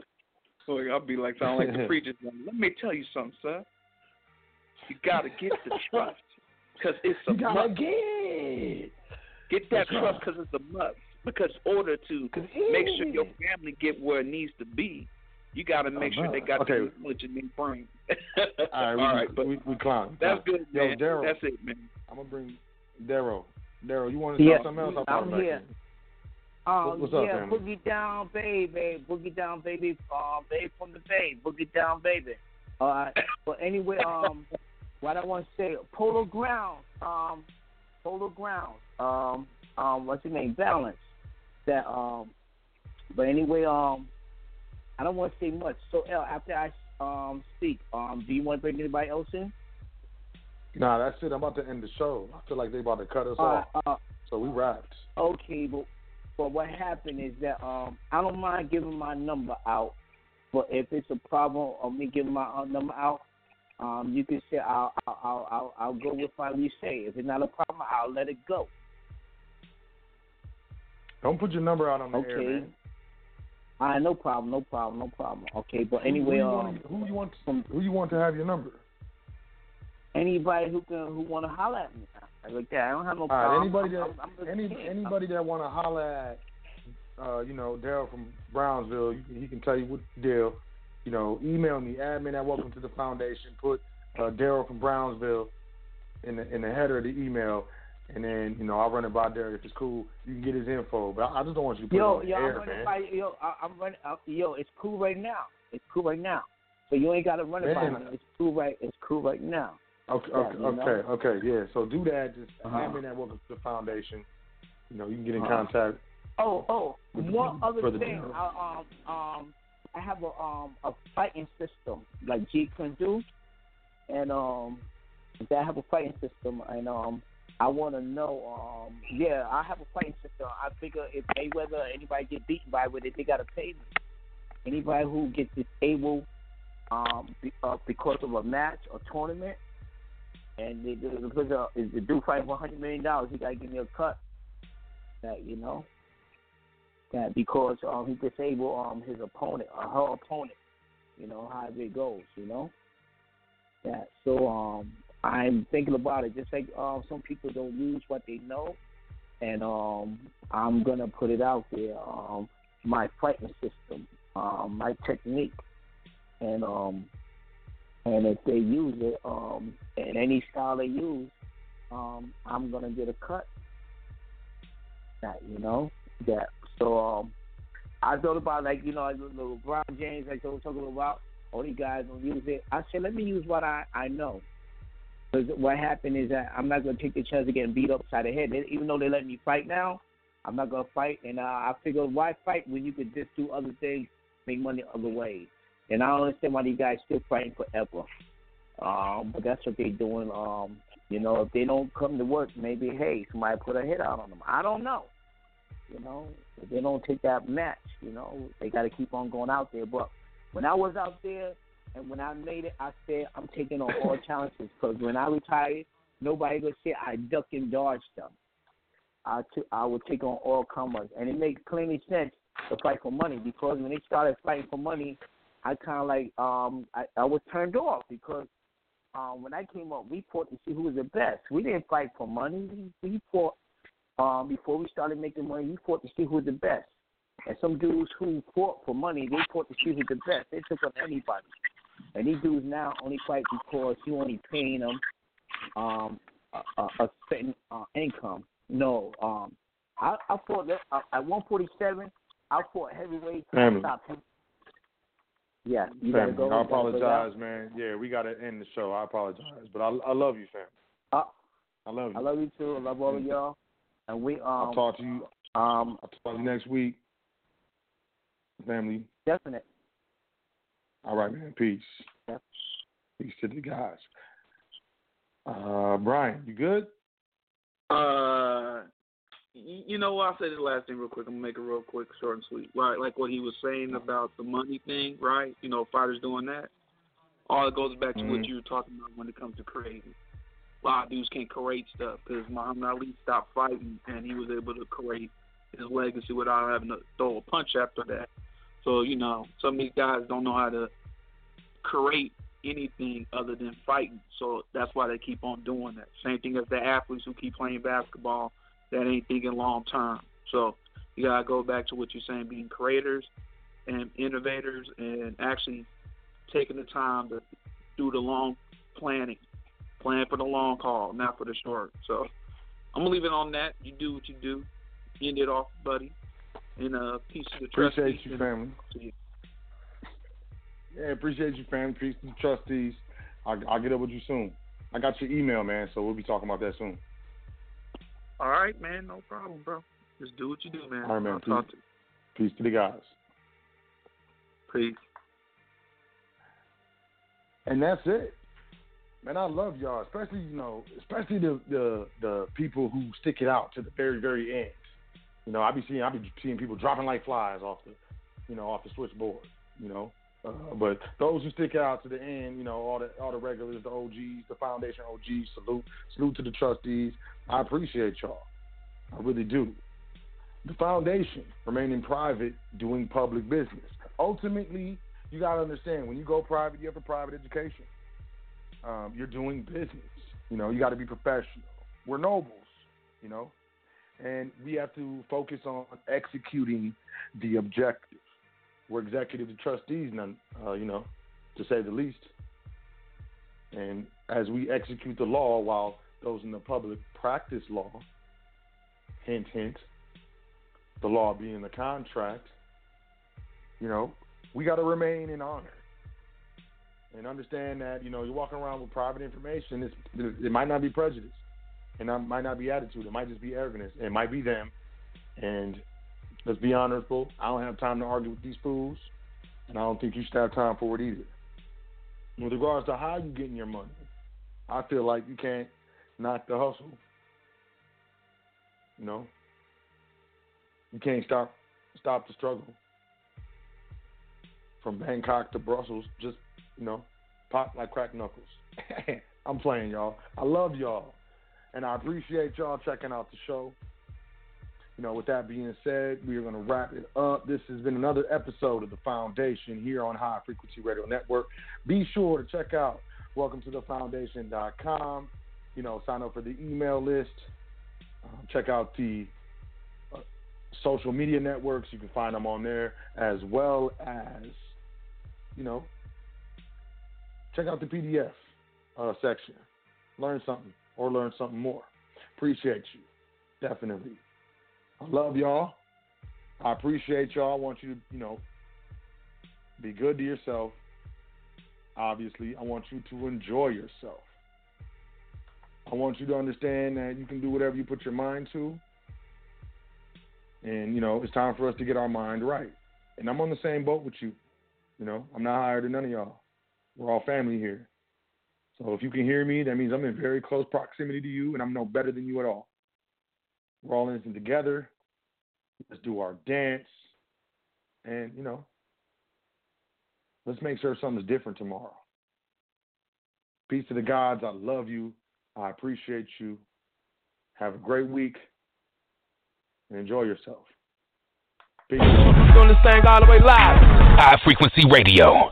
Go ahead. so I'll be like sound like the preacher. Let me tell you something, sir. You gotta get the trust because it's a You must. get. Get that That's trust because it's a must. Because in order to make sure your family get where it needs to be, you got to make sure they uh-huh. got Okay. the knowledge in their brain. All right, we, All right, but we, we clown. that's good, Yo, man. Daryl, That's it, man. I'm gonna bring Daryl. Daryl, you want to Yeah, talk something else? I'll I'm talk back here. In. Oh What's yeah, family? boogie down, baby, boogie down, baby, um, baby from the bay, boogie down, baby. All right. But anyway, um, what I want to say, Polo Ground, um, Polo Ground, um, um, what's your name? Balance. That um, but anyway, um, I don't want to say much. So L, after I um speak, um, do you want to bring anybody else in? Nah, that's it. I'm about to end the show. I feel like they about to cut us Uh, off. uh, So we wrapped. Okay, but but what happened is that um I don't mind giving my number out But if it's a problem of me giving my uh, number out, um, you can say I'll I'll I'll I'll, I'll go with what you say. If it's not a problem, I'll let it go. Don't put your number out on the Okay. air, man. All right, no problem, no problem, no problem. Okay, but anyway, who you, um, want, who you want? Who you want to have your number? anybody who can who want to holler at me, like that, I don't have no problem. right, anybody that I'm, I'm, I'm any anybody that want to holler at, uh, you know, Daryl from Brownsville, you he can tell you what deal. You know, email me admin at welcome to the foundation. Put uh, Daryl from Brownsville in the in the header of the email, and then you know I'll run it by Daryl if it's cool. You can get his info, but I, I just don't want you to put Yo, it on the yo, I'm air, running man. by yo, I, I'm running. Uh, yo, it's cool right now. It's cool right now. So you ain't got to run it by me. It's cool right. It's cool right now. Okay, Yeah, okay, know? okay, okay, yeah. So do that. Just Uh-huh. admin at welcome to the foundation. You know, you can get in Uh-huh. contact. Oh, oh, one other thing. I, um, um, I have a um a fighting system like G can do, and um, I have a fighting system, and um, I want to know. Um, yeah, I have a fighting system. I figure if Mayweather or anybody get beaten by with it, they gotta pay me. Anybody who gets disabled um be, uh, because of a match or tournament, and they do because uh, if the dude fight for hundred million dollars, he gotta give me a cut. That you know that because um he disabled um his opponent or her opponent, you know, however it goes, you know. Yeah. So um I'm thinking about it, just like um some people don't use what they know and um I'm gonna put it out there, um my fighting system, um, my technique and um and if they use it, um in any style they use, um I'm gonna get a cut. That you know, that so um, I thought about like you know LeBron James they were talking about. All these guys don't use it. I said let me use what I I know. Because what happened is that I'm not gonna take the chance of getting beat upside the head. Even though they let me fight now, I'm not gonna fight. And uh, I figured why fight when you could just do other things, make money other ways. And I don't understand why these guys still fighting forever. Um, but that's what they're doing. Um, you know, if they don't come to work, maybe hey, somebody put a hit out on them. I don't know. You know, if they don't take that match, you know, they got to keep on going out there. But when I was out there and when I made it, I said I'm taking on all challenges because when I retired, nobody gonna say I duck and dodge them. I took, I would take on all comers, and it makes plenty sense to fight for money because when they started fighting for money, I kind of like um I, I was turned off because um when I came up, we fought to see who was the best. We didn't fight for money. We, we fought um before we started making money. We fought to see who was the best. And some dudes who fought for money, they fought to see who's the best. They took on anybody. And these dudes now only fight because you only paying them um a, a, a certain uh, income. No, um, I, I fought at 147. I fought heavyweight. I Family. stopped him. Yeah, you gotta Family, go. I you apologize, man. Yeah, we got to end the show. I apologize, but I, I love you, fam. Uh, I love you. I love you too. I love all of y'all. And we um I'll talk to you. um I'll talk to you next week. Family. definite. All right, man. Peace. Yep. Peace to the guys. Uh, Brian, you good? Uh, y- you know? I'll say this last thing real quick. I'm gonna make it real quick, short and sweet. Right, like what he was saying about the money thing, right? You know, fighters doing that. All it goes back to what Mhm. you were talking about when it comes to creating. A lot of dudes can't create stuff because Muhammad Ali stopped fighting and he was able to create his legacy without having to throw a punch after that. So you know, some of these guys don't know how to create anything other than fighting. So that's why they keep on doing that. Same thing as the athletes who keep playing basketball that ain't thinking long term. So you gotta go back to what you're saying, being creators and innovators and actually taking the time to do the long planning. Plan for the long haul, not for the short. So I'm gonna leave it on that. You do what you do. End it off, buddy. And uh peace to the Appreciate trustees you, family. you. Yeah, appreciate you, family. Peace to the trustees. I'll, I'll get up with you soon. I got your email, man, so we'll be talking about that soon. All right, man, no problem, bro. Just do what you do, man. All right, man. I'll talk to Peace. Peace to the guys. Peace. And that's it. Man, I love y'all, especially you know, especially the the the people who stick it out to the very very end. You know, I be seeing I be seeing people dropping like flies off the, you know, off the switchboard. You know, Uh, but those who stick out to the end, you know, all the all the regulars, the OGs, the foundation OGs, salute, salute to the trustees. I appreciate y'all. I really do. The foundation remaining private, doing public business. Ultimately, you gotta understand when you go private, you have a private education. Um, you're doing business. You know, you got to be professional. We're nobles, you know, and we have to focus on executing the objective. We're executive trustees, none, uh, you know, to say the least. And as we execute the law, while those in the public practice law, hint, hint, the law being the contract, you know, we got to remain in honor and understand that you know you're walking around with private information. It's, it might not be prejudice, and it might not be attitude. It might just be arrogance. It might be them. And let's be honorable. I don't have time to argue with these fools, and I don't think you should have time for it either. With regards to how you're getting your money, I feel like you can't knock the hustle. You know, you can't stop stop the struggle from Bangkok to Brussels just you know, pop like crack knuckles. I'm playing y'all. I love y'all. And I appreciate y'all checking out the show. You know, with that being said, we are going to wrap it up. This has been another episode of The Foundation here on High Frequency Radio Network. Be sure to check out welcome to the foundation.com. You know, sign up for the email list. Um, check out the uh, social media networks. You can find them on there as well as, you know, check out the PDF uh, section. Learn something or learn something more. Appreciate you. Definitely. I love y'all. I appreciate y'all. I want you to, you know, be good to yourself. Obviously, I want you to enjoy yourself. I want you to understand that you can do whatever you put your mind to. And, you know, it's time for us to get our mind right. And I'm on the same boat with you. You know, I'm not higher than none of y'all. We're all family here. So if you can hear me, that means I'm in very close proximity to you and I'm no better than you at all. We're all in this together. Let's do our dance. And, you know, let's make sure something's different tomorrow. Peace to the gods. I love you. I appreciate you. Have a great week and enjoy yourself. Peace. High frequency radio.